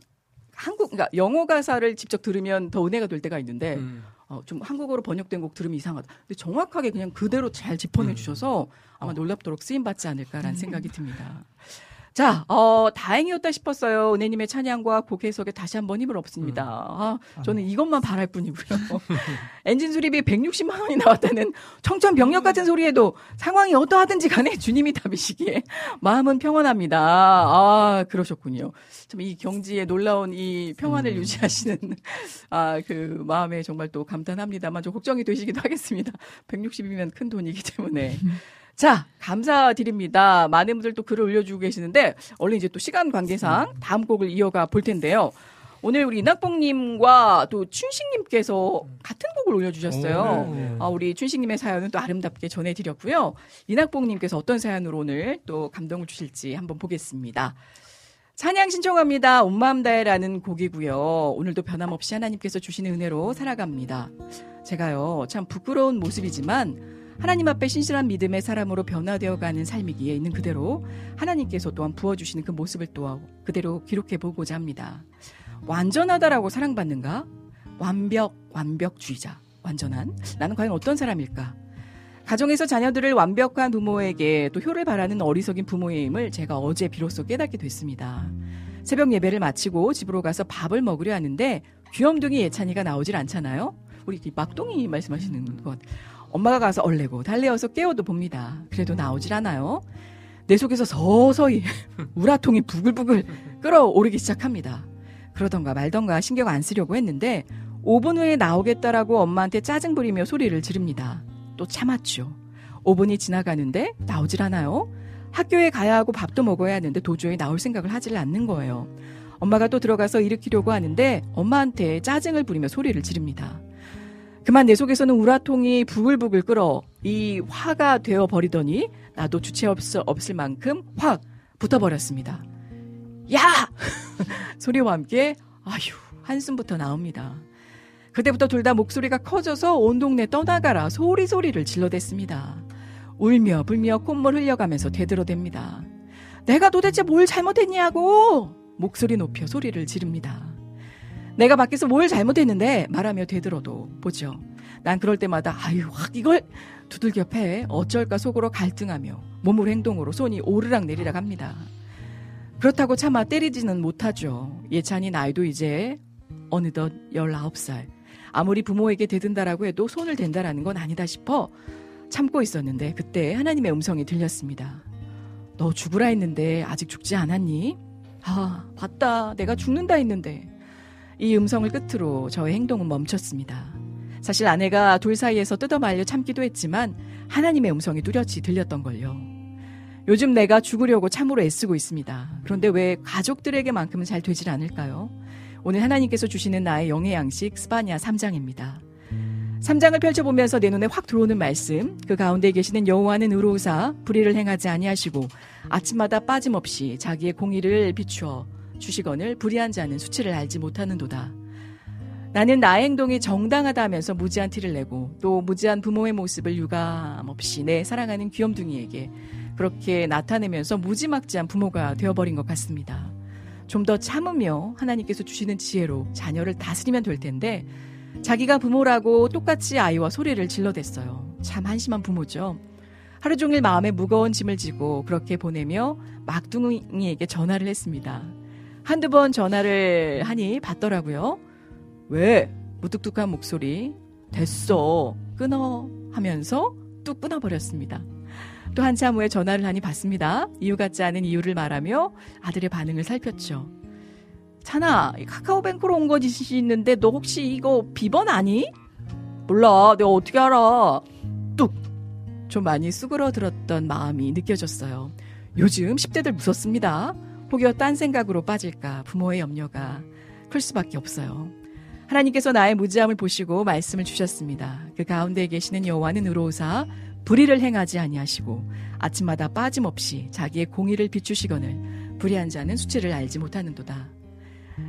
한국 그러니까 영어 가사를 직접 들으면 더 은혜가 될 때가 있는데 음. 어, 좀 한국어로 번역된 곡 들으면 이상하다. 근데 정확하게 그냥 그대로 잘 짚어내 주셔서 아마 놀랍도록 쓰임 받지 않을까라는 생각이 듭니다. 자, 어, 다행이었다 싶었어요. 은혜님의 찬양과 곡 해석에 다시 한번 힘을 얻습니다. 아, 저는 이것만 바랄 뿐이고요. 엔진 수리비 160만 원이 나왔다는 청천벽력 같은 소리에도 상황이 어떠하든지 간에 주님이 답이시기에 마음은 평안합니다. 아, 그러셨군요. 참 이 경지에 놀라운 이 평안을 유지하시는 아, 그 마음에 정말 또 감탄합니다만 좀 걱정이 되시기도 하겠습니다. 160이면 큰 돈이기 때문에. 자, 감사드립니다. 많은 분들 또 글을 올려주고 계시는데, 얼른 이제 또 시간 관계상 다음 곡을 이어가 볼 텐데요. 오늘 우리 이낙봉님과 또 춘식님께서 같은 곡을 올려주셨어요. 오. 아, 우리 춘식님의 사연은 또 아름답게 전해드렸고요. 이낙봉님께서 어떤 사연으로 오늘 또 감동을 주실지 한번 보겠습니다. 찬양 신청합니다. 온마음 다해라는 곡이고요. 오늘도 변함없이 하나님께서 주시는 은혜로 살아갑니다. 제가요, 참 부끄러운 모습이지만 하나님 앞에 신실한 믿음의 사람으로 변화되어 가는 삶이기에 있는 그대로 하나님께서 또한 부어주시는 그 모습을 또 그대로 기록해 보고자 합니다. 완전하다라고 사랑받는가? 완벽, 완벽주의자. 완전한? 나는 과연 어떤 사람일까? 가정에서 자녀들을 완벽한 부모에게 또 효를 바라는 어리석인 부모의 힘을 제가 어제 비로소 깨닫게 됐습니다. 새벽 예배를 마치고 집으로 가서 밥을 먹으려 하는데 귀염둥이 예찬이가 나오질 않잖아요? 우리 이 막둥이 말씀하시는 것. 엄마가 가서 얼레고 달래어서 깨워도 봅니다. 그래도 나오질 않아요. 내 속에서 서서히 우라통이 부글부글 끓어오르기 시작합니다. 그러던가 말던가 신경 안 쓰려고 했는데 5분 후에 나오겠다라고 엄마한테 짜증 부리며 소리를 지릅니다. 또 참았죠. 5분이 지나가는데 나오질 않아요. 학교에 가야 하고 밥도 먹어야 하는데 도저히 나올 생각을 하질 않는 거예요. 엄마가 또 들어가서 일으키려고 하는데 엄마한테 짜증을 부리며 소리를 지릅니다. 그만 내 속에서는 우라통이 부글부글 끓어 이 화가 되어 버리더니 나도 주체 없을, 없을 만큼 확 붙어 버렸습니다. 야! 소리와 함께 아휴 한숨부터 나옵니다. 그때부터 둘 다 목소리가 커져서 온 동네 떠나가라 소리 소리를 질러댔습니다. 울며 불며 콧물 흘려가면서 되들어댑니다. 내가 도대체 뭘 잘못했냐고 목소리 높여 소리를 지릅니다. 내가 밖에서 뭘 잘못했는데 말하며 되들어도 보죠. 난 그럴 때마다 아유 확 이걸 두들겨 패 어쩔까 속으로 갈등하며 몸으로 행동으로 손이 오르락 내리락 합니다. 그렇다고 차마 때리지는 못하죠. 예찬이 나이도 이제 어느덧 19살. 아무리 부모에게 대든다라고 해도 손을 댄다라는 건 아니다 싶어 참고 있었는데 그때 하나님의 음성이 들렸습니다. 너 죽으라 했는데 아직 죽지 않았니? 아, 봤다. 내가 죽는다 했는데. 이 음성을 끝으로 저의 행동은 멈췄습니다. 사실 아내가 둘 사이에서 뜯어말려 참기도 했지만 하나님의 음성이 뚜렷이 들렸던 걸요. 요즘 내가 죽으려고 참으로 애쓰고 있습니다. 그런데 왜 가족들에게만큼은 잘 되질 않을까요? 오늘 하나님께서 주시는 나의 영의 양식 스파니아 3장입니다. 3장을 펼쳐보면서 내 눈에 확 들어오는 말씀 그 가운데 계시는 여호와는 의로우사 불의를 행하지 아니하시고 아침마다 빠짐없이 자기의 공의를 비추어 주시거늘 불의한 자는 수치를 알지 못하는도다. 나는 나의 행동이 정당하다 하면서 무지한 티를 내고 또 무지한 부모의 모습을 유감없이 내 사랑하는 귀염둥이에게 그렇게 나타내면서 무지막지한 부모가 되어버린 것 같습니다. 좀 더 참으며 하나님께서 주시는 지혜로 자녀를 다스리면 될 텐데 자기가 부모라고 똑같이 아이와 소리를 질러댔어요. 참 한심한 부모죠. 하루 종일 마음에 무거운 짐을 지고 그렇게 보내며 막둥이에게 전화를 했습니다. 한두 번 전화를 하니 받더라고요. 왜? 무뚝뚝한 목소리. 됐어. 끊어. 하면서 뚝 끊어버렸습니다. 또 한참 후에 전화를 하니 받습니다. 이유 같지 않은 이유를 말하며 아들의 반응을 살폈죠. 찬아, 카카오뱅크로 온 거지 있는데 너 혹시 이거 비번 아니? 몰라, 내가 어떻게 알아? 뚝! 좀 많이 수그러들었던 마음이 느껴졌어요. 요즘 10대들 무섭습니다. 혹여 딴 생각으로 빠질까 부모의 염려가 클 수밖에 없어요. 하나님께서 나의 무지함을 보시고 말씀을 주셨습니다. 그 가운데 계시는 여호와는 의로우사 불의를 행하지 아니하시고 아침마다 빠짐없이 자기의 공의를 비추시거늘 불의한 자는 수치를 알지 못하는도다.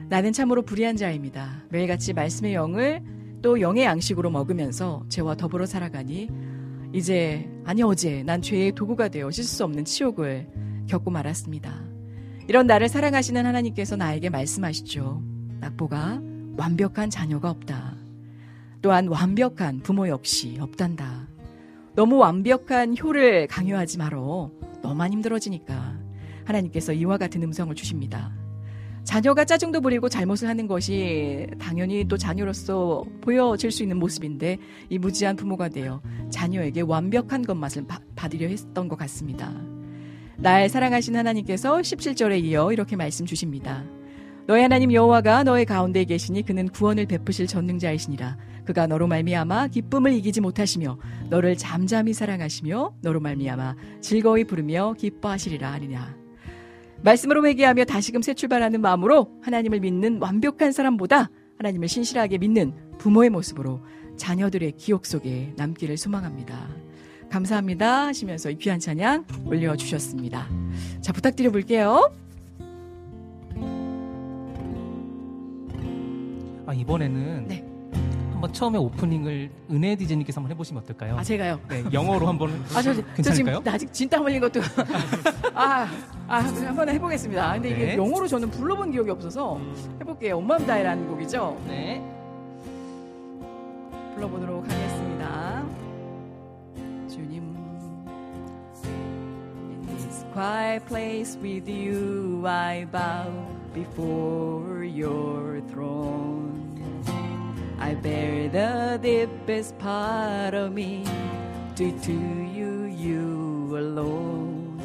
나는 참으로 불의한 자입니다. 매일같이 말씀의 영을 또 영의 양식으로 먹으면서 죄와 더불어 살아가니 이제 아니 어제 난 죄의 도구가 되어 씻을 수 없는 치욕을 겪고 말았습니다. 이런 나를 사랑하시는 하나님께서 나에게 말씀하시죠. 낙보가 완벽한 자녀가 없다. 또한 완벽한 부모 역시 없단다. 너무 완벽한 효를 강요하지 말어. 너만 힘들어지니까. 하나님께서 이와 같은 음성을 주십니다. 자녀가 짜증도 부리고 잘못을 하는 것이 당연히 또 자녀로서 보여질 수 있는 모습인데 이 무지한 부모가 되어 자녀에게 완벽한 것맛을 받으려 했던 것 같습니다. 날 사랑하신 하나님께서 17절에 이어 이렇게 말씀 주십니다. 너의 하나님 여호와가 너의 가운데 계시니 그는 구원을 베푸실 전능자이시니라. 그가 너로 말미암아 기쁨을 이기지 못하시며 너를 잠잠히 사랑하시며 너로 말미암아 즐거이 부르며 기뻐하시리라 하리라. 말씀으로 회개하며 다시금 새 출발하는 마음으로 하나님을 믿는 완벽한 사람보다 하나님을 신실하게 믿는 부모의 모습으로 자녀들의 기억 속에 남기를 소망합니다. 감사합니다 하시면서 이 귀한 찬양 올려주셨습니다. 자, 부탁드려 볼게요. 아, 이번에는 네. 한번 처음에 오프닝을 은혜 디제님께서 한번 해보시면 어떨까요? 아, 제가요? 네, 영어로 한번 아, 저, 저 괜찮을까요? 지금 아직 진땀 흘린 것도. 아, 아, 한번 해보겠습니다. 근데 이게 네. 영어로 저는 불러본 기억이 없어서 해볼게요. 엄마음 다이라는 곡이죠? 네. 불러보도록 하겠습니다. This quiet place with you, I bow before your throne. I bear the deepest part of me to, to you, you alone.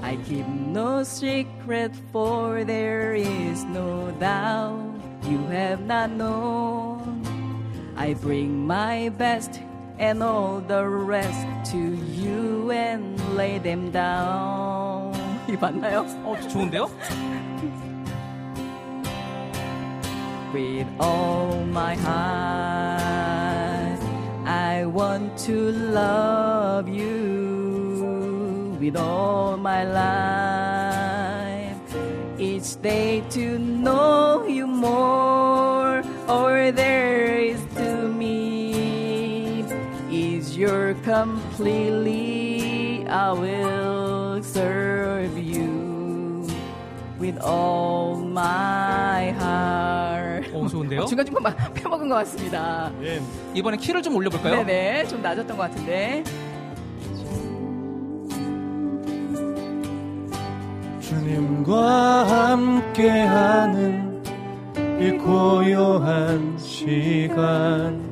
I keep no secret, for there is no doubt you have not known. I bring my best and all the rest to you and lay them down. 이 맞나요? 어, 좋은데요? With all my heart, I want to love you with all my life. Each day to know you more, or there is to me. Is your completely, I will serve you with all my heart. 오, 좋은데요? 중간중간 막 펴먹은 것 같습니다. 이번에 키를 좀 올려볼까요? 네네, 좀 낮았던 것 같은데. 주님과 함께하는 이 고요한 시간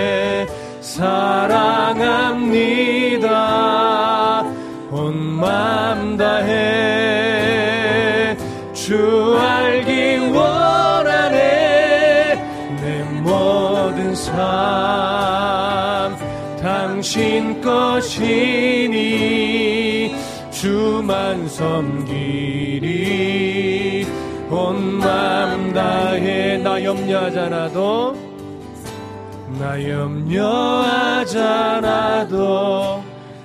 사랑합니다. 온 맘 다해. 주 알기 원하네. 내 모든 삶 당신 것이니. 주만 섬기리 온 맘 다해. 나 염려하잖아도 나 염려하잖아도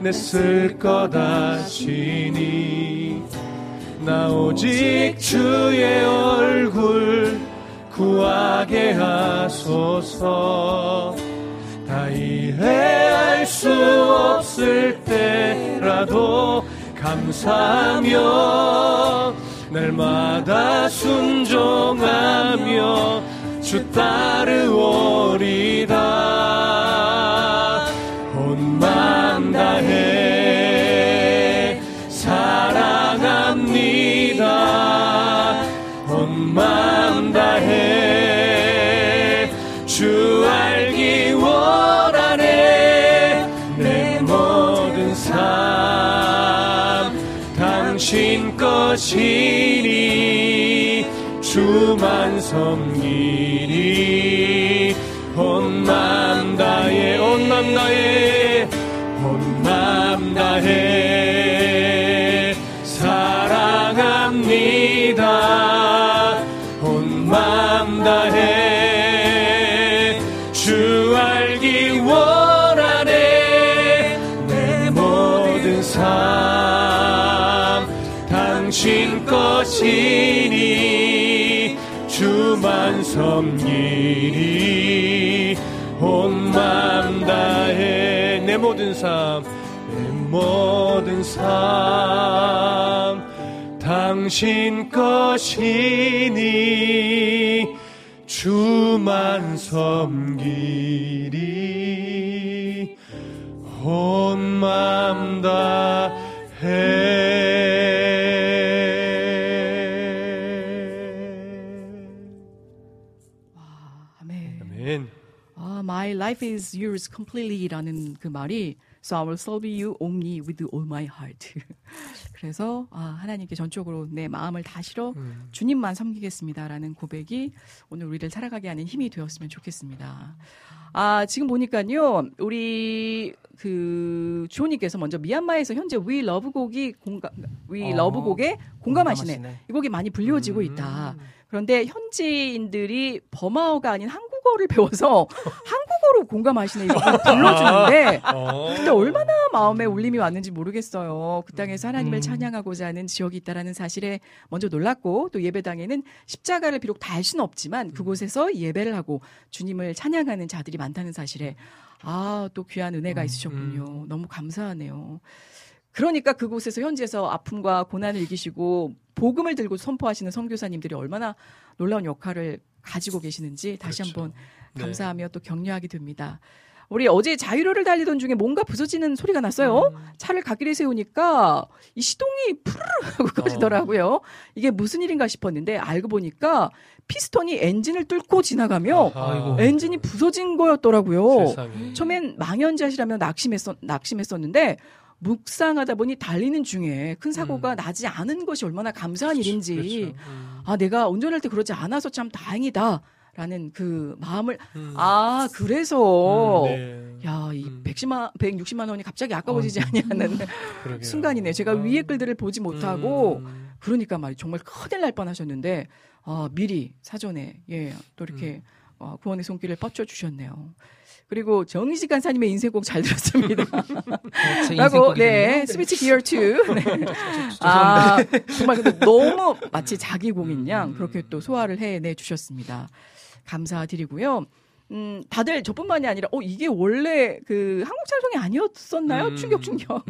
내쓸것 아시니. 나 오직 주의 얼굴 구하게 하소서. 다 이해할 수 없을 때라도 감사하며 날마다 순종하며 주 따르오리다 온맘 다해 사랑합니다. 온맘 다해 주 알기 원하네. 내 모든 삶 당신 것이니. 주만 섬 섬기니 온맘 다해. 내 모든 삶 내 모든 삶. 당신 것이니 주만 섬기리. 온맘 다해 my life is yours completely라는 그 말이 So I will serve you only with all my heart. 그래서 아, 하나님께 전적으로 내 마음을 다 실어 음. 주님만 섬기겠습니다라는 고백이 오늘 우리를 살아가게 하는 힘이 되었으면 좋겠습니다. 아, 지금 보니까요, 우리, 그, 주호님께서 먼저 미얀마에서 현재 We Love 곡이 공감, We 어, Love 곡에 공감하시네. 공감하시네. 이 곡이 많이 불려지고 있다. 그런데 현지인들이 버마어가 아닌 한국어를 배워서 한국어로 공감하시네. 이거 불러주는데. 어. 근데 얼마나 마음에 울림이 왔는지 모르겠어요. 그 땅에서 하나님을 찬양하고자 하는 지역이 있다라는 사실에 먼저 놀랐고 또 예배당에는 십자가를 비록 달 수는 없지만 그곳에서 예배를 하고 주님을 찬양하는 자들이 많다는 사실에 아, 또 귀한 은혜가 있으셨군요. 너무 감사하네요. 그러니까 그곳에서 현지에서 아픔과 고난을 이기시고 복음을 들고 선포하시는 선교사님들이 얼마나 놀라운 역할을 가지고 계시는지 다시 한번 네. 감사하며 또 격려하게 됩니다. 우리 어제 자유로를 달리던 중에 뭔가 부서지는 소리가 났어요. 차를 갓길에 세우니까 이 시동이 푸르르 하고 꺼지더라고요. 이게 무슨 일인가 싶었는데 알고 보니까 피스톤이 엔진을 뚫고 지나가며 아이고. 엔진이 부서진 거였더라고요. 세상에. 처음엔 망연자실하며 낙심했었, 낙심했었는데 묵상하다 보니 달리는 중에 큰 사고가 나지 않은 것이 얼마나 감사한 일인지 그렇죠. 음. 아 내가 운전할 때 그러지 않아서 참 다행이다. 라는 그 마음을 음. 아 그래서 음, 네. 야이 110만 160만 원이 갑자기 아까워지지 아니하는 그러게요. 순간이네요. 제가 위의 글들을 보지 못하고 음. 그러니까 말이 정말 큰일 날 뻔하셨는데 아 미리 사전에 예 또 이렇게 음. 어, 구원의 손길을 뻗쳐 주셨네요. 그리고 정희식 간사님의 인생곡 잘 들었습니다. 제 라고. 네 스위치 기어 2. 네. 아 정말 근데 너무 마치 자기 공인 양 그렇게 또 소화를 해내 주셨습니다. 감사드리고요. 음, 다들 저뿐만이 아니라, 어, 이게 원래 그 한국 찬송이 아니었었나요? 음. 충격, 충격.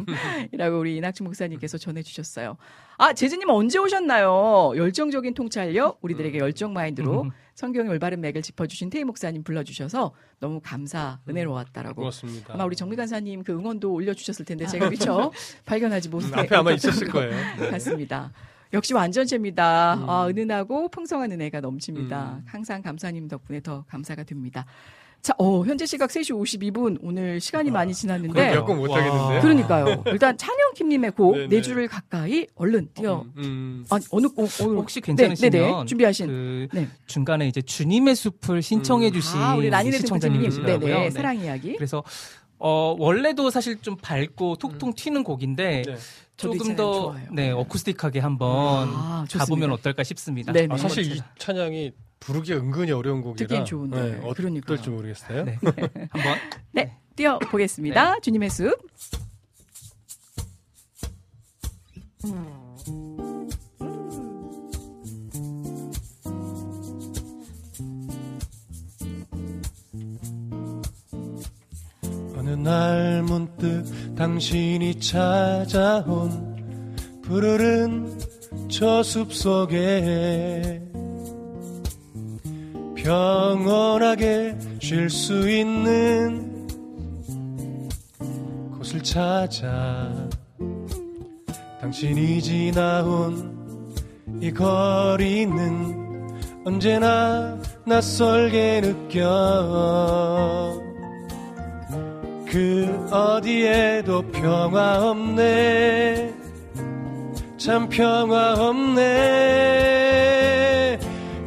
이라고 우리 이낙준 목사님께서 전해주셨어요. 아, 재즈님 언제 오셨나요? 열정적인 통찰력, 우리들에게 열정 마인드로 성경의 올바른 맥을 짚어주신 태희 목사님 불러주셔서 너무 감사, 은혜로웠다라고. 고맙습니다. 아마 우리 정미 간사님 그 응원도 올려주셨을 텐데 제가 미처 발견하지 못해. 음, 앞에 아마 있었을 거예요. 네. 같습니다. 역시 완전체입니다. 음. 아, 은은하고 풍성한 은혜가 넘칩니다. 항상 감사님 덕분에 더 감사가 됩니다. 자, 어, 현재 시각 3시 52분. 오늘 시간이 많이 지났는데. 몇곡 못하겠는데? 그러니까요. 일단 찬영킴님의 곡, 네네. 네 줄을 가까이 얼른 띄워. 음. 아, 어느 곡, 오늘. 혹시 괜찮으시면 네, 네네. 준비하신. 그 네. 중간에 이제 주님의 숲을 신청해 주신 아, 우리 라니네 시청자님. 네네. 네. 사랑 이야기. 그래서 어 원래도 사실 좀 밝고 톡톡 튀는 곡인데 네. 조금 더 좋아해요. 네, 어쿠스틱하게 한번 아, 좋습니다. 가보면 어떨까 싶습니다. 네네. 아, 사실 이 찬양이 부르기 은근히 어려운 곡이라 듣기엔 좋은데. 네, 그러니까요. 어떨지 모르겠어요. 네. 한번 네. 띄워 보겠습니다. 주님의 숲. 어 느날 문득 당신이 찾아온 푸르른 저 숲 속에 평온하게 쉴 수 있는 곳을 찾아 당신이 지나온 이 거리는 언제나 낯설게 느껴 그 어디에도 평화 없네. 참 평화 없네.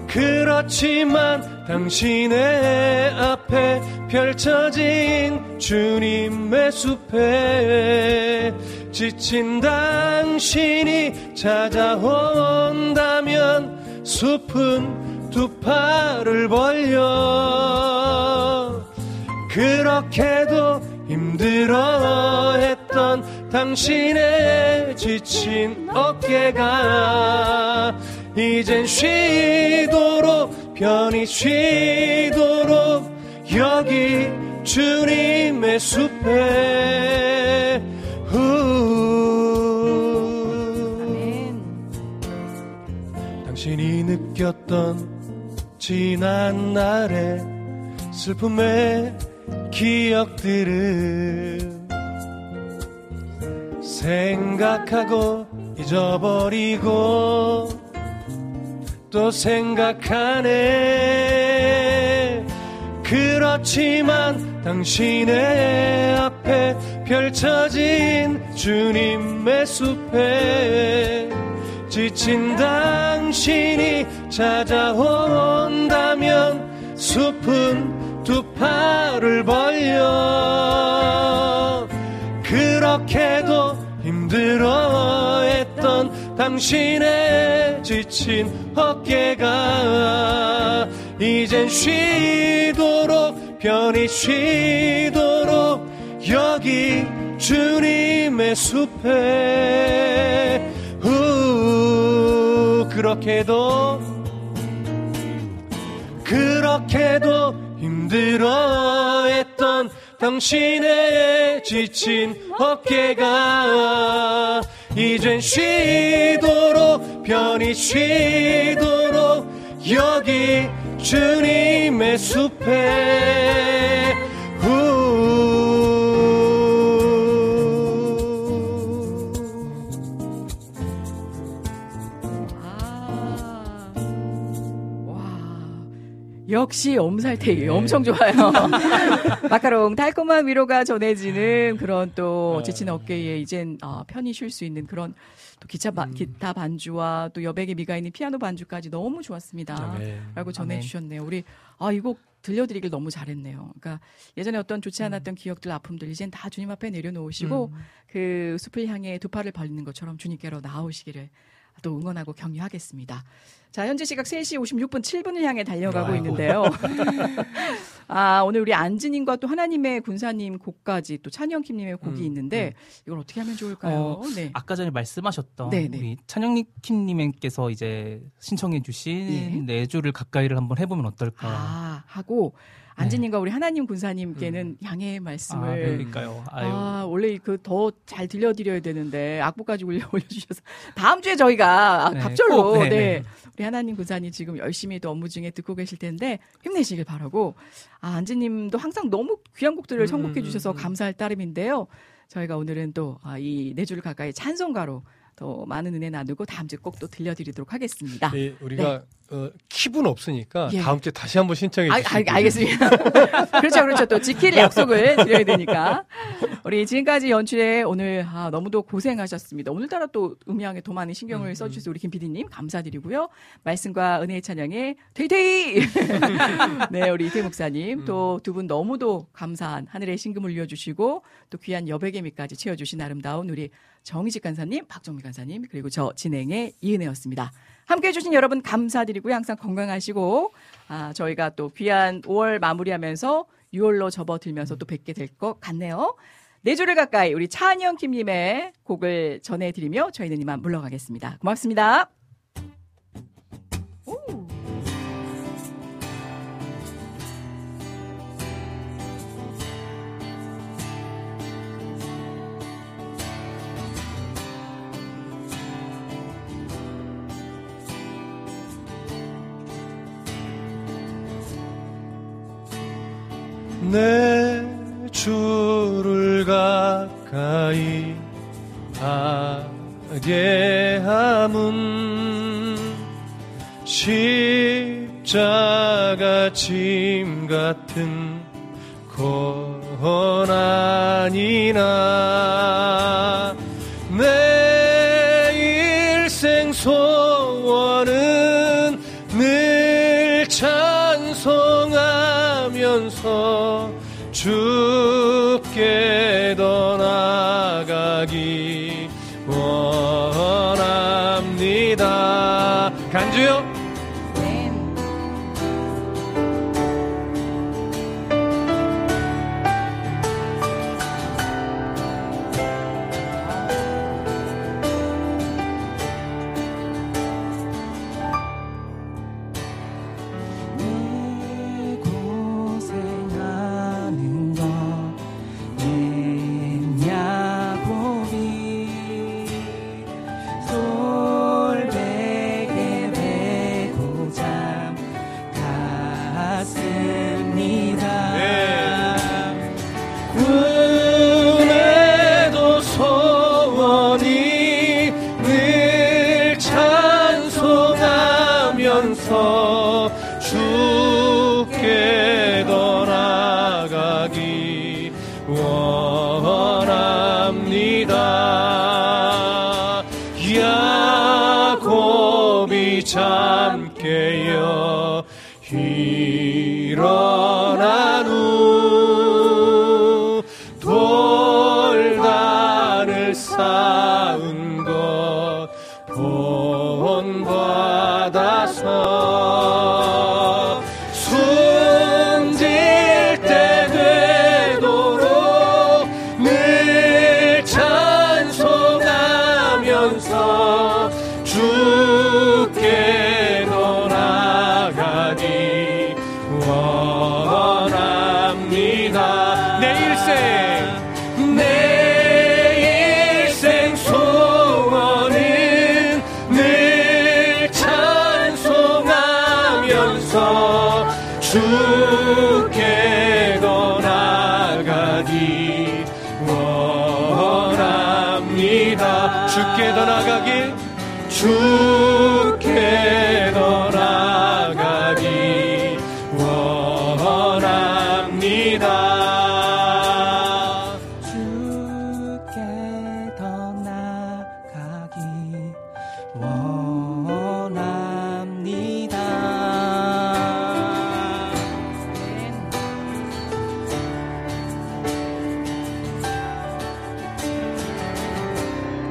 그렇지만 당신의 앞에 펼쳐진 주님의 숲에 지친 당신이 찾아온다면 숲은 두 팔을 벌려. 그렇게도 힘들어했던 당신의 지친 어깨가 이젠 쉬도록 편히 쉬도록 여기 주님의 숲에. 후. 당신이 느꼈던 지난 날의 슬픔의 기억들을 생각하고 잊어버리고 또 생각하네. 그렇지만 당신의 앞에 펼쳐진 주님의 숲에 지친 당신이 찾아온다면 숲은 두 팔을 벌려. 그렇게도 힘들어했던 당신의 지친 어깨가 이젠 쉬도록 편히 쉬도록 여기 주님의 숲에. 우 그렇게도 그렇게도 힘들어했던 당신의 지친 어깨가 이젠 쉬도록 편히 쉬도록 여기 주님의 숲에 역시 엄살태기 엄청 좋아요. 마카롱 달콤한 위로가 전해지는 그런 또 지친 어깨에 이젠 어, 편히 쉴 수 있는 그런 또 기차 바- 기타 반주와 또 여백의 미가 있는 피아노 반주까지 너무 좋았습니다. 아멘. 라고 전해주셨네요. 우리 아 이 곡 들려드리길 너무 잘했네요. 그러니까 예전에 어떤 좋지 않았던 기억들, 아픔들 이젠 다 주님 앞에 내려놓으시고 그 숲을 향해 두 팔을 벌리는 것처럼 주님께로 나오시기를 또 응원하고 격려하겠습니다. 자, 현재 시각 3시 56분 7분을 향해 달려가고 아이고. 있는데요. 아, 오늘 우리 안지님과 또 하나님의 군사님 곡까지 또 찬영킴님의 곡이 있는데 이걸 어떻게 하면 좋을까요? 어, 네. 아까 전에 말씀하셨던 네, 네. 우리 찬영님께서 이제 신청해주신 예. 네 주를 가까이를 한번 해보면 어떨까. 아, 하고 안지님과 우리 하나님 군사님께는 양해의 말씀을 아, 그러니까요. 아유. 아, 원래 그 더 잘 들려드려야 되는데 악보까지 올려 올려주셔서 다음 주에 저희가 아, 네, 갑절로 꼭, 네, 네, 네. 우리 하나님 군사님 지금 열심히 또 업무 중에 듣고 계실 텐데 힘내시길 바라고 아 안지님도 항상 너무 귀한 곡들을 선곡해 주셔서 감사할 따름인데요. 저희가 오늘은 또이네 줄 가까이 찬송가로 더 많은 은혜 나누고 다음 주에 꼭또 들려드리도록 하겠습니다. 예, 우리가 어, 킵은 없으니까 예. 다음 주에 다시 한번 신청해 아, 주시고 알, 알겠습니다. 그렇죠, 그렇죠. 또 지킬 약속을 드려야 되니까. 우리 지금까지 연출에 오늘 아, 너무도 고생하셨습니다. 오늘따라 또 음향에 더 많은 신경을 써주셔서 우리 김 PD님 감사드리고요. 말씀과 은혜의 찬양에 데이데이! 네, 우리 이태희 목사님 또 두 분 너무도 감사한 하늘의 심금 울려주시고 또 귀한 여백의 미까지 채워주신 아름다운 우리 정인식 간사님, 박정미 간사님 그리고 저 진행의 이은혜였습니다. 함께 해주신 여러분 감사드리고요. 항상 건강하시고 아, 저희가 또 귀한 5월 마무리하면서 6월로 접어들면서 또 뵙게 될 것 같네요. 네 주를 가까이 우리 차은영 김님의 곡을 전해드리며 저희는 이만 물러가겠습니다. 고맙습니다.